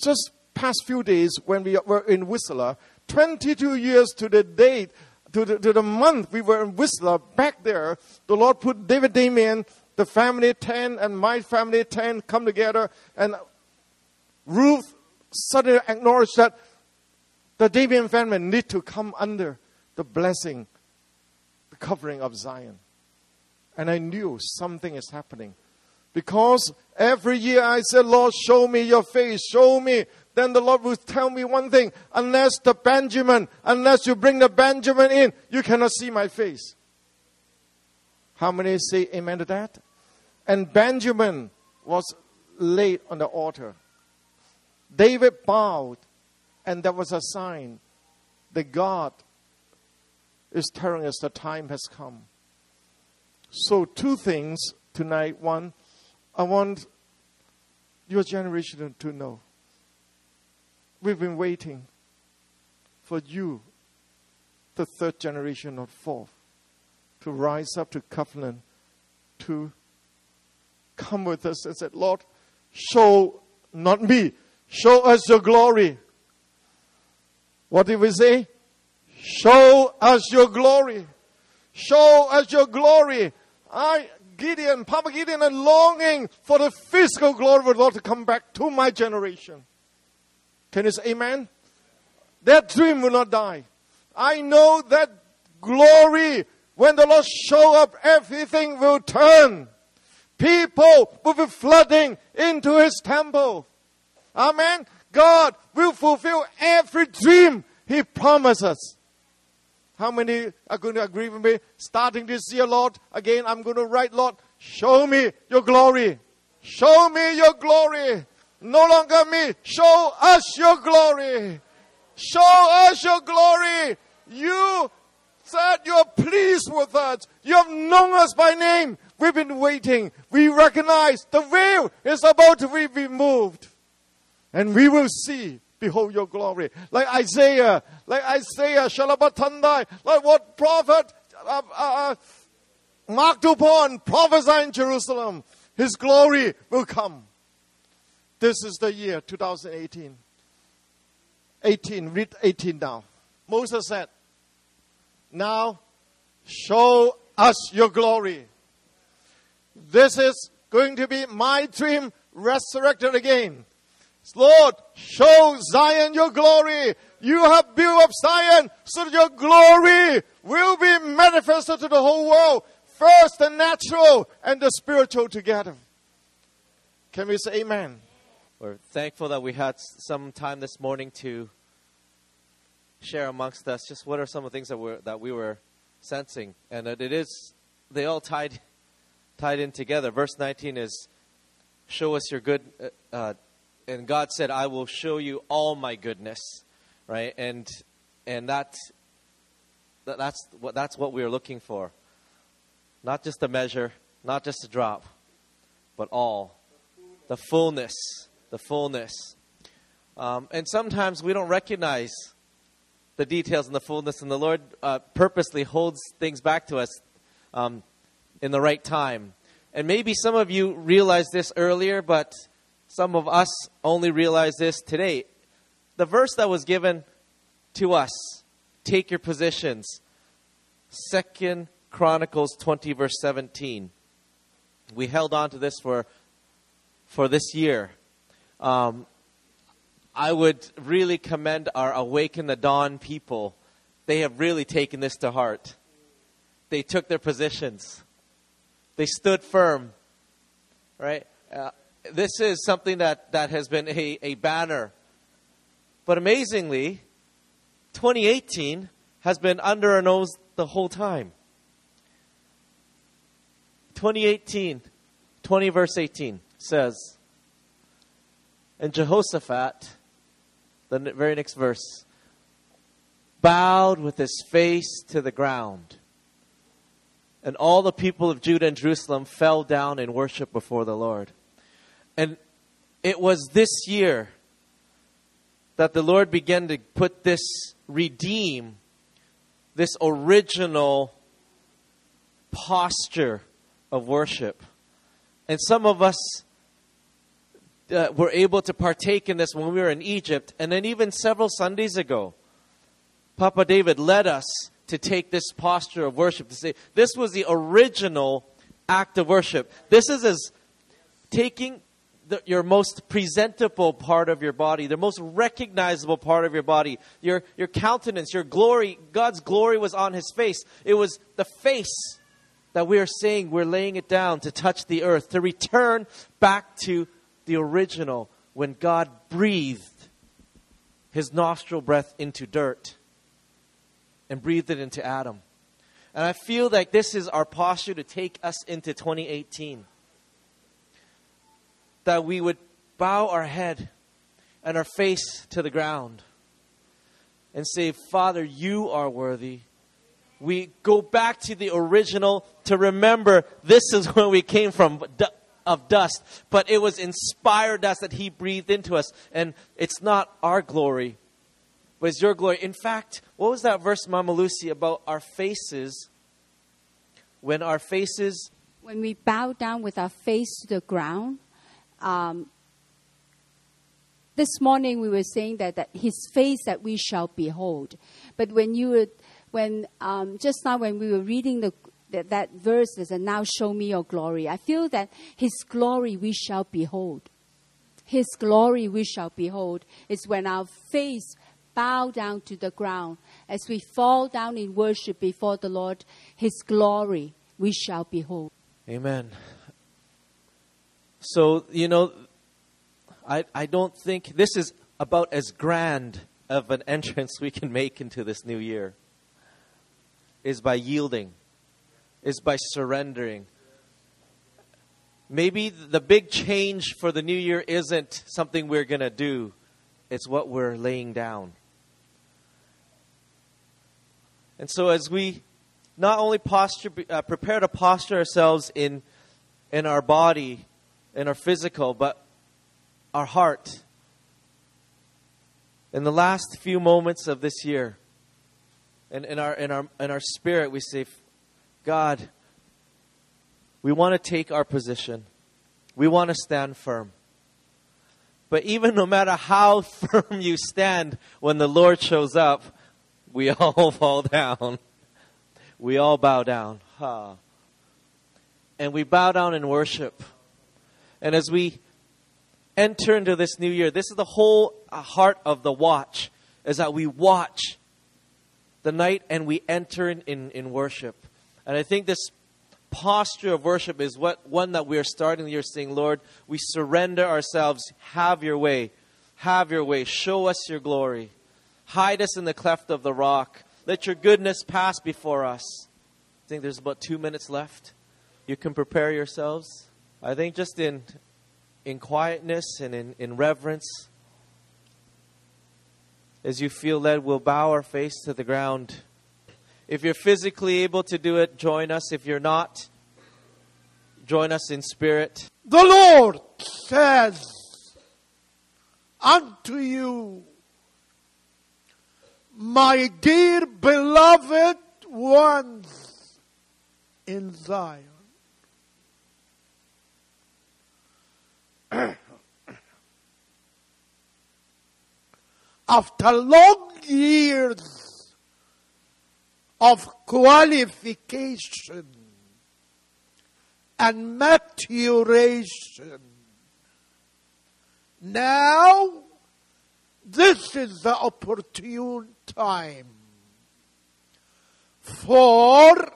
just past few days when we were in Whistler, 22 years to the date, to the, to the month we were in Whistler, back there, the Lord put David Demian, the family 10, and my family 10 come together, and Ruth suddenly acknowledged that the Demian family need to come under the blessing, the covering of Zion. And I knew something is happening. Because every year I said, Lord, show me your face, show me. Then the Lord will tell me one thing unless the Benjamin, unless you bring the Benjamin in, you cannot see my face. How many say amen to that? And Benjamin was laid on the altar. David bowed, and there was a sign that God is telling us the time has come. So, two things tonight. One, I want your generation to know. We've been waiting for you, the third generation or fourth, to rise up to covenant, to come with us and say, Lord, show, not me, show us your glory. What did we say? Show us your glory. Show us your glory. I, Gideon, Papa Gideon, are longing for the physical glory of the Lord to come back to my generation. Can you say amen? That dream will not die. I know that glory, when the Lord show up, everything will turn. People will be flooding into His temple. Amen. God will fulfill every dream He promises. How many are going to agree with me? Starting this year, Lord, again, I'm going to write, Lord, show me your glory. Show me your glory. No longer me. Show us your glory. Show us your glory. You said you're pleased with us. You have known us by name. We've been waiting. We recognize the veil is about to be removed. And we will see, behold your glory. Like Isaiah, like Isaiah, Shalabatandai, like what prophet uh, uh, Marc Dupont prophesied in Jerusalem. His glory will come. This is the year 2018. 18, read 18 now. Moses said, Now show us your glory. This is going to be my dream resurrected again. Lord, show Zion your glory. You have built up Zion so that your glory will be manifested to the whole world. First the natural and the spiritual together. Can we say amen? We're thankful that we had some time this morning to share amongst us just what are some of the things that, we that we were sensing. And that it is, they all tied, tied in together. Verse 19 is, show us your good, uh, uh, and God said, I will show you all my goodness, right? And, and that, that, that's, what, that's what we are looking for. Not just a measure, not just a drop, but all. The fullness the fullness. Um, and sometimes we don't recognize the details and the fullness, and the Lord uh, purposely holds things back to us um, in the right time. And maybe some of you realized this earlier, but some of us only realize this today. The verse that was given to us, take your positions, Second Chronicles 20, verse 17. We held on to this for, for this year um, I would really commend our Awaken the Dawn people. They have really taken this to heart. They took their positions. They stood firm. Right? Uh, this is something that, that has been a, a banner. But amazingly, 2018 has been under our nose the whole time. 2018, 20 verse 18 says, and Jehoshaphat, the very next verse, bowed with his face to the ground. And all the people of Judah and Jerusalem fell down in worship before the Lord. And it was this year that the Lord began to put this, redeem this original posture of worship And some of us uh, were able to partake in this when we were in Egypt. And then, even several Sundays ago, Papa David led us to take this posture of worship to say, this was the original act of worship. This is as taking the, your most presentable part of your body, the most recognizable part of your body, your, your countenance, your glory. God's glory was on his face. It was the face that we are saying we're laying it down to touch the earth, to return back to the original when God breathed his nostril breath into dirt and breathed it into Adam. And I feel like this is our posture to take us into 2018. That we would bow our head and our face to the ground and say, Father, you are worthy. We go back to the original to remember this is where we came from of dust, but it was inspired dust that He breathed into us. And it's not our glory, but it's your glory. In fact, what was that verse, Mama Lucy, about our faces? When our faces. When we bow down with our face to the ground, um, this morning we were saying that, that his face that we shall behold. But when you were, when um, just now when we were reading the that, that verse is, and now show me your glory. I feel that his glory we shall behold. His glory we shall behold is when our face bow down to the ground as we fall down in worship before the Lord. His glory we shall behold. Amen. So, you know, I, I don't think this is about as grand of an entrance we can make into this new year is by yielding is by surrendering. Maybe the big change for the new year isn't something we're going to do, it's what we're laying down. And so, as we not only posture, uh, prepare to posture ourselves in, in our body, in our physical, but our heart, in the last few moments of this year, in, in, our, in, our, in our spirit, we say, God, we want to take our position. We want to stand firm. But even no matter how firm you stand when the Lord shows up, we all fall down. We all bow down. Huh. And we bow down in worship. And as we enter into this new year, this is the whole uh, heart of the watch, is that we watch the night and we enter in, in, in worship. And I think this posture of worship is what one that we are starting the year saying, Lord, we surrender ourselves. Have your way. Have your way. Show us your glory. Hide us in the cleft of the rock. Let your goodness pass before us. I think there's about two minutes left. You can prepare yourselves. I think just in in quietness and in, in reverence, as you feel led, we'll bow our face to the ground. If you're physically able to do it, join us. If you're not, join us in spirit. The Lord says unto you, my dear beloved ones in Zion. After long years of qualification and maturation. Now, this is the opportune time for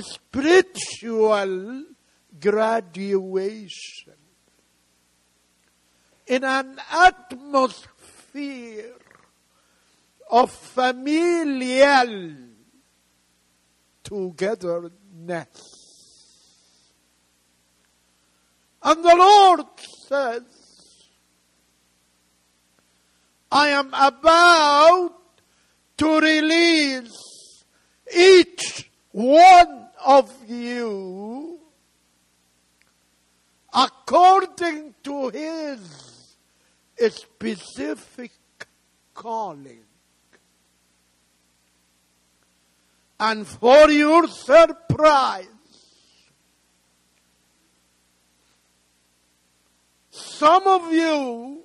spiritual graduation in an atmosphere of familial togetherness. And the Lord says, I am about to release each one of you according to his specific calling. And for your surprise, Some of you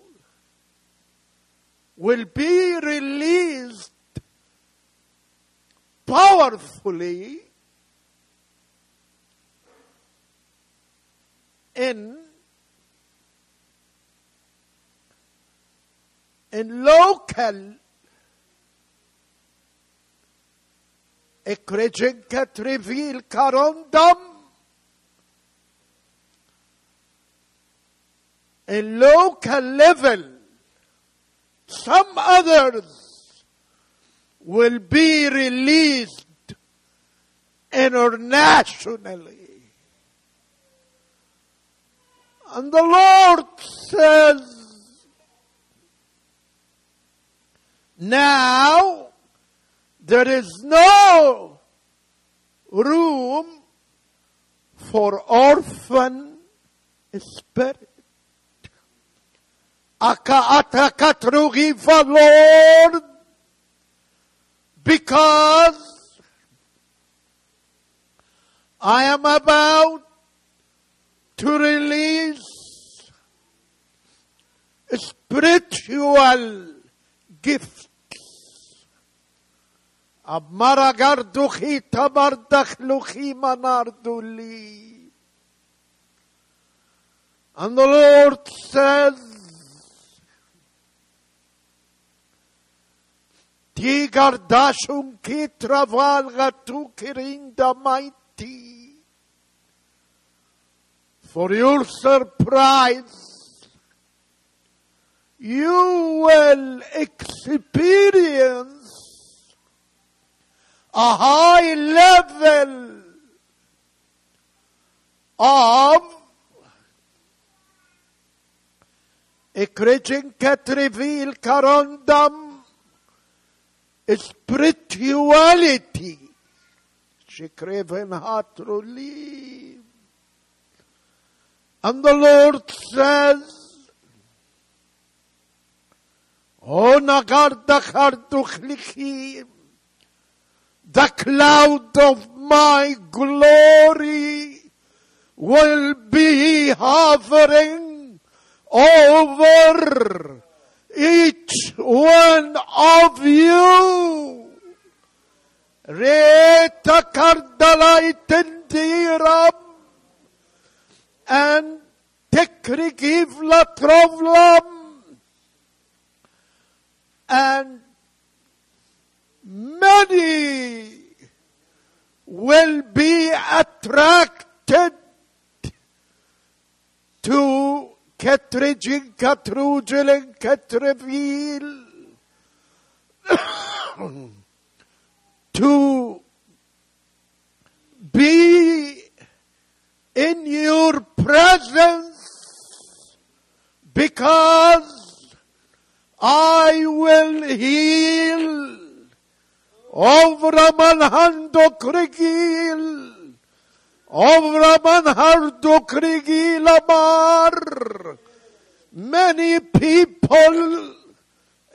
will be released powerfully in in local ekrejenket reveal karondam. A local level some others will be released internationally. And the lord says now there is no room for orphan spirit. Aka atakatrugi for Lord because I am about to release spiritual gifts. Amaragarduchi tabardachluchi manarduli. And the Lord says, Tigardashum kitraval gatu kirinda mighty. For your surprise, you will experience a high level of Ekrejen Katrivil Karondam spirituality. Shikreven Hatruli. And the Lord says, O Nagardakarduchlichim, the cloud of my glory will be hovering over each one of you. And tekrigivla trovlam and many will be attracted to Ketrejin Katrujelen Ketrevil to be in your presence because I will heal over Manhando Krigil Avraman hardo krigilamar. Many people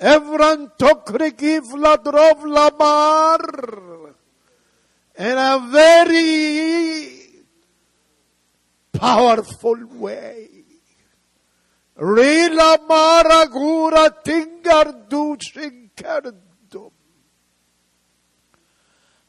Evran tokrigi vladrov lamar. In a very powerful way. Rila maragura tingar duchinkerdum.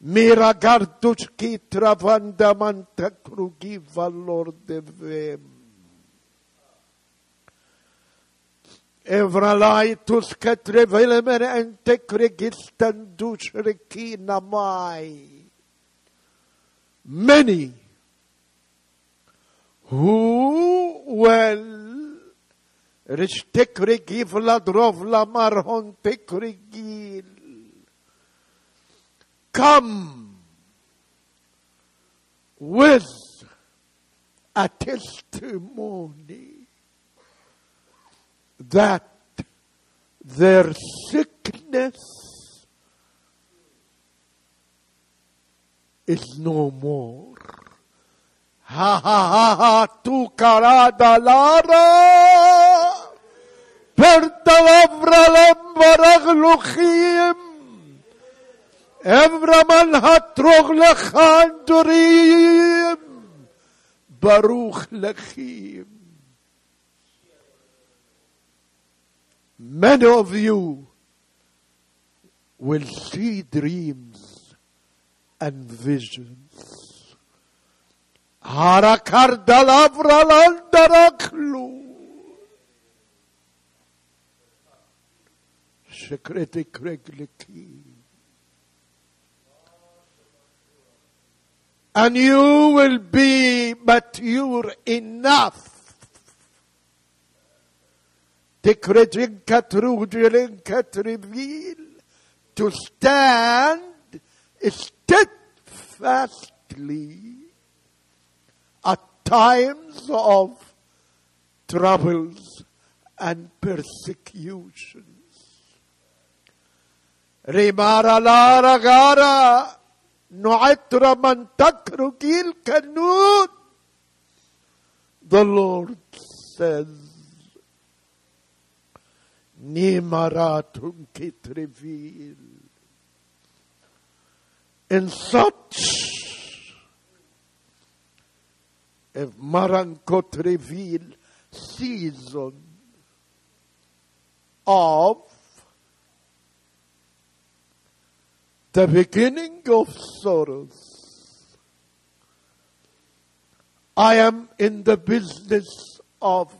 Miragarduch ki travandamanta krugi valor devem. Evralaitus katrevelemer ente kregistan dushrekina mai. Many who will Rishtekri Vladrov Lamar Hontekri come with a testimony that their sickness is no more. Ha ha ha ha, tu carada lara, per talavra lembaragluchim, Evraman hatrog lechandorim, Baruch lechim. Many of you will see dreams and visions. Harakar dalavra And you will be mature enough. To stand steadfastly at times of troubles and persecutions. Rimara lara gara The Lord says, Nimaratum kitrevil. In such a Marankotrevil season of the beginning of sorrows. I am in the business of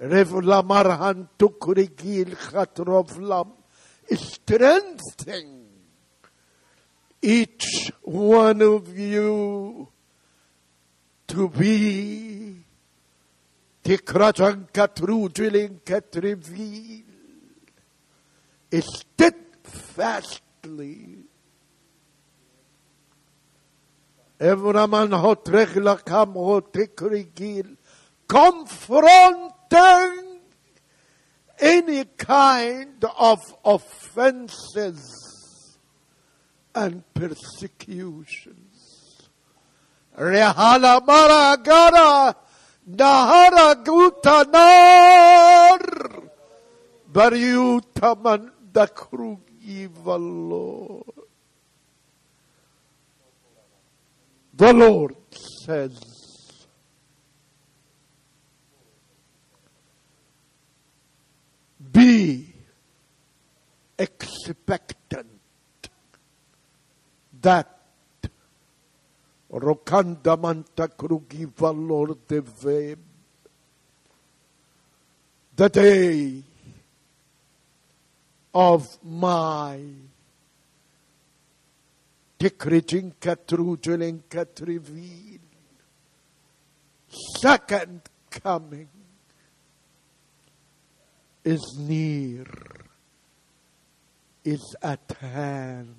Revlamarhan Tukurigil Khatrovlam strengthening each one of you to be Tikrajan Katrudrilin Katrivil steadfastly Evraman hotrech lakam hotekrigil. Confronting any kind of offenses and persecutions. Rehala maragara nahara gutanar The Lord says, be expectant that Rokanda manta krugi valor deve the day of my decreting katrujeling katrivil second coming is near, is at hand.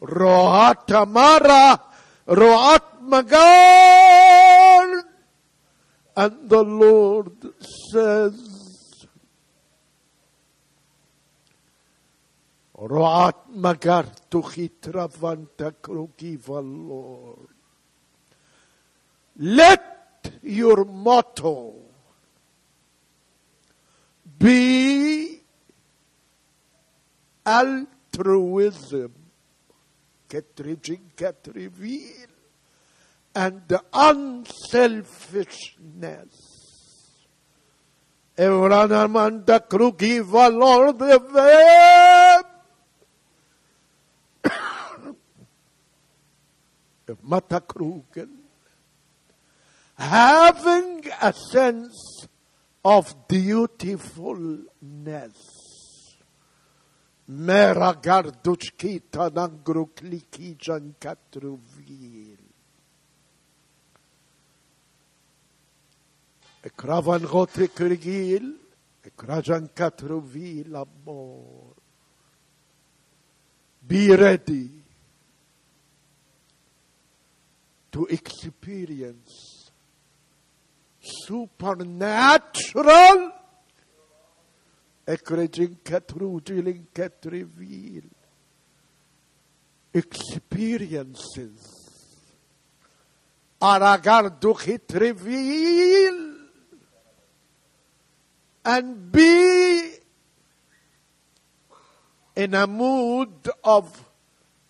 Rohat Amara, Rohat Magan. And the Lord says, Roat magar Lord. Let your motto be altruism, Ketrichin Ketrivil, and the unselfishness. Evranamanda kruki valor de Mata kruken. Having a sense of beautifulness. Mera garduchkita nangru klikijan katruvil. Ekravan gotre kurgil, ekrajan katruvil amor. Be ready to experience supernatural reveal experiences. Aragarduchit reveal and be in a mood of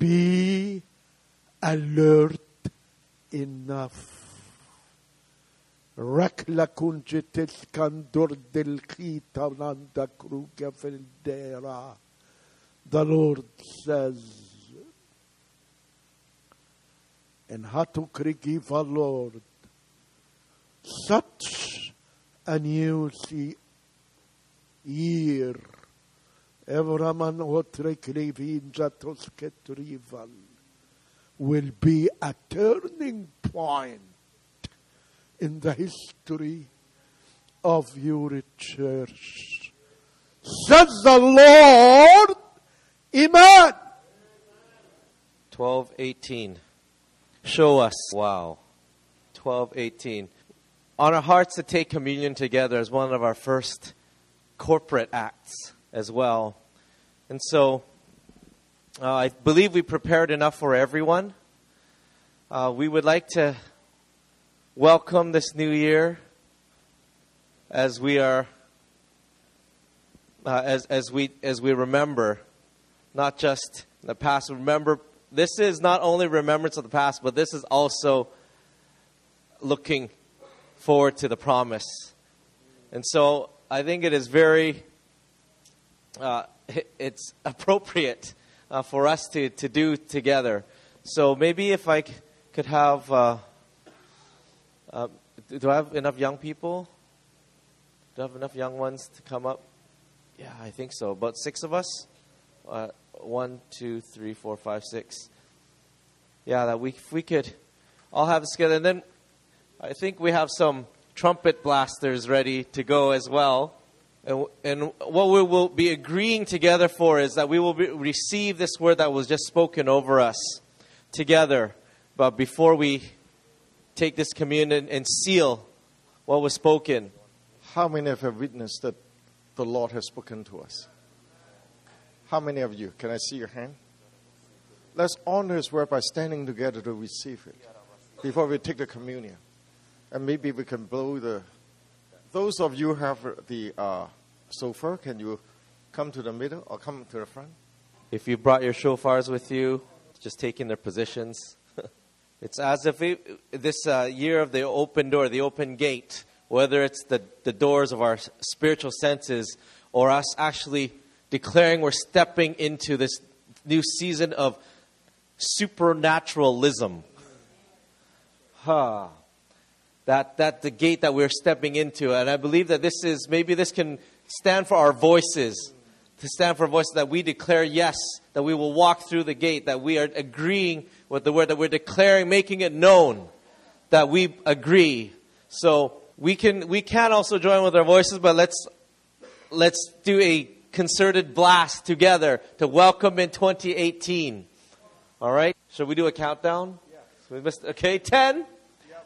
Be alert enough. Kunjetes kandor del nanda kruga veldera. The Lord says, and Hatukrikiva Lord, such a new year. Evraman Jatosketrival will be a turning point in the history of your church. Says the Lord, Amen. 1218. Show us. Wow. 1218. On our hearts to take communion together as one of our first corporate acts as well. And so uh, I believe we prepared enough for everyone. Uh, we would like to welcome this new year as we are uh, as, as we as we remember not just the past remember this is not only remembrance of the past but this is also looking forward to the promise and so i think it is very uh, it's appropriate uh, for us to, to do together so maybe if i c- could have uh, uh, do I have enough young people? Do I have enough young ones to come up? Yeah, I think so. About six of us. Uh, one, two, three, four, five, six. Yeah, that we if we could all have this together, and then I think we have some trumpet blasters ready to go as well. And, and what we will be agreeing together for is that we will be, receive this word that was just spoken over us together. But before we take this communion and seal what was spoken. How many of you have witnessed that the Lord has spoken to us? How many of you? Can I see your hand? Let's honor His word by standing together to receive it before we take the communion. And maybe we can blow the. Those of you have the uh, can you come to the middle or come to the front? If you brought your shofars with you, just taking their positions. It's as if it, this uh, year of the open door, the open gate, whether it's the, the doors of our spiritual senses or us actually declaring we're stepping into this new season of supernaturalism. Huh. That, that the gate that we're stepping into. And I believe that this is, maybe this can stand for our voices, to stand for voices that we declare yes, that we will walk through the gate, that we are agreeing with the word, that we're declaring, making it known that we agree. So we can, we can also join with our voices, but let's, let's do a concerted blast together to welcome in 2018. All right? Should we do a countdown? So we missed, okay, 10,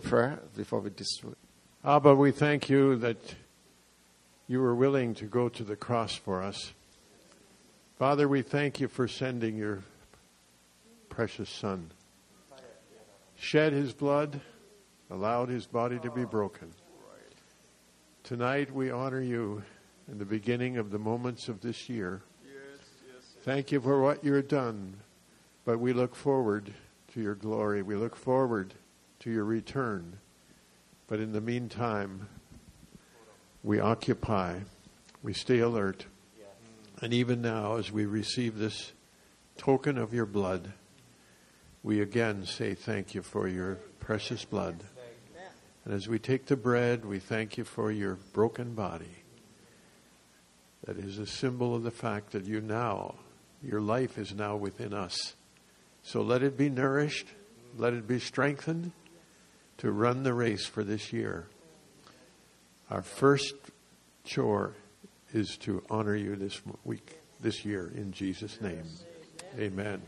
Prayer before we. Abba, we thank you that you were willing to go to the cross for us. Father, we thank you for sending your precious Son. Shed his blood, allowed his body to be broken. Tonight we honor you in the beginning of the moments of this year. Thank you for what you've done, but we look forward to your glory. We look forward to your return. But in the meantime, we occupy, we stay alert. And even now, as we receive this token of your blood, we again say thank you for your precious blood. And as we take the bread, we thank you for your broken body. That is a symbol of the fact that you now, your life is now within us. So let it be nourished, let it be strengthened to run the race for this year. Our first chore is to honor you this week, this year, in Jesus' name. Amen.